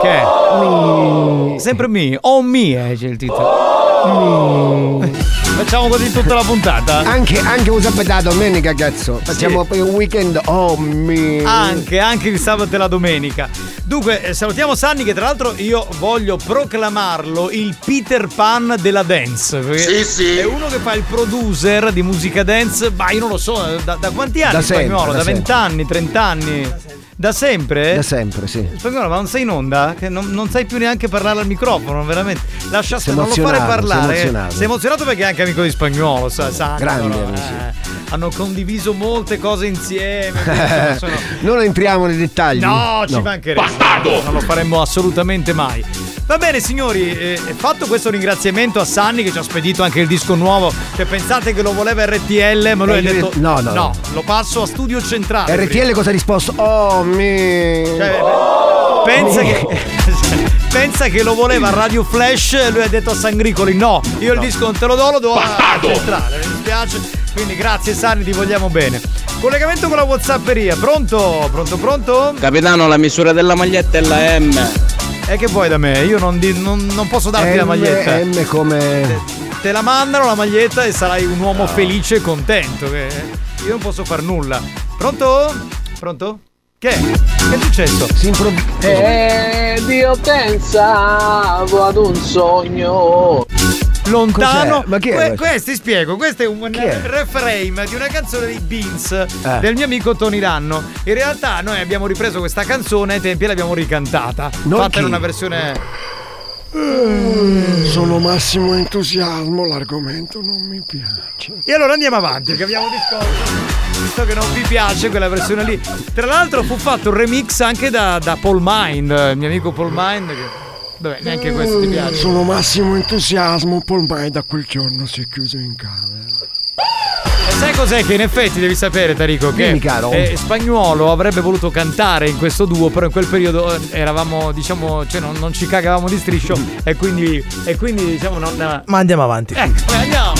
[SPEAKER 1] Che? Sempre me. Oh Me eh, c'è il titolo. Facciamo così tutta la puntata?
[SPEAKER 35] Anche, anche un sabato e la domenica, cazzo. Facciamo poi un weekend. Oh me.
[SPEAKER 1] Anche, anche il sabato e la domenica. Dunque, eh, salutiamo Sanni che tra l'altro io voglio proclamarlo il Peter Pan della dance.
[SPEAKER 35] Sì, sì.
[SPEAKER 1] È uno che fa il producer di musica dance, ma io non lo so, da, da quanti anni
[SPEAKER 35] Da
[SPEAKER 1] in spagnolo?
[SPEAKER 35] sempre,
[SPEAKER 1] Da
[SPEAKER 35] da sempre.
[SPEAKER 1] 20 anni, 30 anni? Da sempre?
[SPEAKER 35] Da sempre, sì.
[SPEAKER 1] Spagnolo, ma non sei in onda? Che non, non sai più neanche parlare al microfono, veramente. Lascia stare, non lo fare
[SPEAKER 35] emozionato, sei
[SPEAKER 1] parlare.
[SPEAKER 35] emozionato.
[SPEAKER 1] Sei emozionato perché è anche amico di spagnolo, sa, sa
[SPEAKER 35] Grandi
[SPEAKER 1] no?
[SPEAKER 35] amici.
[SPEAKER 1] Eh, hanno condiviso molte cose insieme. sono-
[SPEAKER 35] non entriamo nei dettagli.
[SPEAKER 1] No, ci mancherebbe. Non lo faremmo assolutamente mai. Va bene signori, eh, fatto questo ringraziamento a Sanni che ci ha spedito anche il disco nuovo, che pensate che lo voleva RTL, ma lui
[SPEAKER 35] Eh,
[SPEAKER 1] ha
[SPEAKER 35] lui-
[SPEAKER 1] detto
[SPEAKER 35] no, no, no.
[SPEAKER 1] lo passo a studio centrale.
[SPEAKER 35] RTL cosa ha risposto? Oh me.
[SPEAKER 1] Cioè, pensa che pensa che lo voleva Radio Flash e lui ha detto a Sangricoli no, io il disco non te lo do, lo do a centrale, mi dispiace. Quindi grazie Sanni, ti vogliamo bene. Collegamento con la Whatsapperia, pronto? Pronto, pronto?
[SPEAKER 61] Capitano, la misura della maglietta è la M.
[SPEAKER 1] E che vuoi da me? Io non, di- non- non posso darti la
[SPEAKER 35] M,
[SPEAKER 1] maglietta.
[SPEAKER 35] M come.
[SPEAKER 1] Te la mandano la maglietta e sarai un uomo felice e contento. che- Io non posso far nulla. Pronto? Pronto? Che? Che è successo?
[SPEAKER 35] Si improvvisa.
[SPEAKER 4] Ed io pensavo ad un sogno.
[SPEAKER 1] Lontano.
[SPEAKER 35] Cos'è? Ma chi è
[SPEAKER 1] Que-
[SPEAKER 35] questo?
[SPEAKER 1] ti spiego, questo è un
[SPEAKER 35] Chi è?
[SPEAKER 1] reframe di una canzone dei Beans
[SPEAKER 35] Eh.
[SPEAKER 1] del mio amico Tony Ranno. In realtà noi abbiamo ripreso questa canzone ai tempi e l'abbiamo ricantata.
[SPEAKER 35] Non
[SPEAKER 1] fatta in
[SPEAKER 35] chi?
[SPEAKER 1] una versione.
[SPEAKER 35] Sono massimo entusiasmo, l'argomento non mi piace.
[SPEAKER 1] E allora andiamo avanti, che abbiamo discorso. Visto che non vi piace quella versione lì. Tra l'altro fu fatto un remix anche da, da Paul Mind, il mio amico Paul Mind. Che... Vabbè, neanche questo ti piace.
[SPEAKER 35] Sono massimo entusiasmo, ormai da quel giorno si è chiuso in camera.
[SPEAKER 1] E sai cos'è che in effetti devi sapere, Tarico? Che
[SPEAKER 35] Dimmi, caro.
[SPEAKER 1] eh, Spagnuolo avrebbe voluto cantare in questo duo, però in quel periodo eh, eravamo, diciamo, cioè non, non ci cagavamo di striscio e quindi, e quindi diciamo non.
[SPEAKER 8] Ma andiamo avanti.
[SPEAKER 1] Ecco, eh, andiamo.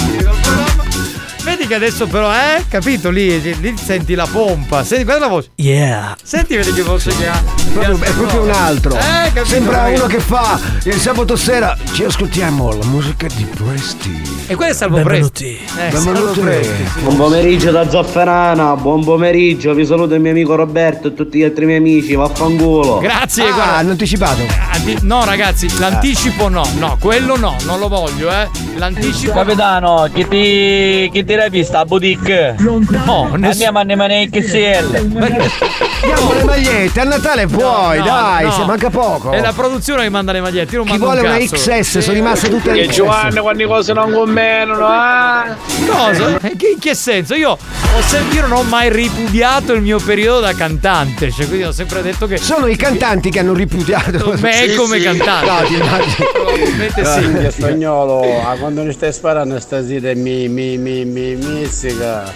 [SPEAKER 1] Vedi che adesso però, eh, capito? Lì, lì senti la pompa. Senti, guarda la voce.
[SPEAKER 8] Yeah.
[SPEAKER 1] Senti, vedi che voce che ha.
[SPEAKER 35] È proprio, è proprio un altro.
[SPEAKER 1] Eh?
[SPEAKER 35] Sembra uno che fa il sabato sera. Ci ascoltiamo la musica di Presti.
[SPEAKER 1] E quello è Salvo Presti. Eh, Salvo
[SPEAKER 35] Benvenuti.
[SPEAKER 1] Presti.
[SPEAKER 65] Buon pomeriggio da Zafferana, buon pomeriggio, vi saluto il mio amico Roberto e tutti gli altri miei amici, vaffanculo.
[SPEAKER 1] Grazie,
[SPEAKER 35] Ah,
[SPEAKER 1] guarda.
[SPEAKER 35] hanno anticipato.
[SPEAKER 1] Anti- no, ragazzi, l'anticipo no, no, quello no, non lo voglio, eh. L'anticipo.
[SPEAKER 4] Capitano, chi ti, chi ti l'hai vista a boutique?
[SPEAKER 1] No,
[SPEAKER 4] Andiamo a Nemane XL.
[SPEAKER 35] Diamo le magliette, a Natale puoi,
[SPEAKER 1] no,
[SPEAKER 35] dai,
[SPEAKER 1] no.
[SPEAKER 35] se manca poco.
[SPEAKER 1] È la produzione che manda le magliette, io non
[SPEAKER 35] Chi
[SPEAKER 1] mando
[SPEAKER 35] vuole
[SPEAKER 1] un
[SPEAKER 35] una
[SPEAKER 1] cazzo.
[SPEAKER 35] XS, sono rimaste tutte le
[SPEAKER 4] E
[SPEAKER 35] XS.
[SPEAKER 4] Giovanni quando le cose non convenano, ah!
[SPEAKER 1] Cosa? Eh, che- In che senso? Io, ho sem- io non ho mai ripudiato il mio periodo da cantante, cioè quindi ho sempre detto che.
[SPEAKER 35] Sono i cantanti che hanno ripudiato
[SPEAKER 1] me come cantante.
[SPEAKER 35] No, ti immagini.
[SPEAKER 1] Probabilmente sì.
[SPEAKER 66] Minchia spagnolo, a quando mi stai sparando stasera mi mi mi mi mizzica.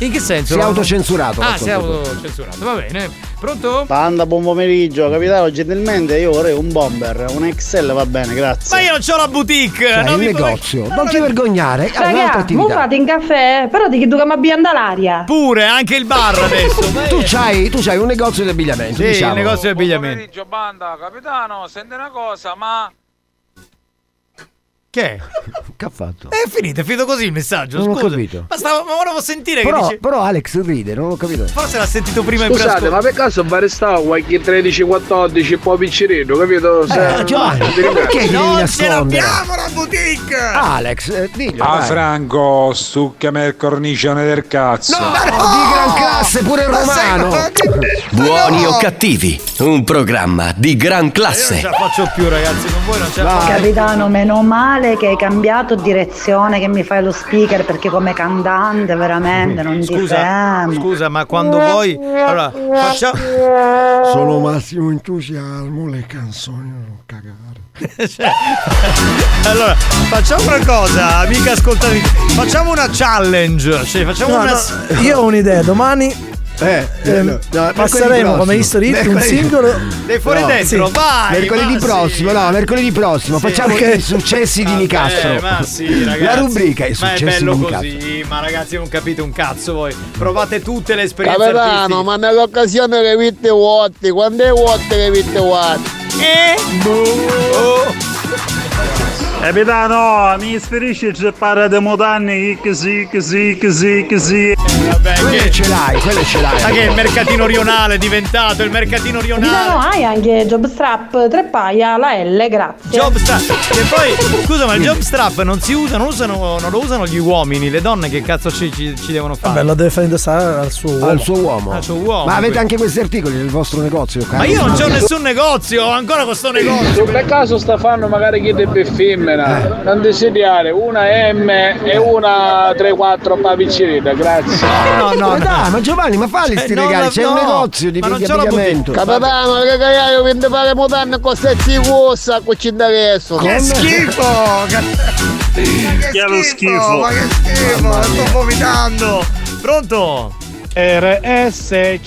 [SPEAKER 1] In che senso?
[SPEAKER 35] Si è autocensurato,
[SPEAKER 1] Ah, si è autocensurato, va bene. Pronto?
[SPEAKER 66] Panda, buon pomeriggio, capitano, gentilmente io vorrei un bomber, un XL va bene, grazie.
[SPEAKER 1] Ma io non c'ho la boutique!
[SPEAKER 35] Cioè,
[SPEAKER 1] non puoi-
[SPEAKER 35] negozio, non ti vergognare,
[SPEAKER 60] Raga,
[SPEAKER 35] attività.
[SPEAKER 60] fate in caffè, però di che tu che mi abbia l'aria.
[SPEAKER 1] Pure, anche il bar adesso.
[SPEAKER 35] Tu c'hai, tu c'hai un negozio di abbigliamento,
[SPEAKER 1] Sì,
[SPEAKER 35] diciamo.
[SPEAKER 1] il negozio di abbigliamento.
[SPEAKER 4] Pomeriggio banda, capitano, senti una cosa, ma
[SPEAKER 1] Che? è?
[SPEAKER 35] Che ha fatto?
[SPEAKER 1] È finito, è finito così il messaggio.
[SPEAKER 35] Non ho
[SPEAKER 1] scusa.
[SPEAKER 35] capito.
[SPEAKER 1] Ma, stavo, ma volevo sentire che
[SPEAKER 35] Però,
[SPEAKER 1] dice.
[SPEAKER 35] però Alex ride, non ho capito.
[SPEAKER 1] Forse l'ha sentito prima in
[SPEAKER 4] Scusate, ma per caso va restato qualche 13-14 un po' piccerino, capito? Se-
[SPEAKER 35] Eh, Giovanni, perché
[SPEAKER 1] Non ce l'abbiamo la boutique!
[SPEAKER 35] Alex, eh, diglielo,
[SPEAKER 67] Ah. Franco, stuccami il cornicione del cazzo.
[SPEAKER 35] No, di gran classe, pure il romano.
[SPEAKER 12] Buoni o cattivi, un programma di gran
[SPEAKER 1] Io non
[SPEAKER 12] classe.
[SPEAKER 1] ce la faccio più, ragazzi, con voi non ce la faccio.
[SPEAKER 6] Capitano, meno male che hai cambiato direzione, che mi fai lo speaker perché come cantante veramente non ti
[SPEAKER 1] Scusa,
[SPEAKER 6] sembra.
[SPEAKER 1] scusa, ma quando vuoi. Allora, facciamo.
[SPEAKER 35] Sono massimo entusiasmo, le canzoni non cagare.
[SPEAKER 1] Cioè, allora, facciamo una cosa, amica ascoltatrice. Facciamo una challenge. Cioè, facciamo
[SPEAKER 8] No,
[SPEAKER 1] una.
[SPEAKER 8] no, io ho un'idea, domani
[SPEAKER 35] Eh,
[SPEAKER 8] ehm,
[SPEAKER 35] no, no,
[SPEAKER 8] passeremo come history hit un
[SPEAKER 35] Mercoledì-
[SPEAKER 8] singolo.
[SPEAKER 1] Dei fuori
[SPEAKER 35] No,
[SPEAKER 1] dentro,
[SPEAKER 8] sì.
[SPEAKER 1] vai!
[SPEAKER 35] mercoledì
[SPEAKER 1] ma
[SPEAKER 35] prossimo,
[SPEAKER 1] sì.
[SPEAKER 35] no, mercoledì prossimo.
[SPEAKER 1] Sì.
[SPEAKER 35] Facciamo
[SPEAKER 8] Ok.
[SPEAKER 35] i successi di Nicastro.
[SPEAKER 1] Eh, ma sì, ragazzi.
[SPEAKER 35] La rubrica i
[SPEAKER 1] Ma è
[SPEAKER 35] successi
[SPEAKER 1] bello
[SPEAKER 35] di Nicastro.
[SPEAKER 1] così, ma ragazzi non capite un cazzo voi. Provate tutte le esperienze
[SPEAKER 66] Capitano,
[SPEAKER 1] artistiche.
[SPEAKER 66] ma nell'occasione che vitte vuote, quando è vuote che vitte vuote?
[SPEAKER 1] Eh? Oh.
[SPEAKER 4] Capitano, mi ispirisce se parla di modanne, così, così, così, così.
[SPEAKER 1] Vabbè,
[SPEAKER 35] Quelle
[SPEAKER 1] che...
[SPEAKER 35] ce l'hai, quelle ce l'hai.
[SPEAKER 1] Ma che il mercatino rionale è diventato il mercatino rionale.
[SPEAKER 60] hai anche Jobstrap, tre paia, la L, grazie.
[SPEAKER 1] Jobstrap. Che poi, scusa, ma il jobstrap non si usa, non, usano, non lo usano gli uomini, le donne che cazzo ci, ci- ci devono fare?
[SPEAKER 8] Vabbè, lo deve fare indossare al suo uomo.
[SPEAKER 35] Al suo uomo.
[SPEAKER 1] Al suo uomo,
[SPEAKER 35] Ma avete
[SPEAKER 1] quindi.
[SPEAKER 35] anche questi articoli nel vostro negozio,
[SPEAKER 1] Ma io non c'ho nessun negozio, ho ancora questo negozio.
[SPEAKER 4] Per caso sta fanno magari chi deve femmina, non desiderare una M e una 3-4 paviccerita, grazie.
[SPEAKER 1] No, no,
[SPEAKER 35] dai, ma Giovanni, ma falli
[SPEAKER 1] Cioè,
[SPEAKER 35] sti regali, c'è
[SPEAKER 1] no,
[SPEAKER 35] un negozio di, abbigliamento.
[SPEAKER 66] Capitano, che io vende fare modanne con stezzi cosa, con ci adesso.
[SPEAKER 1] Che schifo! Che,
[SPEAKER 4] Che lo schifo.
[SPEAKER 1] Ma che schifo, sto vomitando! Pronto?
[SPEAKER 4] RSC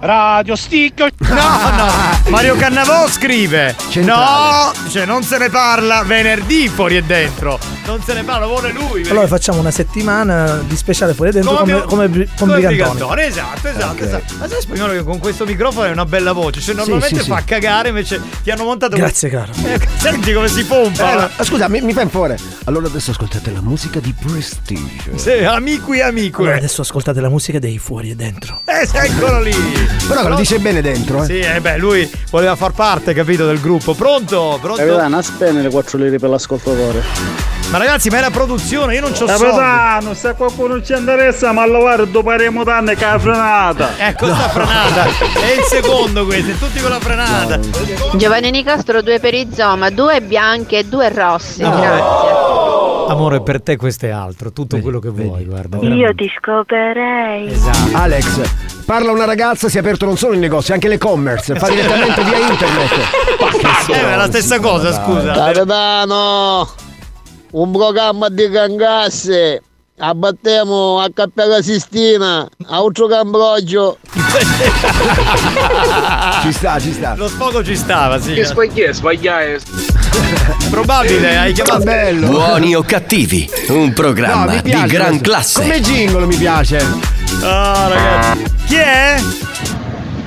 [SPEAKER 4] Radio Stick.
[SPEAKER 1] No, no, Mario Cannavò scrive No, cioè non se ne parla venerdì fuori e dentro Non se ne parla, vuole lui perché-
[SPEAKER 8] Allora facciamo una settimana di speciale fuori dentro come, come,
[SPEAKER 1] come
[SPEAKER 8] Brigantoni.
[SPEAKER 1] Brigantone, esatto, esatto,
[SPEAKER 8] Ok.
[SPEAKER 1] esatto. Ma sai spagnolo che con questo microfono è una bella voce, cioè normalmente
[SPEAKER 35] sì, sì.
[SPEAKER 1] fa cagare, invece ti hanno montato
[SPEAKER 8] Grazie caro.
[SPEAKER 1] Eh, Senti come si pompa.
[SPEAKER 35] Eh, ma- scusa, mi, mi fai un favore. Allora adesso ascoltate la musica di Prestige.
[SPEAKER 1] Sì, amici e amico.
[SPEAKER 8] Allora adesso ascoltate la musica dei fuori e dentro.
[SPEAKER 1] Eh, eccolo lì.
[SPEAKER 35] Però lo dice bene dentro, eh.
[SPEAKER 1] Sì, eh beh, lui voleva far parte, capito, del gruppo. Pronto? Pronto?
[SPEAKER 66] Capitano, a spendere 4 lire per l'ascoltatore.
[SPEAKER 1] Ma ragazzi, ma è la produzione, io non c'ho soldi.
[SPEAKER 4] Capitano, se qualcuno ci interessa, ma dopo faremo danne che ha frenata.
[SPEAKER 1] Ecco sta frenata. È il secondo questo, è tutti con la frenata.
[SPEAKER 68] Giovanni Nicastro, due per Izoma, due bianche e due rossi. Grazie.
[SPEAKER 1] Amore, per te questo è altro, tutto quello che vuoi, guarda.
[SPEAKER 68] Io ti scoperei.
[SPEAKER 1] Esatto.
[SPEAKER 35] Alex, parla una ragazza, si è aperto non solo il negozio, anche l'e-commerce, fa direttamente via internet. Ma che
[SPEAKER 1] Eh, ma è la stessa cosa, scusa.
[SPEAKER 66] Capitano, un programma di gangasse.
[SPEAKER 27] Abbattiamo a Cappella Sistina, altro Cambrogio.
[SPEAKER 35] Ci sta, ci sta.
[SPEAKER 1] Lo sfogo ci stava, sì.
[SPEAKER 4] Che sbagliai, sbagliai.
[SPEAKER 1] Probabile, hai chiamato
[SPEAKER 35] bello.
[SPEAKER 12] Buoni o cattivi, un
[SPEAKER 35] No,
[SPEAKER 12] programma
[SPEAKER 35] mi
[SPEAKER 12] di gran
[SPEAKER 35] questo.
[SPEAKER 12] classe.
[SPEAKER 35] Come jingle mi piace.
[SPEAKER 1] Ah, ragazzi. Chi è?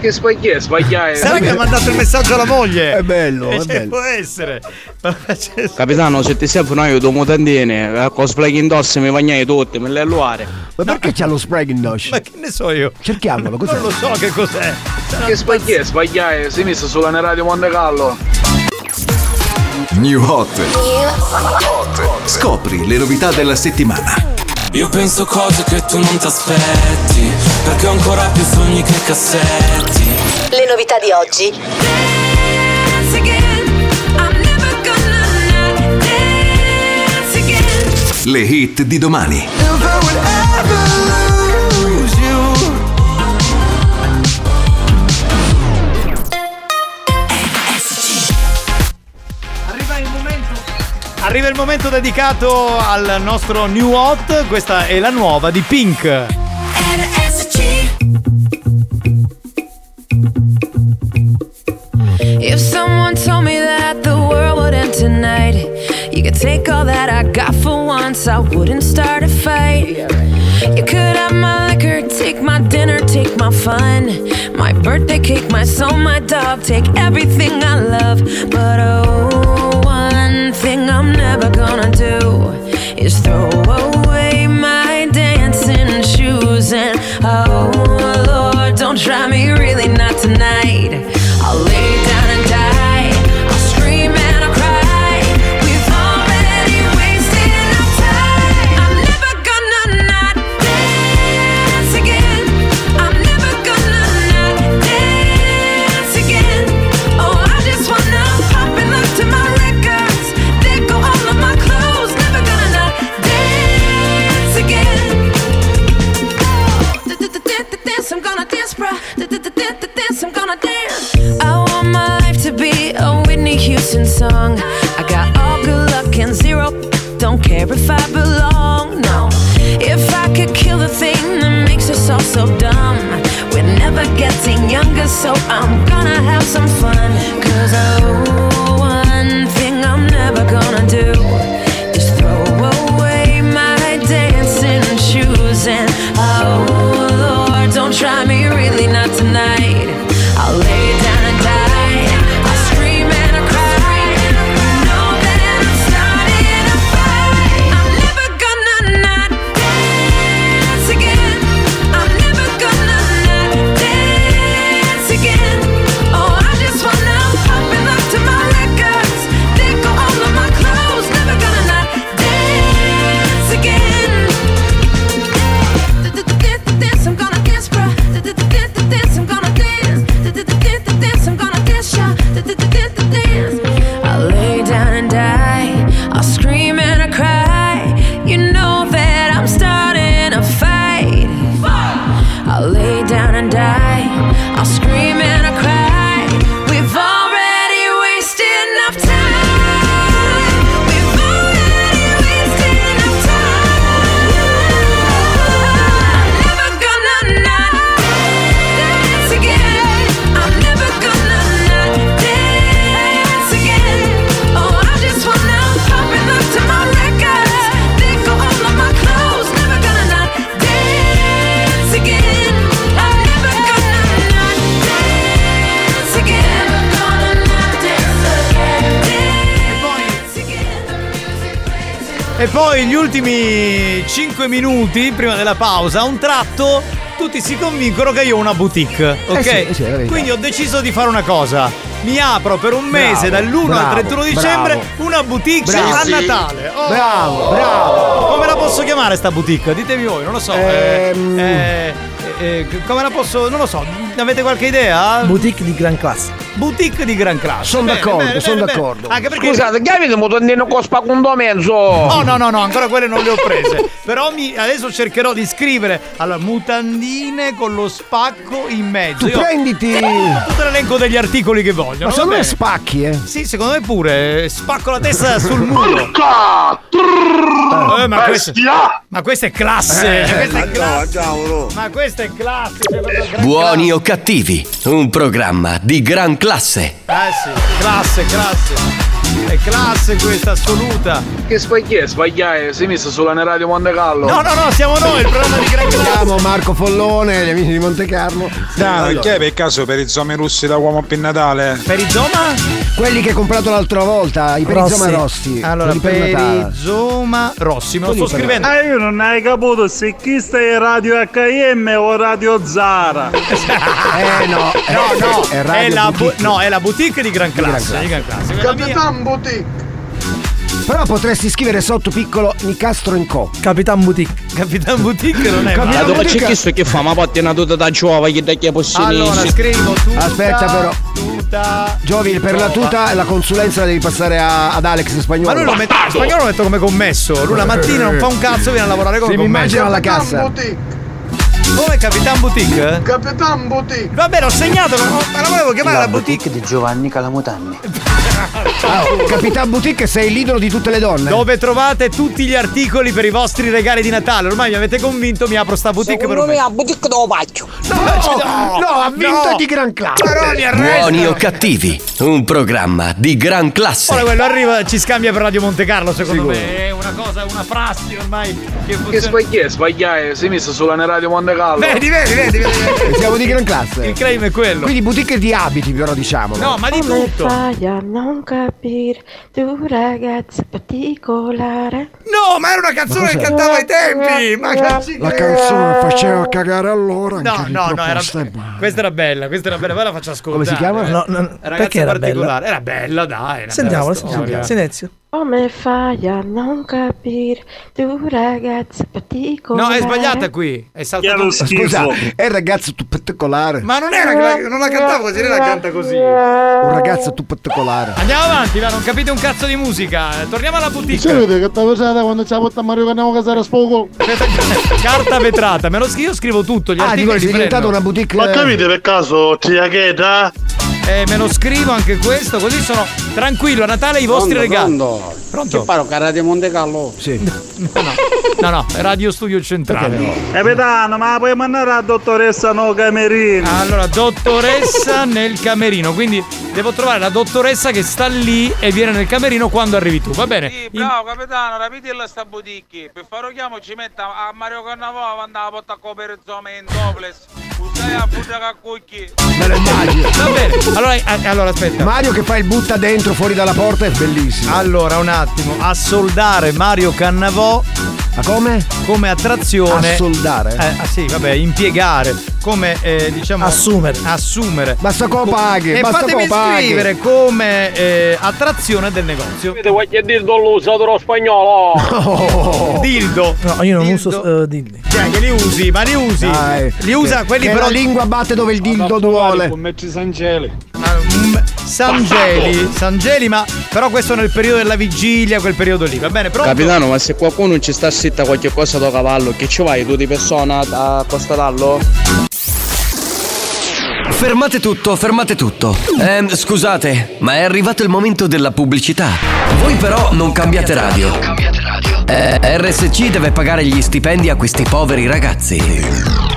[SPEAKER 4] Che sbagliai, sbagliai.
[SPEAKER 1] Sarà che ha mandato il messaggio alla moglie?
[SPEAKER 35] È bello,
[SPEAKER 1] Eh,
[SPEAKER 35] è
[SPEAKER 1] cioè,
[SPEAKER 35] bello.
[SPEAKER 1] Può essere.
[SPEAKER 61] Capitano, se ti servono io do mutandine, eh, con spray indosso mi bagnai tutti, me le alluare.
[SPEAKER 35] Ma perché c'ha lo spray indosso?
[SPEAKER 1] Ma che ne so io?
[SPEAKER 35] Cerchiamolo, cos'è?
[SPEAKER 1] Non lo so che cos'è.
[SPEAKER 4] Che sbagliai, sbagliai. Si è messo sulla radio Monte Carlo.
[SPEAKER 69] New Hot. Scopri le novità della settimana.
[SPEAKER 70] Io penso cose che tu non ti aspetti, perché ho ancora più sogni che cassetti.
[SPEAKER 71] Le novità di oggi.
[SPEAKER 69] Le hit di domani.
[SPEAKER 1] Arriva il momento dedicato al nostro New Hot. Questa è la nuova di Pink.
[SPEAKER 72] If someone told me that the world would end tonight, you could take all that I got for once, I wouldn't start a fight. You could have my liquor, take my dinner, take my fun, my birthday cake, my soul, my dog, take everything I love. But oh, one thing I'm never gonna do is throw away my dancing shoes. And oh, Lord, don't try me, really not tonight. So I'm
[SPEAKER 1] ultimi 5 minuti prima della pausa, a un tratto tutti si convincono che io ho una boutique, ok?
[SPEAKER 35] sì, eh sì, verità.
[SPEAKER 1] Quindi ho deciso di fare una cosa. Mi apro per un mese
[SPEAKER 35] Bravo,
[SPEAKER 1] dall'1 al
[SPEAKER 35] bravo,
[SPEAKER 1] 31 dicembre
[SPEAKER 35] bravo.
[SPEAKER 1] una boutique a
[SPEAKER 35] Sì.
[SPEAKER 1] Natale. Oh.
[SPEAKER 35] Bravo, bravo.
[SPEAKER 1] Come la posso chiamare sta boutique? Ditemi voi, non lo so. eh,
[SPEAKER 35] Ehm.
[SPEAKER 1] eh, eh, come la posso. Non lo so. Avete qualche idea?
[SPEAKER 8] Boutique di gran classe.
[SPEAKER 1] Boutique di gran classe.
[SPEAKER 35] Sono d'accordo,
[SPEAKER 1] bene,
[SPEAKER 35] sono d'accordo.
[SPEAKER 1] Anche perché
[SPEAKER 66] Scusate, che avete motondino con spacundo mezzo?
[SPEAKER 1] Oh no no no, ancora quelle non le ho prese. Però mi- adesso cercherò di scrivere allora mutandine con lo spacco in mezzo.
[SPEAKER 35] Tu
[SPEAKER 1] Io-
[SPEAKER 35] prenditi.
[SPEAKER 1] tutto l'elenco degli articoli che vogliono.
[SPEAKER 35] Ma secondo me spacchi, eh.
[SPEAKER 1] Sì, secondo me pure. eh, Spacco la testa sul muro. Eh, ma, questa, ma questa è classe.
[SPEAKER 35] Eh,
[SPEAKER 1] questa è classe. Ma questa è classe. cioè,
[SPEAKER 12] Buoni o cattivi, un programma di gran classe.
[SPEAKER 1] Classe. Eh sì, classe, classe. È classe questa assoluta.
[SPEAKER 4] Che sbagliai, sbagliai, si è messo sulla radio Monte Carlo.
[SPEAKER 1] No, no, no, siamo noi, il programma di gran classe.
[SPEAKER 35] Chiamo Marco Follone, gli amici di Monte Carlo.
[SPEAKER 67] Dai,
[SPEAKER 35] Allora,
[SPEAKER 67] che è per caso per i zomi russi da uomo per Natale?
[SPEAKER 1] Per i Zoma?
[SPEAKER 35] Quelli che hai comprato l'altra volta, i perizoma rossi.
[SPEAKER 1] Allora. Perizoma Rossi, me lo sto scrivendo.
[SPEAKER 73] Ah, io non hai capito se chi sta in radio HM o radio Zara.
[SPEAKER 35] Eh no,
[SPEAKER 1] No, no,
[SPEAKER 35] è
[SPEAKER 1] è, la, bu-
[SPEAKER 35] boutique.
[SPEAKER 1] no, è la boutique di gran
[SPEAKER 35] gran
[SPEAKER 1] classe.
[SPEAKER 35] classe.
[SPEAKER 1] Di gran classe. Quella mia-
[SPEAKER 27] Capitan Boutique.
[SPEAKER 35] Però potresti scrivere sotto piccolo Nicastro Co.
[SPEAKER 8] Capitan Boutique.
[SPEAKER 1] Capitan Boutique non è
[SPEAKER 35] Capitan
[SPEAKER 1] male.
[SPEAKER 61] Ma dove c'è chiesto che fa? Ma poi una tuta da giova che da chi è possibile?
[SPEAKER 1] Allora, scrivo tutta.
[SPEAKER 35] Aspetta, però.
[SPEAKER 1] Tutta.
[SPEAKER 35] Giovi, per la tuta la consulenza la devi passare a- ad Alex spagnolo.
[SPEAKER 1] Ma lui lo mette. in spagnolo lo metto come commesso. Lui la mattina non fa un cazzo, viene a lavorare come
[SPEAKER 35] Sì, mi
[SPEAKER 1] commesso.
[SPEAKER 35] immagino alla cassa.
[SPEAKER 27] Boutique.
[SPEAKER 1] Come Capitan Boutique?
[SPEAKER 27] Capitan Boutique.
[SPEAKER 1] Va bene, ho segnato, ma la volevo chiamare la boutique.
[SPEAKER 27] di Giovanni Calamutanni.
[SPEAKER 35] Oh, Capitan Boutique sei l'idolo di tutte le donne.
[SPEAKER 1] Dove trovate tutti gli articoli per i vostri regali di Natale. Ormai mi avete convinto, mi apro sta boutique per un mese.
[SPEAKER 66] a boutique dove faccio.
[SPEAKER 35] No, no, ha vinto
[SPEAKER 1] no.
[SPEAKER 35] di gran classe.
[SPEAKER 1] No.
[SPEAKER 12] Buoni o cattivi, un programma di gran classe.
[SPEAKER 1] Ora quello arriva, ci scambia per Radio Monte Carlo, secondo
[SPEAKER 35] Sicuro.
[SPEAKER 1] me. È una cosa, una prassi ormai che
[SPEAKER 4] Che
[SPEAKER 1] funziona.
[SPEAKER 4] sbagliai, sbagliai, si è messo sulla radio Monte Carlo.
[SPEAKER 1] Vedi, vedi, vedi, vedi, vedi.
[SPEAKER 35] Siamo di gran classe.
[SPEAKER 1] Il claim è quello.
[SPEAKER 35] Quindi boutique di abiti, però diciamo.
[SPEAKER 1] No, ma di
[SPEAKER 60] Come
[SPEAKER 1] tutto.
[SPEAKER 60] fai a non capire tu ragazza particolare?
[SPEAKER 1] No, ma era una canzone che cantava ai tempi. Ma cazzi
[SPEAKER 35] La canzone faceva cagare allora.
[SPEAKER 1] No, no, no, era,
[SPEAKER 35] buona.
[SPEAKER 1] questa era bella, questa era bella, poi la faccio ascoltare.
[SPEAKER 35] Come si chiama?
[SPEAKER 1] eh.
[SPEAKER 8] No, no,
[SPEAKER 1] Ragazza
[SPEAKER 8] perché era
[SPEAKER 1] particolare.
[SPEAKER 8] bella?
[SPEAKER 1] Era bella, dai. Una
[SPEAKER 8] Sentiamola,
[SPEAKER 1] bella
[SPEAKER 8] sentiamo. Silenzio.
[SPEAKER 60] Come fai a non capire tu ragazza
[SPEAKER 1] No,
[SPEAKER 60] particolare?
[SPEAKER 1] è sbagliata qui. È saltato.
[SPEAKER 35] Scusa, è un ragazzo tu particolare.
[SPEAKER 1] Ma non era non la cantavo così, lei la canta così.
[SPEAKER 35] Un ragazzo tu particolare.
[SPEAKER 1] Andiamo avanti, va, non capite un cazzo di musica. Torniamo alla boutique.
[SPEAKER 73] Sapete che stavo usata quando ci ha portato Mario che andiamo a casare a spoco?
[SPEAKER 1] Carta vetrata, me lo scrivo, io scrivo tutto, gli
[SPEAKER 35] Ah,
[SPEAKER 1] articoli
[SPEAKER 35] è
[SPEAKER 1] di
[SPEAKER 35] diventata una boutique.
[SPEAKER 73] Ma capite per caso Triacheta?
[SPEAKER 1] Eh, me lo scrivo anche questo, così sono tranquillo. A Natale i vostri regali. Pronto?
[SPEAKER 66] Che paro che radio Monte Carlo?
[SPEAKER 35] Sì.
[SPEAKER 1] No, no, no, no, è Radio Studio Centrale.
[SPEAKER 73] Capitano, ma puoi mandare la dottoressa no camerino?
[SPEAKER 1] Allora, dottoressa nel camerino, quindi devo trovare la dottoressa che sta lì e viene nel camerino quando arrivi tu, va bene?
[SPEAKER 74] Sì,
[SPEAKER 1] In-
[SPEAKER 74] bravo capitano, rapidilla sta boutique. Per fare chiamo ci metta a Mario Cannavò quando la porta a coprire zone in topless. Usai a buttare a cucchi.
[SPEAKER 35] Me lo immagino.
[SPEAKER 1] Va bene, allora, eh, allora aspetta.
[SPEAKER 35] Mario che fa il butta dentro fuori dalla porta è bellissimo.
[SPEAKER 1] Allora, un attimo, a soldare Mario Cannavò
[SPEAKER 35] Ma come?
[SPEAKER 1] come attrazione.
[SPEAKER 35] A soldare?
[SPEAKER 1] Eh, ah sì, vabbè, impiegare, come eh, diciamo
[SPEAKER 8] Assumere.
[SPEAKER 1] assumere.
[SPEAKER 35] Basta che lo paghi,
[SPEAKER 1] E
[SPEAKER 35] basta che
[SPEAKER 1] fatemi
[SPEAKER 35] lo paghi.
[SPEAKER 1] scrivere come eh, attrazione del negozio.
[SPEAKER 66] Avete voglio dire l'usatore spagnolo?
[SPEAKER 35] Oh.
[SPEAKER 1] Dildo.
[SPEAKER 8] No, io non
[SPEAKER 1] Dildo.
[SPEAKER 8] uso eh, dildi.
[SPEAKER 1] Cioè, che li usi, ma li usi.
[SPEAKER 35] Dai.
[SPEAKER 1] Li usa
[SPEAKER 35] Che-
[SPEAKER 1] quelli
[SPEAKER 35] che
[SPEAKER 1] però.
[SPEAKER 35] la lingua batte dove il dildo duole.
[SPEAKER 73] Metti Sangeli.
[SPEAKER 1] Sangeli, Sangeli, ma però questo nel periodo della vigilia, quel periodo lì, va bene? Pronto?
[SPEAKER 61] Capitano, ma se qualcuno ci sta zitta qualche cosa da cavallo, che ci vai tu di persona a constatarlo?
[SPEAKER 12] Fermate tutto, fermate tutto. Ehm, scusate, ma è arrivato il momento della pubblicità. Voi però non cambiate radio. Eh, RSC deve pagare gli stipendi a questi poveri ragazzi.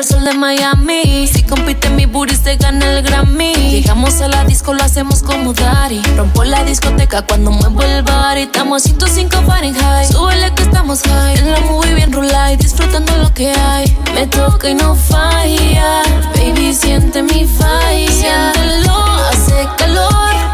[SPEAKER 75] El sol de Miami. Si compite mi booty se gana el Grammy. Llegamos a la disco, lo hacemos como Dari. Rompo la discoteca cuando muevo el bar. Estamos a 105 Fahrenheit. Súbele que estamos high. En la movie bien rulay, disfrutando lo que hay. Me toca y no falla. Baby, siente mi falla. Siéntelo, hace calor.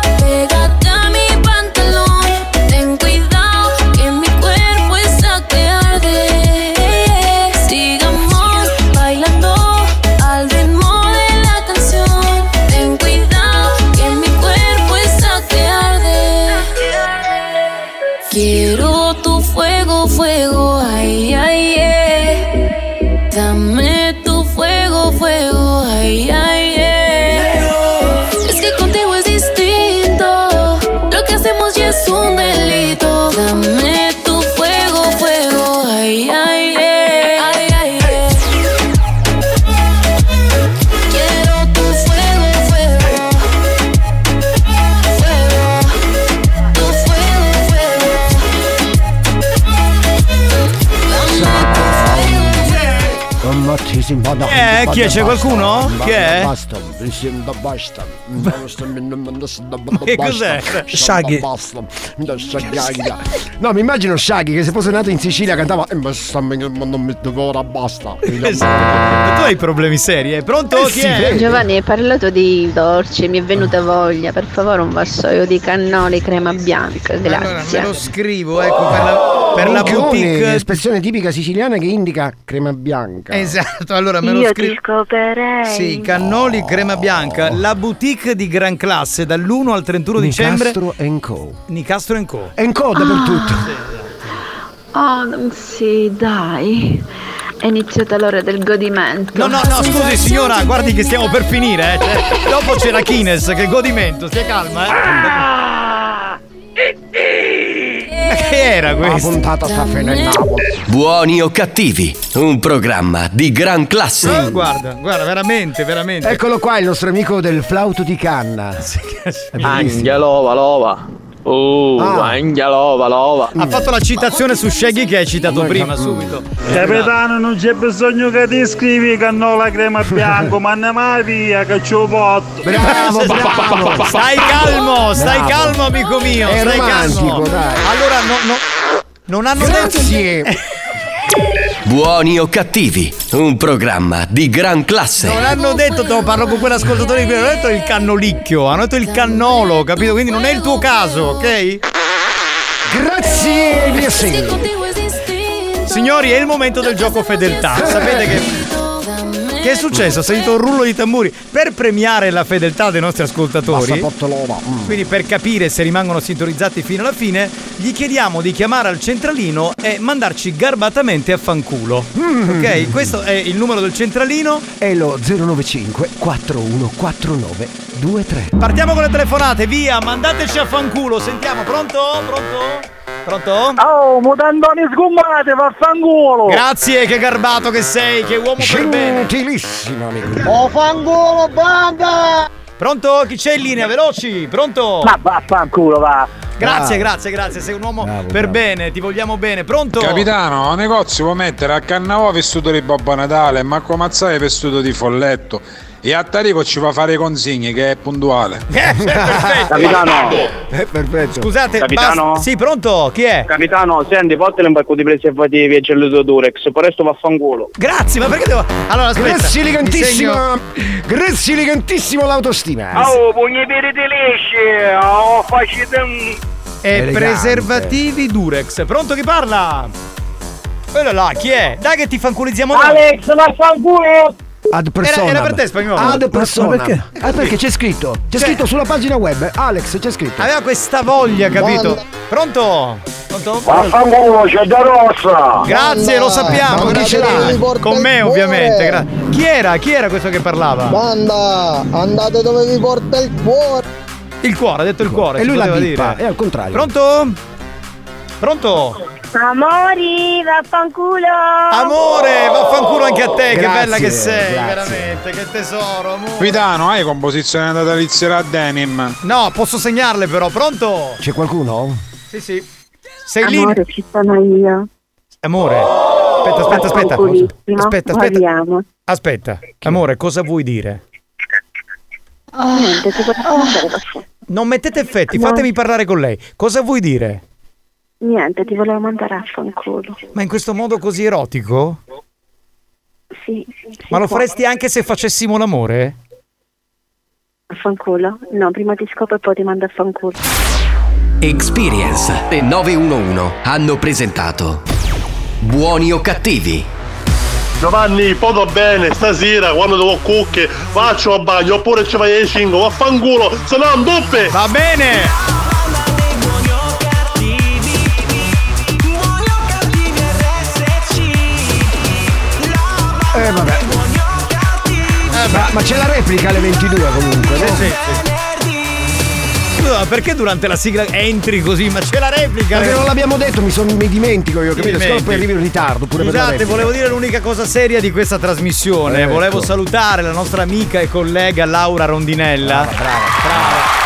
[SPEAKER 1] Eh, chi è? C'è qualcuno? Chi è?
[SPEAKER 35] Basta, basta, basta.
[SPEAKER 1] Che cos'è?
[SPEAKER 8] Shaggy.
[SPEAKER 35] No, mi immagino Shaggy che se fosse nato in Sicilia cantava "Eh, basta, non mi ora basta.
[SPEAKER 1] Esatto. Tu hai problemi seri, eh? Pronto? Chi è?
[SPEAKER 68] Giovanni, hai parlato di dolci, mi è venuta voglia. Per favore, un vassoio di cannoli crema bianca,
[SPEAKER 1] Allora,
[SPEAKER 68] grazie.
[SPEAKER 1] me lo scrivo, ecco, per la, per la boutique.
[SPEAKER 35] espressione tipica siciliana che indica crema bianca.
[SPEAKER 1] Esatto, allora me lo
[SPEAKER 76] Io
[SPEAKER 1] scrivo.
[SPEAKER 76] ti scoperei.
[SPEAKER 1] Sì, cannoli crema bianca, la boutique di gran classe dall'1 al 31 dicembre.
[SPEAKER 35] Nicastro Co.
[SPEAKER 1] Nicastro Co.
[SPEAKER 35] Co dappertutto.
[SPEAKER 76] Oh, sì, dai. È iniziata l'ora del godimento.
[SPEAKER 1] No, no, no, scusi signora, guardi che stiamo per finire, eh. Cioè, dopo c'è la Kines, che godimento, stia calma, eh. Che era
[SPEAKER 35] La
[SPEAKER 1] questo?
[SPEAKER 35] puntata sta finendo.
[SPEAKER 12] Buoni o cattivi, un programma di gran classe.
[SPEAKER 1] Guarda, guarda, veramente, veramente.
[SPEAKER 35] Eccolo qua il nostro amico del flauto di canna.
[SPEAKER 61] Angelova, lova. Oh,
[SPEAKER 35] Ah.
[SPEAKER 61] Angelova, lova.
[SPEAKER 1] Ha fatto la citazione su Shaggy che hai citato prima, subito.
[SPEAKER 4] Capitano, non c'è bisogno che ti scrivi cannola crema bianco, ma ne mai via che ci ho fatto.
[SPEAKER 35] Bravo, bravo.
[SPEAKER 1] Stai calmo, stai
[SPEAKER 35] Bravo.
[SPEAKER 1] calmo, amico mio.
[SPEAKER 35] È
[SPEAKER 1] stai calmo.
[SPEAKER 35] dai.
[SPEAKER 1] Allora, no, no, non hanno
[SPEAKER 35] Grazie.
[SPEAKER 1] detto.
[SPEAKER 12] Buoni o cattivi, un programma di gran classe.
[SPEAKER 1] Non hanno detto, te lo parlo con quell'ascoltatore di prima, non hanno detto il cannolicchio, hanno detto il cannolo, capito? Quindi non è il tuo caso, ok?
[SPEAKER 35] Grazie, mia signora.
[SPEAKER 1] Signori, è il momento del gioco fedeltà. Sapete che. Che è successo? Ho sentito un rullo di tamburi per premiare la fedeltà dei nostri ascoltatori.
[SPEAKER 35] Mm.
[SPEAKER 1] Quindi per capire se rimangono sintonizzati fino alla fine, gli chiediamo di chiamare al centralino e mandarci garbatamente a fanculo. Ok? Questo è il numero del centralino.
[SPEAKER 35] È lo 095 4149 23.
[SPEAKER 1] Partiamo con le telefonate, via, mandateci a fanculo. Sentiamo, pronto? Pronto? Pronto?
[SPEAKER 73] Oh, mutandoni sgommate, vaffanculo!
[SPEAKER 1] Grazie, che garbato che sei, che uomo per bene.
[SPEAKER 35] Gentilissimo, amico.
[SPEAKER 27] Oh fanculo, banda!
[SPEAKER 1] Pronto? Chi c'è in linea? Veloci, pronto?
[SPEAKER 73] Ma vaffanculo, va!
[SPEAKER 1] Grazie,
[SPEAKER 73] Bravo.
[SPEAKER 1] grazie, grazie, sei un uomo per bene, ti vogliamo bene. Pronto?
[SPEAKER 67] Capitano, a negozio può mettere a Cannavò vestito di Babbo Natale Marco Mazzai vestito di folletto. E a Tarico ci fa fare i consigli che è puntuale.
[SPEAKER 1] Capitano.
[SPEAKER 35] Eh, perfetto.
[SPEAKER 1] Scusate,
[SPEAKER 4] Capitano?
[SPEAKER 1] basta- Sì, pronto? Chi è?
[SPEAKER 4] Capitano, senti, portali un pacco di preservativi e gelluto Durex, poi resto vaffanculo.
[SPEAKER 1] Grazie, ma perché devo. Allora, aspetta.
[SPEAKER 35] Grazie elegantissimo. Grazie elegantissimo l'autostima.
[SPEAKER 4] Oh, pugni per te lisci, oh, facite un...
[SPEAKER 1] E preservativi Durex. Pronto chi parla? Quello là, chi è? Dai che ti fanculizziamo noi.
[SPEAKER 73] Alex, vaffanculo!
[SPEAKER 35] Ad persona.
[SPEAKER 1] Era- era per te, spagnolo.
[SPEAKER 35] Ad persona.
[SPEAKER 1] Ma perché?
[SPEAKER 35] Ah, perché c'è scritto. C'è
[SPEAKER 1] Cioè-
[SPEAKER 35] scritto sulla pagina web. Alex, c'è scritto.
[SPEAKER 1] Aveva questa voglia, capito? Pronto? Pronto?
[SPEAKER 73] Vaffanculo, c'è da rossa!
[SPEAKER 1] Grazie, lo sappiamo.
[SPEAKER 35] Ma chi ce l'ha?
[SPEAKER 1] Con me, ovviamente. gra- chi era? Chi era questo che parlava?
[SPEAKER 27] Banda, andate dove vi porta il cuore.
[SPEAKER 1] Il cuore, ha detto il cuore.
[SPEAKER 35] E lui la
[SPEAKER 1] dire.
[SPEAKER 35] è al contrario.
[SPEAKER 1] Pronto? Pronto?
[SPEAKER 60] Amori, vaffanculo!
[SPEAKER 1] Amore, vaffanculo anche a te, che
[SPEAKER 67] Grazie,
[SPEAKER 1] bella che sei,
[SPEAKER 67] grazie.
[SPEAKER 1] veramente, che tesoro, amore.
[SPEAKER 67] Capitano, hai composizione natalizia a denim?
[SPEAKER 1] No, posso segnarle però, pronto?
[SPEAKER 35] C'è qualcuno?
[SPEAKER 1] Sì, sì. Sei lì?
[SPEAKER 60] Amore, ci sono io.
[SPEAKER 1] Amore. Aspetta, aspetta, aspetta.
[SPEAKER 60] Vaffanculissimo.
[SPEAKER 1] Aspetta, aspetta.
[SPEAKER 60] Guardiamo.
[SPEAKER 1] Aspetta. Amore, cosa vuoi dire?
[SPEAKER 60] Niente, ti fuori.
[SPEAKER 1] Non mettete effetti, fatemi parlare con lei. Cosa vuoi dire?
[SPEAKER 60] Niente, ti volevo mandare a fanculo.
[SPEAKER 1] Ma in questo modo così erotico?
[SPEAKER 60] Sì.
[SPEAKER 1] Ma lo
[SPEAKER 60] può.
[SPEAKER 1] faresti anche se facessimo l'amore?
[SPEAKER 60] A fanculo? No, prima ti scopro e poi ti mando a fanculo.
[SPEAKER 12] Experience e 911 hanno presentato Buoni o cattivi?
[SPEAKER 77] Giovanni, poco bene, stasera quando devo cucche faccio a bagno oppure ci vai ai 5, vaffanculo, se no non doppe!
[SPEAKER 1] Va bene!
[SPEAKER 35] Ma, ma c'è la replica alle 22 comunque, no?
[SPEAKER 1] Sì, sì, Scusa, ma perché durante la sigla entri così? Ma c'è la replica!
[SPEAKER 35] Perché non l'abbiamo detto, mi, son- mi dimentico io, capito? Scusa, poi arrivi in ritardo pure
[SPEAKER 1] Scusate, volevo dire l'unica cosa seria di questa trasmissione.
[SPEAKER 35] Ecco.
[SPEAKER 1] Volevo salutare la nostra amica e collega Laura Rondinella.
[SPEAKER 35] Brava.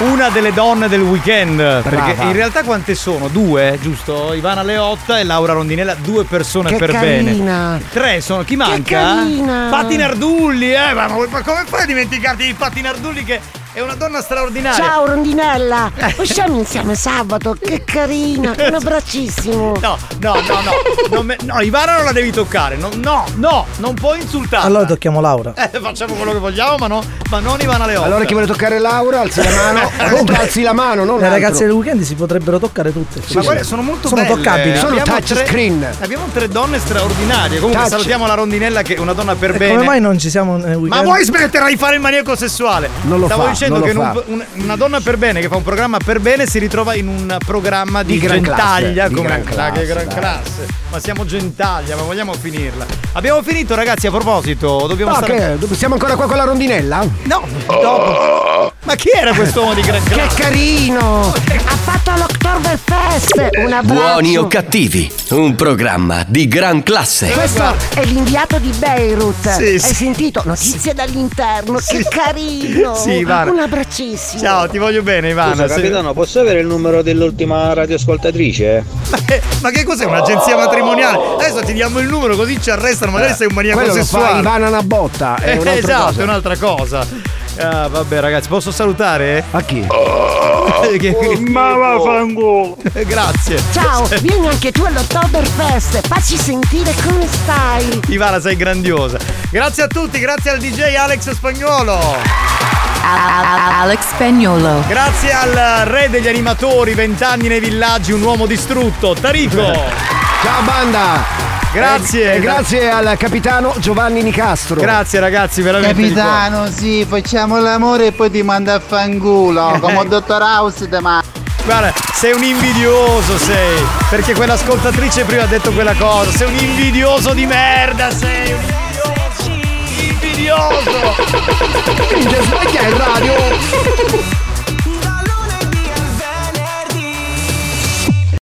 [SPEAKER 1] Una delle donne del weekend. Perché
[SPEAKER 35] Brava.
[SPEAKER 1] in realtà quante sono? Due, giusto? Ivana Leotta e Laura Rondinella, due persone
[SPEAKER 35] Che
[SPEAKER 1] per
[SPEAKER 35] carina.
[SPEAKER 1] bene. Tre sono. Chi manca?
[SPEAKER 35] carina.
[SPEAKER 1] Patti Nardulli, eh! Ma, ma come fai a dimenticarti di Patti Nardulli che è una donna straordinaria?
[SPEAKER 78] Ciao rondinella, usciamo insieme sabato, che carina, un abbraccissimo.
[SPEAKER 1] No, no, no, no. Non me- no, Ivana non la devi toccare. No, no, no, non puoi insultarla.
[SPEAKER 8] Allora tocchiamo Laura.
[SPEAKER 1] Eh, facciamo quello che vogliamo, ma, no, ma non Ivana Leotta.
[SPEAKER 35] Allora chi vuole toccare Laura, alzi la mano. Comunque alzi la mano, non
[SPEAKER 8] Le
[SPEAKER 35] altro.
[SPEAKER 8] ragazze del weekend si potrebbero toccare tutte.
[SPEAKER 1] Ma guarda, sono molto
[SPEAKER 8] Sono
[SPEAKER 1] belle.
[SPEAKER 8] toccabili.
[SPEAKER 35] Sono
[SPEAKER 1] Abbiamo
[SPEAKER 35] touch
[SPEAKER 1] tre-
[SPEAKER 35] screen.
[SPEAKER 1] Abbiamo tre donne straordinarie. Comunque
[SPEAKER 35] Touch.
[SPEAKER 1] salutiamo la rondinella che è una donna per
[SPEAKER 8] E
[SPEAKER 1] bene.
[SPEAKER 8] come mai non ci siamo nel weekend?
[SPEAKER 1] Ma vuoi smettere di fare il maniaco sessuale?
[SPEAKER 35] Non lo
[SPEAKER 1] Stavo
[SPEAKER 35] fa,
[SPEAKER 1] dicendo
[SPEAKER 35] non
[SPEAKER 1] che un- un- una donna per bene che fa un programma per bene si ritrova in un programma di,
[SPEAKER 35] Di gran
[SPEAKER 1] gentaglia.
[SPEAKER 35] classe, di
[SPEAKER 1] come
[SPEAKER 35] gran classe,
[SPEAKER 1] che gran
[SPEAKER 35] dai.
[SPEAKER 1] classe. Ma siamo gentaglia, ma vogliamo finirla. Abbiamo finito, ragazzi. A proposito, dobbiamo
[SPEAKER 35] No,
[SPEAKER 1] stare.
[SPEAKER 35] che, siamo ancora qua con la rondinella?
[SPEAKER 1] No, dopo. Ma chi era quest'uomo di gran
[SPEAKER 35] Che
[SPEAKER 1] classe?
[SPEAKER 35] carino!
[SPEAKER 78] Ha fatto l'Oktoberfest, un abbraccio.
[SPEAKER 12] Buoni o cattivi? Un programma di gran classe.
[SPEAKER 78] Questo è l'inviato di Beirut.
[SPEAKER 1] Sì,
[SPEAKER 78] Hai
[SPEAKER 1] sì.
[SPEAKER 78] sentito? Notizie dall'interno, che carino.
[SPEAKER 1] Sì, Ivana.
[SPEAKER 78] Un abbraccissimo.
[SPEAKER 1] Ciao, ti voglio bene, Ivana.
[SPEAKER 61] Scusa, capitano, posso avere il numero dell'ultima radioascoltatrice?
[SPEAKER 1] Ma che, ma che cos'è un'agenzia matrimoniale? Adesso ti diamo il numero così ci arrestano, magari sei un maniaco
[SPEAKER 35] Eh, Quello lo fa
[SPEAKER 1] sessuale.
[SPEAKER 35] Ivana una botta. È
[SPEAKER 1] Eh,
[SPEAKER 35] un'altra
[SPEAKER 1] esatto,
[SPEAKER 35] cosa.
[SPEAKER 1] è un'altra cosa. Ah, vabbè, ragazzi, posso salutare?
[SPEAKER 35] A chi?
[SPEAKER 1] Che-
[SPEAKER 73] Ma vaffanculo!
[SPEAKER 1] Grazie.
[SPEAKER 78] Ciao, vieni anche tu all'Oktoberfest. Facci sentire come stai.
[SPEAKER 1] Ivana, sei grandiosa. Grazie a tutti, grazie al DJ Alex Spagnuolo.
[SPEAKER 79] Alex Spagnolo.
[SPEAKER 1] Grazie al re degli animatori, vent'anni nei villaggi, un uomo distrutto, Tarico.
[SPEAKER 35] Ciao banda!
[SPEAKER 1] Grazie.
[SPEAKER 35] E grazie al capitano Giovanni Nicastro.
[SPEAKER 1] Grazie ragazzi, veramente.
[SPEAKER 27] Capitano, sì, facciamo l'amore e poi ti manda a fanculo, come il dottor House ma.
[SPEAKER 1] Guarda, sei un invidioso, sei. Perché quell'ascoltatrice prima ha detto quella cosa. Sei un invidioso di merda, sei furioso! Minchia, sbaglia il radio!